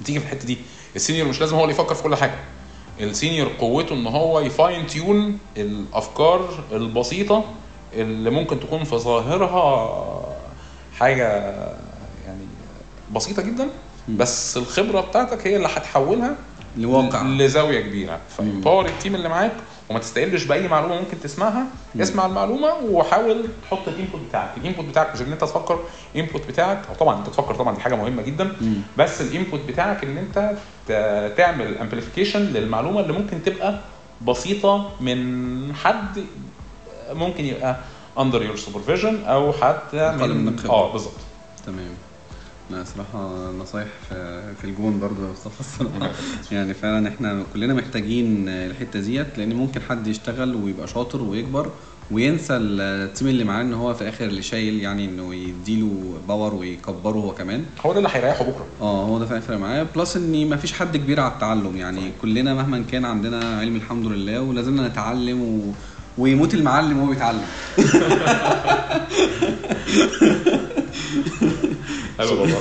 بتيجي في الحتة دي. ال senior مش لازم هو اللي يفكر في كل حاجة. ال senior قوته إن هو ي fine tune الأفكار البسيطة اللي ممكن تكون في ظاهرها حاجة يعني بسيطة جدا. بس الخبرة بتاعتك هي اللي هتحولها لواقع. لزاوية كبيرة. ف empower ال team اللي معاك وما تستقلش بأي معلومة ممكن تسمعها اسمع المعلومة وحاول تحط ال input بتاعك. ال input بتاعك مش إن أنت تفكر ال input بتاعك أو طبعا أنت تفكر طبعا دي حاجة مهمة جدا مم. بس ال input بتاعك إن أنت تعمل amplification للمعلومة اللي ممكن تبقى بسيطة من حد ممكن يبقى under your supervision أو حتى من. آه بالظبط. تمام. لا صراحة نصايح في الجون برضه يا مصطفى. الصراحة يعني فعلا إحنا كلنا محتاجين الحتة ديت لأن ممكن حد يشتغل ويبقى شاطر ويكبر وينسى ال team اللي معاه إن هو في الآخر اللي شايل يعني إنه يديله power ويكبره هو كمان. هو ده اللي هيريحه بكرة. آه هو ده فعلا فرق معايا plus إن ما فيش حد كبير على التعلم يعني صحيح. كلنا مهما كان عندنا علم الحمد لله ولازمنا نتعلم و... ويموت المعلم وهو بيتعلم. حلو والله.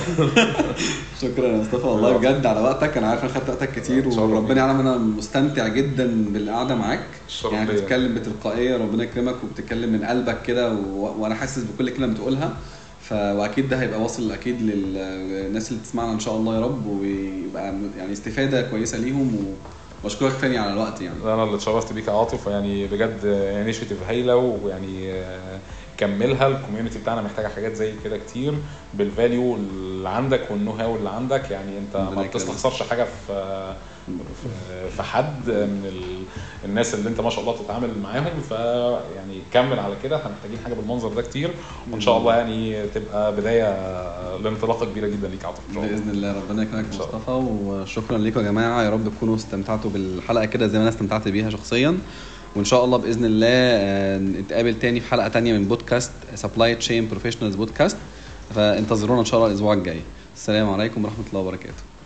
شكرا يا مصطفى. والله بجد على وقتك. أنا عارف أنا خدت وقتك كتير وربنا. يعلم أنا مستمتع جدا بالقعدة معاك. يعني. بتتكلم بتلقائية ربنا يكرمك وبتتكلم من قلبك كده و... وأنا حاسس بكل كلمة بتقولها. ف... وأكيد ده هيبقى واصل أكيد للناس اللي تسمعنا إن شاء الله يا رب. ويبقى يعني استفادة كويسة ليهم و... وأشكرك تاني على الوقت يعني. أنا اللي اتشرفت بيك يا عاطف. يعني بجد initiative هايلة ويعني كملها ال community بتاعنا محتاجة حاجات زي كده كتير بال value اللي عندك وال know how اللي عندك. يعني انت ما. بتستخسرش حاجة في في- حد من ال- الناس اللي انت ما شاء الله بتتعامل معاهم. فيعني كمل على كده. إحنا محتاجين حاجة بالمنظر ده كتير. وإن شاء الله يعني تبقى بداية لانطلاقة كبيرة جدا ليك عاطف بإذن الله. ربنا يكرمك. مصطفى. وشكرا لكم يا جماعة. يا رب تكونوا استمتعتوا بالحلقة كده زي ما أنا استمتعت بيها شخصيا. وإن شاء الله بإذن الله آه، نتقابل تاني في حلقة تانية من بودكاست Supply Chain Professionals بودكاست فانتظرونا إن شاء الله الأسبوع الجاي. السلام عليكم ورحمة الله وبركاته.